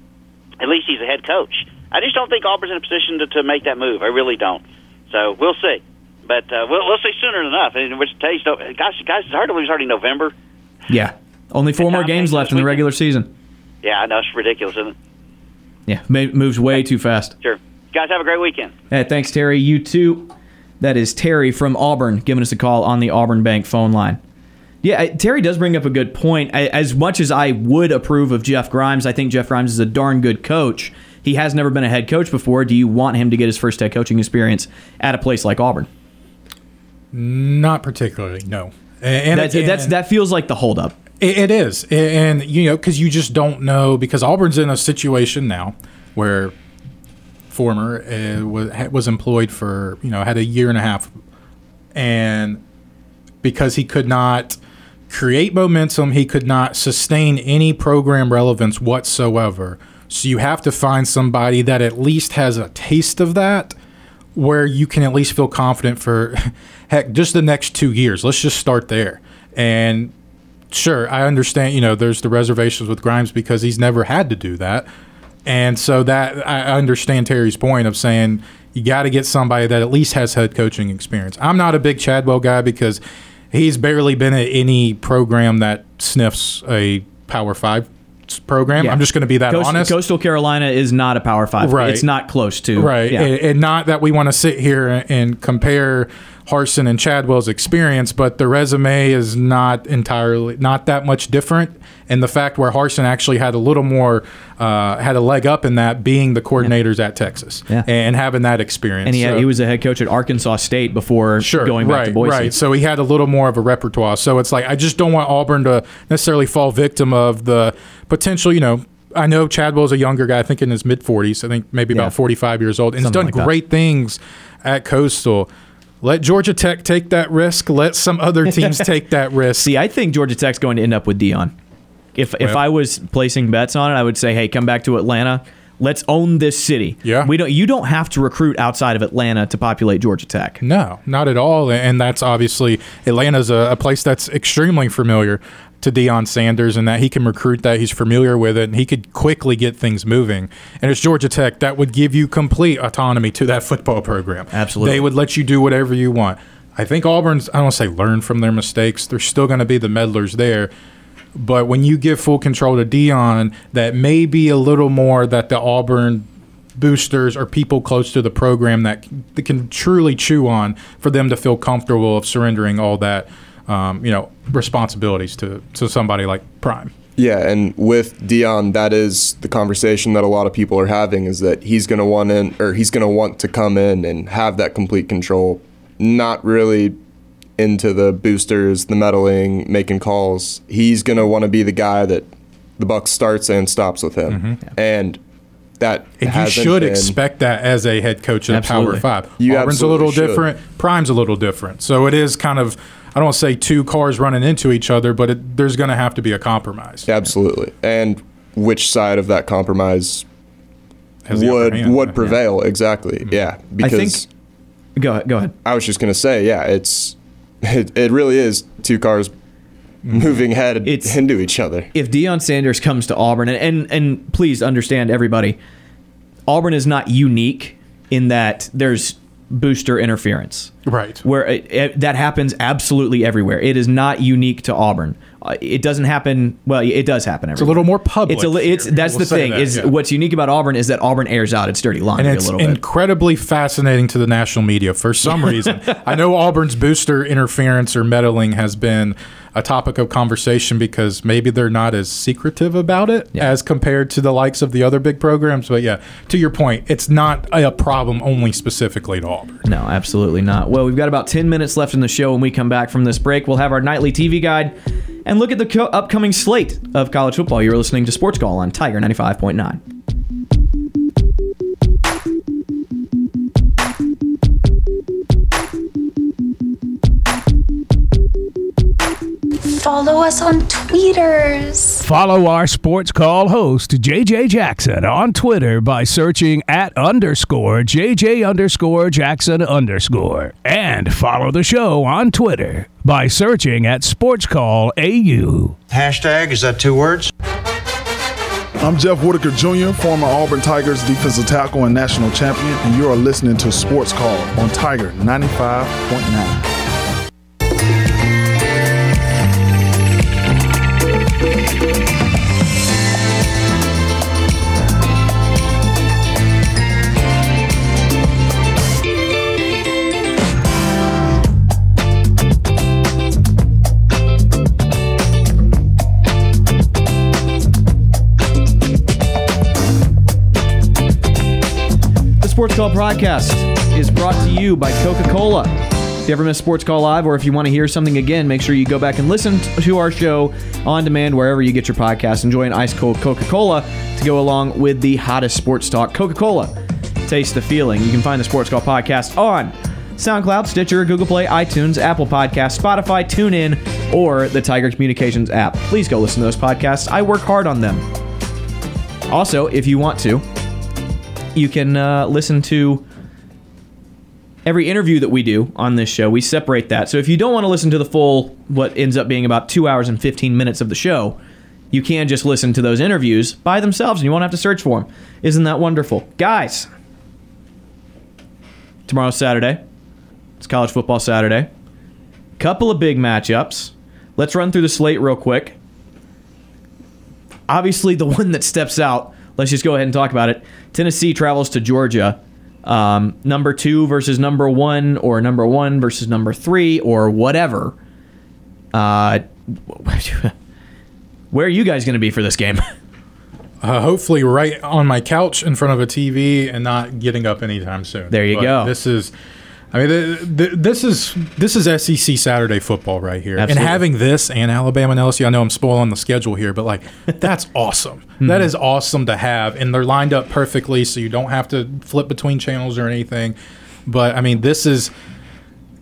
at least he's a head coach. I just don't think Auburn's in a position to, to make that move. I really don't. So we'll see, but uh, we'll we'll see sooner than enough. And which taste, gosh, guys, it's hard to believe it's already November. Yeah, only four more games left in the regular season. Yeah, I know it's ridiculous, isn't it? Yeah, moves way too fast. Sure. Guys, have a great weekend. Hey, thanks, Terry. You too. That is Terry from Auburn giving us a call on the Auburn Bank phone line. Yeah, I- Terry does bring up a good point. I, as much as I would approve of Jeff Grimes, I think Jeff Grimes is a darn good coach. He has never been a head coach before. Do you want him to get his first head coaching experience at a place like Auburn? Not particularly, no. And, that's, and- that's that feels like the holdup. It, it is, and you know, because you just don't know. Because Auburn's in a situation now where former uh, was was employed for you know had a year and a half, and because he could not create momentum, he could not sustain any program relevance whatsoever. So you have to find somebody that at least has a taste of that, where you can at least feel confident for, heck, just the next two years. Let's just start there. And sure, I understand. You know, there's the reservations with Grimes because he's never had to do that, and so that I understand Terry's point of saying you got to get somebody that at least has head coaching experience. I'm not a big Chadwell guy because he's barely been at any program that sniffs a Power Five program. Yeah. I'm just going to be that Coast- honest. Coastal Carolina is not a Power Five. Right. It's not close to. Right. Yeah. And, and not that we want to sit here and, and compare Harsin and Chadwell's experience, but the resume is not entirely, not that much different. And the fact where Harsin actually had a little more, uh, had a leg up in that being the coordinators at Texas Yeah. and having that experience. and he, had, So- he was a head coach at Arkansas State before going back right, to Boise. Right. So he had a little more of a repertoire. So it's like I just don't want Auburn to necessarily fall victim of the potential, you know. I know Chadwell's a younger guy, I think in his mid 40s, I think maybe Yeah. about 45 years old, and Something he's like that. done great things at Coastal. Let Georgia Tech take that risk. Let some other teams take that risk. See, I think Georgia Tech's going to end up with Deion. If if I was placing bets on it, I would say, hey, come back to Atlanta. Let's own this city. Yeah. We don't. You don't have to recruit outside of Atlanta to populate Georgia Tech. No, not at all. And that's obviously Atlanta's a, a place that's extremely familiar to Deion Sanders and that he can recruit that. He's familiar with it and he could quickly get things moving. And it's Georgia Tech that would give you complete autonomy to that football program. Absolutely. They would let you do whatever you want. I think Auburn's, I don't want to say learn from their mistakes. They're still going to be the meddlers there. But when you give full control to Deion, that may be a little more that the Auburn boosters or people close to the program that, that can truly chew on for them to feel comfortable of surrendering all that, um, you know, responsibilities to, to somebody like Prime. Yeah, and with Deion, that is the conversation that a lot of people are having is that he's going to want in or he's going to want to come in and have that complete control, not really into the boosters, the meddling, making calls. He's going to want to be the guy that the buck starts and stops with him. And that Mm-hmm. And you hasn't should been- expect that as a head coach in a Absolutely. Power Five. You Auburn's a little should. different. Prime's a little different. So it is kind of, I don't want to say two cars running into each other, but it, there's going to have to be a compromise. Absolutely. And which side of that compromise Has the upper would hand. would Yeah. prevail exactly? Mm-hmm. Yeah, because I think. Go ahead. Go ahead. I was just gonna say, yeah, it's it, it really is two cars mm-hmm. moving head It's- into each other. if Deion Sanders comes to Auburn, and, and and please understand everybody, Auburn is not unique in that there's booster interference. Right. Where it, it- that happens absolutely everywhere. It is not unique to Auburn. Uh, it doesn't happen. Well, it does happen everywhere. It's a little more public. It's a. It's here. that's We'll the thing. that, is yeah. what's unique about Auburn is that Auburn airs out its dirty laundry and a it's little bit. incredibly fascinating to the national media for some reason. I know Auburn's booster interference or meddling has been a topic of conversation because maybe they're not as secretive about it Yeah. as compared to the likes of the other big programs. But yeah, to your point, it's not a problem only specifically to Auburn. No, absolutely not. Well, we've got about 10 minutes left in the show. When we come back from this break, we'll have our nightly TV guide and look at the co- upcoming slate of college football. You're listening to Sports Call on Tiger 95.9. Follow us on tweeters. Follow our sports call host, JJ Jackson, on Twitter by searching at underscore JJ underscore Jackson underscore. And follow the show on Twitter by searching at Sports Call AU. Hashtag, is that two words? I'm Jeff Whitaker Jr., former Auburn Tigers defensive tackle and national champion, and you are listening to Sports Call on Tiger 95.9. Call podcast is brought to you by Coca Cola. If you ever miss Sports Call Live or if you want to hear something again, make sure you go back and listen to our show on demand wherever you get your podcast. Enjoy an ice cold Coca Cola to go along with the hottest sports talk. Coca Cola. Taste the feeling. You can find the Sports Call podcast on SoundCloud, Stitcher, Google Play, iTunes, Apple Podcasts, Spotify, TuneIn, or the Tiger Communications app. Please go listen to those podcasts. I work hard on them. Also, if you want to, you can uh, listen to every interview that we do on this show. We separate that. So if you don't want to listen to the full, what ends up being about two hours and 15 minutes of the show, you can just listen to those interviews by themselves and you won't have to search for them. Isn't that wonderful? Guys, tomorrow's Saturday. It's college football Saturday. Couple of big matchups. Let's run through the slate real quick. Obviously, the one that steps out, let's just go ahead and talk about it. Tennessee travels to Georgia. Um, number two versus number one, or number one versus number three, or whatever. Uh, where are you guys going to be for this game? Uh, hopefully, right on my couch in front of a TV and not getting up anytime soon. There you But go. This is, I mean, th- th- this is this is SEC Saturday football right here, Absolutely. and having this and Alabama and LSU. I know I'm spoiling the schedule here, but like that's awesome. Hmm. That is awesome to have, and they're lined up perfectly, so you don't have to flip between channels or anything. But I mean, this is.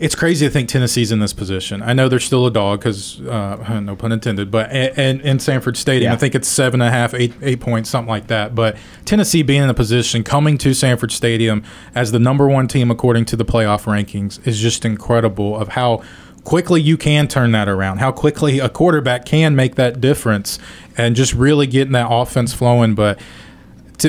It's crazy to think Tennessee's in this position. I know they're still a dog because, uh, no pun intended, but in, in Sanford Stadium, Yeah. I think it's seven and a half, eight, eight points, something like that. But Tennessee being in a position, coming to Sanford Stadium as the number one team according to the playoff rankings, is just incredible of how quickly you can turn that around, how quickly a quarterback can make that difference, and just really getting that offense flowing. But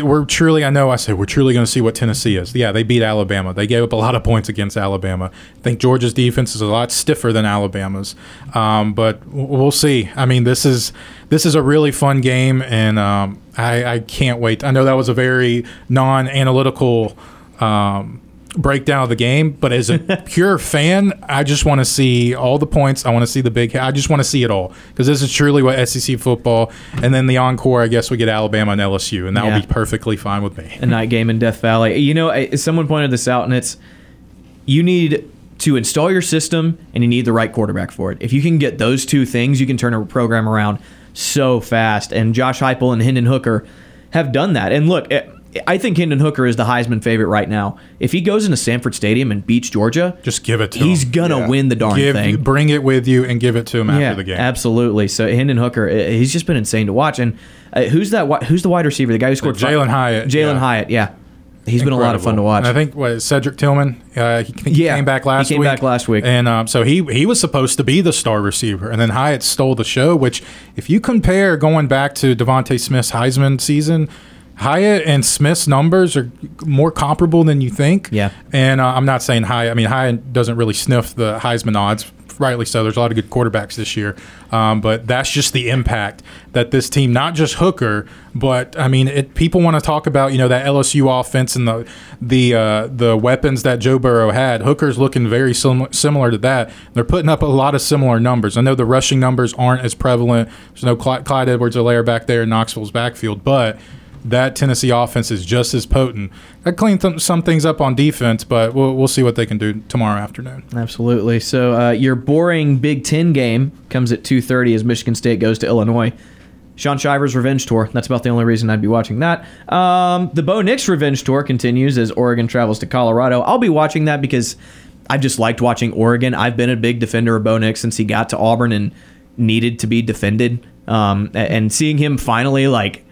we're truly, I know I said we're truly going to see what Tennessee is. Yeah, they beat Alabama. They gave up a lot of points against Alabama. I think Georgia's defense is a lot stiffer than Alabama's, um, but we'll see. I mean, this is this is a really fun game, and um, I, I can't wait. I know that was a very non-analytical. Um, breakdown of the game but as a pure fan i just want to see all the points i want to see the big i just want to see it all because this is truly what sec football and then the encore i guess we get alabama and lsu and that Yeah. will be perfectly fine with me a night game in Death Valley. You know, someone pointed this out, and it's you need to install your system and you need the right quarterback for it. If you can get those two things, you can turn a program around so fast. And Josh Heupel and Hendon Hooker have done that. And look, eh, I think Hendon Hooker is the Heisman favorite right now. If he goes into Sanford Stadium and beats Georgia, just give it to he's him. He's gonna Yeah. win the darn Give- thing. bring it with you and give it to him yeah, after the game absolutely. So Hendon Hooker, he's just been insane to watch. And uh, who's that? Who's the wide receiver? The guy who scored Jalin Hyatt, Jalin yeah. Hyatt. Yeah, he's been a lot of fun to watch. And I think what Cedric Tillman, uh, he, he Yeah, came back last he came week. back last week. and um, so he he was supposed to be the star receiver, and then Hyatt stole the show. Which, if you compare going back to DeVonta Smith's Heisman season. Hyatt and Smith's numbers are more comparable than you think. Yeah. And uh, I'm not saying Hyatt. I mean, Hyatt doesn't really sniff the Heisman odds, rightly so. There's a lot of good quarterbacks this year. Um, but that's just the impact that this team, not just Hooker, but I mean, it, people want to talk about you know that LSU offense and the the uh, the weapons that Joe Burrow had. Hooker's looking very sim- similar to that. They're putting up a lot of similar numbers. I know the rushing numbers aren't as prevalent. There's no Clyde, Clyde Edwards-Helaire back there in Knoxville's backfield, but that Tennessee offense is just as potent. I cleaned th- some things up on defense, but we'll, we'll see what they can do tomorrow afternoon. Absolutely. So uh, your boring Big Ten game comes at 2:30 as Michigan State goes to Illinois. Sean Shiver's revenge tour. That's about the only reason I'd be watching that. Um, the Bo Nix revenge tour continues as Oregon travels to Colorado. I'll be watching that because I've just liked watching Oregon. I've been a big defender of Bo Nix since he got to Auburn and needed to be defended. Um, and seeing him finally like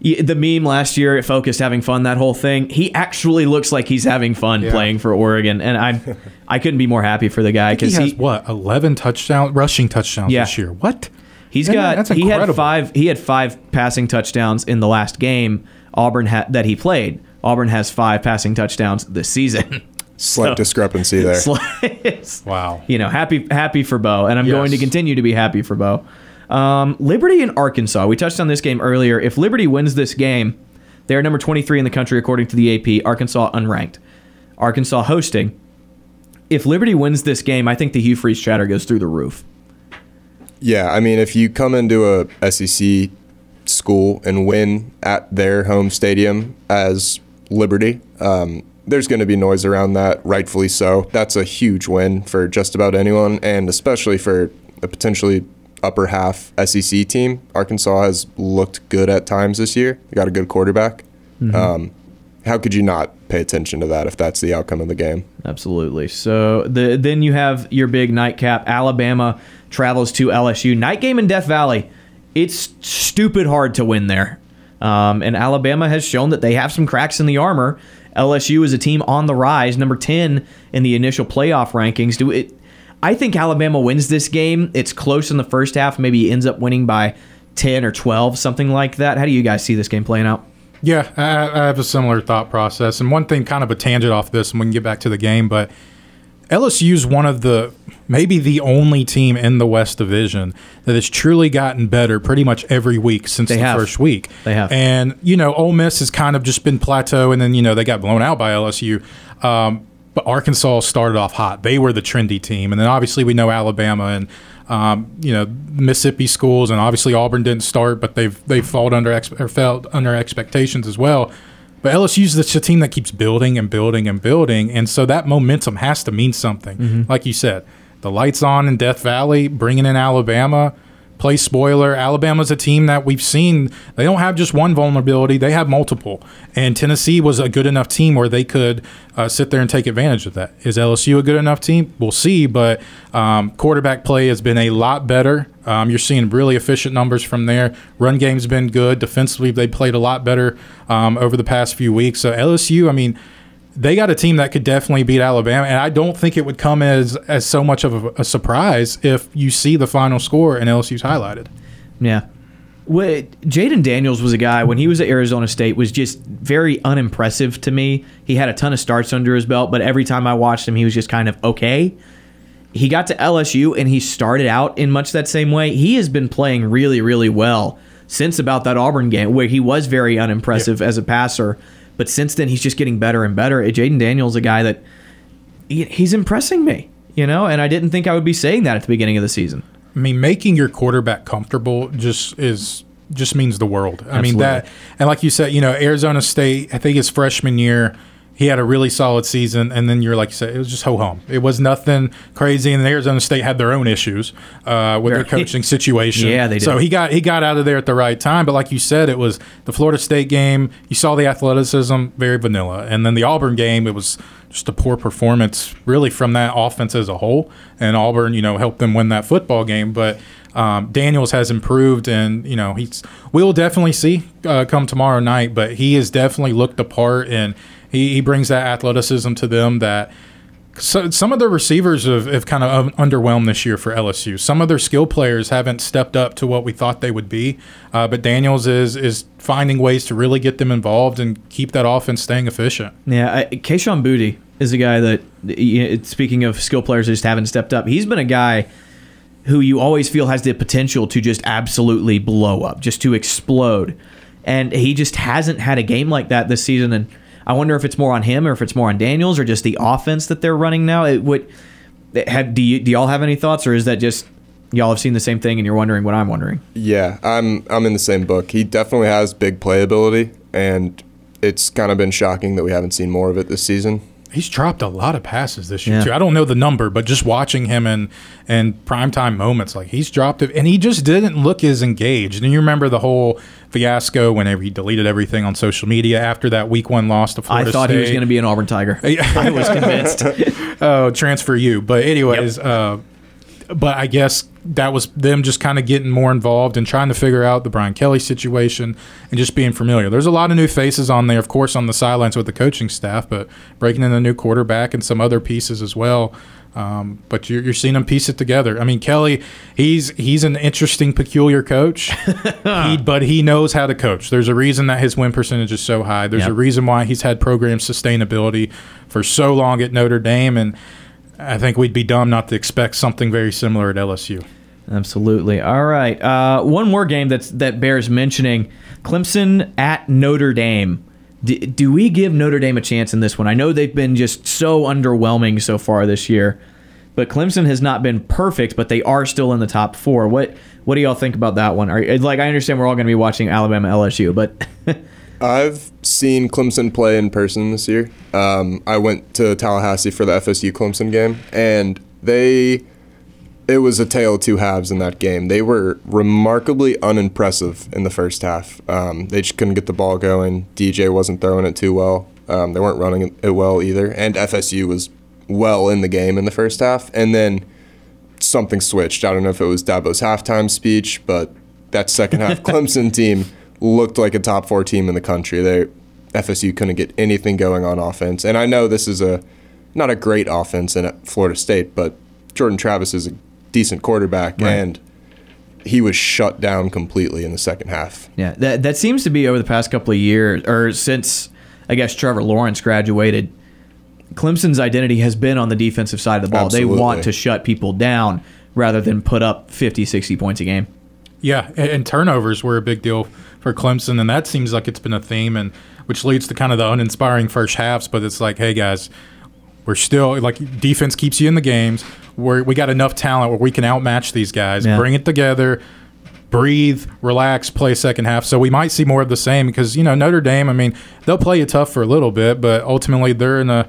the meme last year it focused having fun that whole thing he actually looks like he's having fun Yeah. playing for oregon and i i couldn't be more happy for the guy He because has he, what eleven touchdown rushing touchdowns Yeah. this year. What? he's Man, got that's he had five he had five passing touchdowns in the last game auburn had that he played auburn has five passing touchdowns this season Slight So- discrepancy there. Slight- Wow. you know, happy happy for Bo, and I'm Yes. going to continue to be happy for Bo. Um, Liberty and Arkansas. We touched on this game earlier. If Liberty wins this game, they are number 23 in the country according to the AP. Arkansas unranked. Arkansas hosting. If Liberty wins this game, I think the Hugh Freeze chatter goes through the roof. Yeah, I mean, if you come into a SEC school and win at their home stadium as Liberty. Um, there's going to be noise around that, rightfully so. That's a huge win for just about anyone, and especially for a potentially upper half SEC team. Arkansas has looked good at times this year. They got a good quarterback. Mhm. Um, how could you not pay attention to that if that's the outcome of the game? Absolutely. So the then you have your big nightcap. Alabama travels to LSU. Night game in Death Valley. It's stupid hard to win there. Um, and Alabama has shown that they have some cracks in the armor. LSU is a team on the rise, number 10 in the initial playoff rankings. Do it I think Alabama wins this game. It's close in the first half, maybe ends up winning by 10 or 12, something like that. How do you guys see this game playing out? Yeah, I, I have a similar thought process. And one thing, kind of a tangent off this, and we can get back to the game, but LSU's one of the maybe the only team in the West Division that has truly gotten better pretty much every week since They the have. first week. They have. And, you know, Ole Miss has kind of just been plateau, and then, you know, they got blown out by LSU. Um, but Arkansas started off hot. They were the trendy team. And then obviously we know Alabama and, um, you know, Mississippi schools, and obviously Auburn didn't start, but they've they've fallen under ex- or fell under expectations as well. But LSU's just a team that keeps building and building and building, and so that momentum has to mean something. Mhm. Like you said, the lights on in Death Valley, bringing in Alabama. Play spoiler. Alabama's a team that we've seen. They don't have just one vulnerability; they have multiple. And Tennessee was a good enough team where they could uh, sit there and take advantage of that. Is LSU a good enough team? We'll see. But um, quarterback play has been a lot better. Um, you're seeing really efficient numbers from there. Run game's been good. Defensively, they played a lot better um, over the past few weeks. So LSU, I mean, they got a team that could definitely beat Alabama, and I don't think it would come as as so much of a, a surprise if you see the final score and LSU's highlighted. Yeah. What Jayden Daniels was a guy when he was at Arizona State was just very unimpressive to me. He had a ton of starts under his belt, but every time I watched him, he was just kind of okay. He got to LSU and he started out in much that same way. He has been playing really, really well since about that Auburn game where he was very unimpressive as a passer, but since then he's just getting better and better. Jayden Daniels a guy that he- he's impressing me, you know, and I didn't think I would be saying that at the beginning of the season. I mean, making your quarterback comfortable just is just means the world. I mean that, and like you said, you know, Arizona State. I think his freshman year, he had a really solid season, and then you're like you said, it was just ho hum. It was nothing crazy, and Arizona State had their own issues uh, with their coaching situation. Yeah, they did. So he got he got out of there at the right time. But like you said, it was the Florida State game. You saw the athleticism, very vanilla, and then the Auburn game. It was just a poor performance, really, from that offense as a whole. And Auburn, you know, helped them win that football game. But um, Daniels has improved, and you know, he's we'll definitely see uh, come tomorrow night. But he has definitely looked the part, and he, he brings that athleticism to them that so some of the receivers have, have kind of underwhelmed this year for LSU. Some of their skill players haven't stepped up to what we thought they would be. Uh, but Daniels is is finding ways to really get them involved and keep that offense staying efficient. Yeah, I, Boutte is a guy that, speaking of skill players that just haven't stepped up, he's been a guy who you always feel has the potential to just absolutely blow up, just to explode. And he just hasn't had a game like that this season. And I wonder if it's more on him or if it's more on Daniels or just the offense that they're running now. It would have do you do y'all have any thoughts or is that just y'all have seen the same thing and you're wondering what I'm wondering? Yeah, I'm I'm in the same book. He definitely has big playability, and it's kind of been shocking that we haven't seen more of it this season. He's dropped a lot of passes this year Yeah. too. I don't know the number, but just watching him in in primetime moments, like he's dropped it, and he just didn't look as engaged. And you remember the whole fiasco whenever he deleted everything on social media after that Week One loss to Florida I thought he was going to be an Auburn Tiger. I was convinced. oh, transfer you. But anyways, uh, but I guess that was them just kind of getting more involved and trying to figure out the Brian Kelly situation and just being familiar. There's a lot of new faces on there, of course, on the sidelines with the coaching staff, but breaking in a new quarterback and some other pieces as well. Um, but you're, you're seeing them piece it together. I mean, Kelly, he's he's an interesting, peculiar coach, he, but he knows how to coach. There's a reason that his win percentage is so high. There's Yep. a reason why he's had program sustainability for so long at Notre Dame, and I think we'd be dumb not to expect something very similar at LSU. Absolutely. All right. Uh, one more game that's that bears mentioning: Clemson at Notre Dame. D- do we give Notre Dame a chance in this one? I know they've been just so underwhelming so far this year, but Clemson has not been perfect, but they are still in the top four. What What do y'all think about that one? Are, like I understand we're all going to be watching Alabama LSU, but I've seen Clemson play in person this year. Um, I went to Tallahassee for the FSU Clemson game, and they. It was a tale of two halves in that game. They were remarkably unimpressive in the first half. Um, they just couldn't get the ball going. DJ wasn't throwing it too well. Um, they weren't running it well either. And FSU was well in the game in the first half. And then something switched. I don't know if it was Dabo's halftime speech, but that second half Clemson team looked like a top four team in the country. They FSU couldn't get anything going on offense. And I know this is a not a great offense in Florida State, but Jordan Travis is a decent quarterback Right. and he was shut down completely in the second half. Yeah, that that seems to be over the past couple of years, or since I guess Trevor Lawrence graduated. Clemson's identity has been on the defensive side of the ball. They want to shut people down rather than put up 50, 60 points a game. Yeah, and, and turnovers were a big deal for Clemson, and that seems like it's been a theme, and which leads to kind of the uninspiring first halves. But it's like, hey guys, we're still like defense keeps you in the games. We're, we got enough talent where we can outmatch these guys. Yeah. Bring it together, breathe, relax, play second half. So we might see more of the same because you know Notre Dame. I mean, they'll play you tough for a little bit, but ultimately they're in a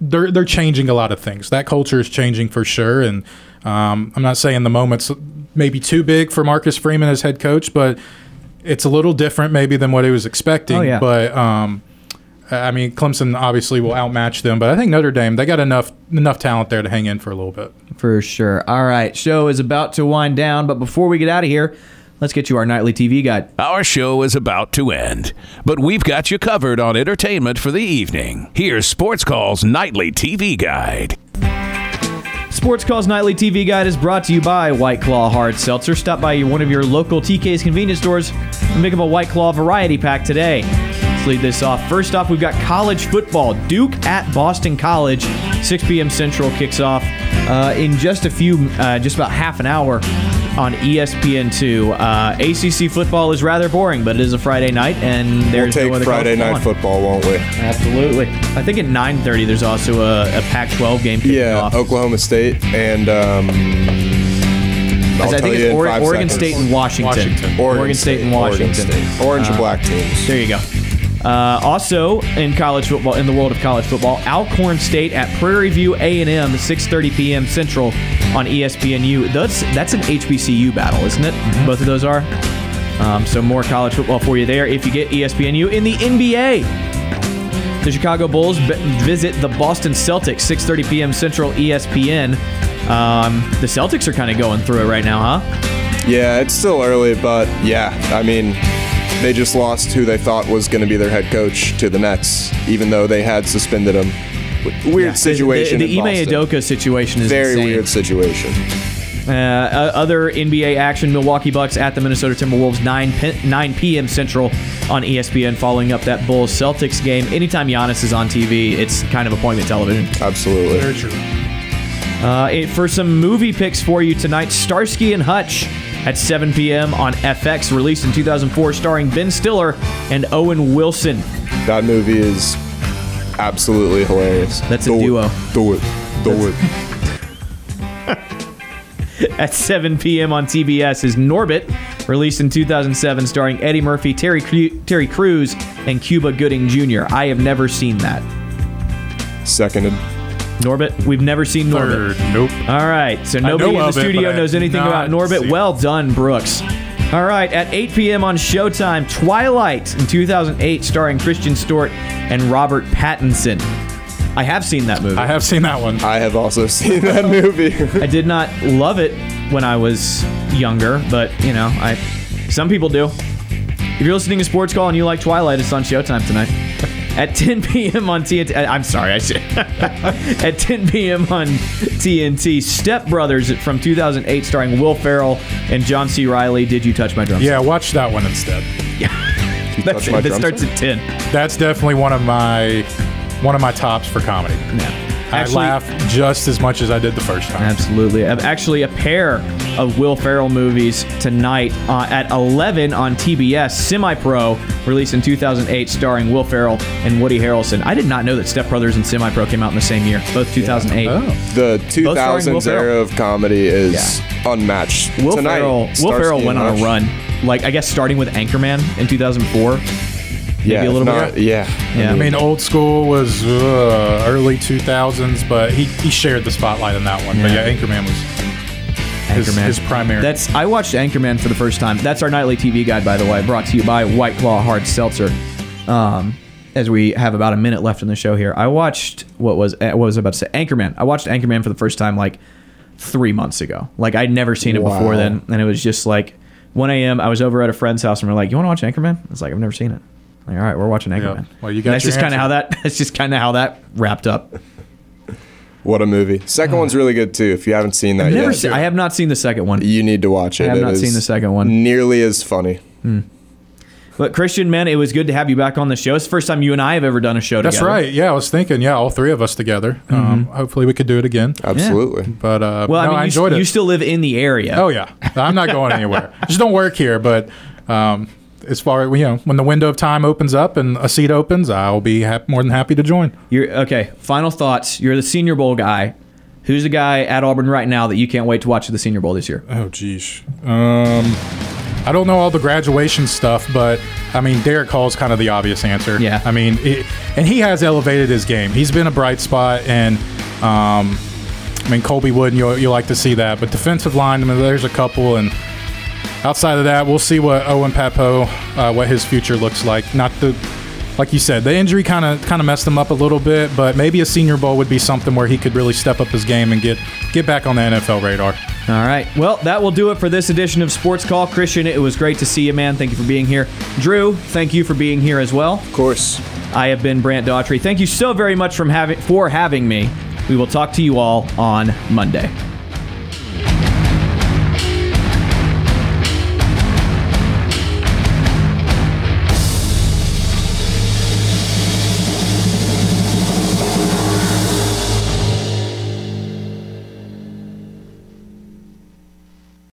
they're they're changing a lot of things. That culture is changing for sure, and um, I'm not saying the moment's maybe too big for Marcus Freeman as head coach, but it's a little different maybe than what he was expecting. Oh, yeah. But um, I mean, Clemson obviously will outmatch them, but I think Notre Dame they got enough enough talent there to hang in for a little bit. For sure. All right, show is about to wind down, but before we get out of here, let's get you our nightly TV guide. Our show is about to end, but we've got you covered on entertainment for the evening. Here's Sports Call's nightly TV guide. Sports Calls Nightly TV Guide is brought to you by White Claw Hard Seltzer. Stop by one of your local TK's convenience stores and pick up a White Claw variety pack today. Let's lead this off. First off, we've got college football. Duke at Boston College. 6 p.m. Central kicks off uh, in just a few, uh, just about half an hour on E ESPN2. Uh, ACC football is rather boring, but it is a Friday night, and We'll there's take no other Friday night football on. football, won't we? Absolutely. I think at 9:30 there's also a, a Pac-12 game Yeah, off. Oklahoma State and um, I'll I think you it's in Ore- five Oregon. State and Washington. Oregon, State and Washington. State. Orange and Uh, black teams. There you go. Uh, also in college football, in the world of college football, Alcorn State at Prairie View A&M, 6:30 p.m. Central on ESPNU. That's that's an HBCU battle, isn't it? Mm-hmm. Both of those are. Um, so more college football for you there if you get ESPNU in the NBA. The Chicago Bulls b- visit the Boston Celtics, 6:30 p.m. Central, ESPN. Um, the Celtics are kind of going through it right now, huh? Yeah, it's still early, but yeah, I mean, they just lost who they thought was going to be their head coach to the Nets, even though they had suspended him. Weird The- situation. The, the, in Ime Boston. Udoka situation is Very insane. weird situation. Uh, uh, other NBA action: Milwaukee Bucks at the Minnesota Timberwolves, 9 p- 9 p.m. Central on ESPN. Following up that Bulls Celtics game, anytime Giannis is on TV, it's kind of appointment television. Absolutely. Very true. Uh, it- for some movie picks for you tonight, Starsky and Hutch at 7 p.m. on FX, released in 2004, starring Ben Stiller and Owen Wilson. That movie is absolutely hilarious. That's a Do it. duo. Do it. Do it. At 7 p.m. on TBS is Norbit, released in 2007, starring Eddie Murphy, Terry Cru- Terry Crews, and Cuba Gooding Jr. I have never seen that. Seconded. Norbit, we've never seen Norbit. Third, nope. All right, so nobody in the of it, studio but I knows have anything about not Norbit. seen Well done, Brooks. All right, at 8 p.m. on Showtime, Twilight in 2008, starring Kristen Stewart and Robert Pattinson. I have seen that movie. I have seen that one. I have also seen that movie. I did not love it when I was younger, but you know, I some people do. If you're listening to Sports Call and you like Twilight, it's on Showtime tonight. At 10 p.m. on TNT, uh, I'm sorry, I said. At 10 p.m. on TNT, Step Brothers from 2008, starring Will Ferrell and John C. Reilly. Did you touch my drums? Yeah, watch that one instead. That's it. That drum starts at 10. That's definitely one of my one of my tops for comedy. Yeah. I Actually- laugh just as much as I did the first time. Absolutely. Actually, a pair of Will Ferrell movies tonight uh, at 11 on TBS. Semi Pro, released in 2008, starring Will Ferrell and Woody Harrelson. I did not know that Step Brothers and Semi Pro came out in the same year, both 2008. The Both starring Will 2000s era of comedy is unmatched. Will Tonight, Ferrell, Will Starsky Ferrell went on a run, like I guess starting with Anchorman in 2004. Yeah, a little not- bit. yeah. Yeah. I mean, old school was uh, early 2000s, but he, he shared the spotlight in that one. But Yeah. yeah, Anchorman was his, Anchorman. his primary. That's I watched Anchorman for the first time. That's our nightly TV guide, by the way, brought to you by White Claw Hard Seltzer. Um, as we have about a minute left in the show here, I watched what was eh, what was I about to say? Anchorman. I watched Anchorman for the first time like three months ago. Like I'd never seen it before Wow. then, and it was just like 1 a.m. I was over at a friend's house, and we're like, "You want to watch Anchorman?" I was like, "I've never seen it." Like, all right, we're watching Anchorman. Well, you And got that's your just kind of answer. how that. That's just kind of how that wrapped up. What a movie. Second one's really good too. If you haven't seen that I've never yet, seen, I have not seen the second one. you need to watch it. I have It not is seen the second one. Nearly as funny. But Christian, man, it was good to have you back on the show. It's the first time you and I have ever done a show together. That's together. right. Yeah, I was thinking, yeah, all three of us together. Um, hopefully, we could do it again. Absolutely. But uh, Well, no, I mean, I you, enjoyed you it. still live in the area. Oh yeah, I'm not going anywhere. Just don't work here. But um, as far as you know, when the window of time opens up and a seat opens, I'll be hap- more than happy to join. You're okay. Final thoughts. You're the Senior Bowl guy. Who's the guy at Auburn right now that you can't wait to watch the Senior Bowl this year? Oh geez. Um, I don't know all the graduation stuff, but I mean, Derick Hall's kind of the obvious answer. Yeah. I mean, it, and he has elevated his game. He's been a bright spot, and um, I mean, Colby Wood, you'll, you'll like to see that. But defensive line, I mean, there's a couple, and outside of that, we'll see what Owen Pappoe, uh, what his future looks like. Not the like you said, the injury kind of kind of messed him up a little bit, but maybe a Senior Bowl would be something where he could really step up his game and get get back on the NFL radar. All right. Well, that will do it for this edition of Sports Call. Christian, it was great to see you, man. Thank you for being here. Drew, thank you for being here as well. Of course. I have been Brant Daughtry. Thank you so very much from having for having me. We will talk to you all on Monday.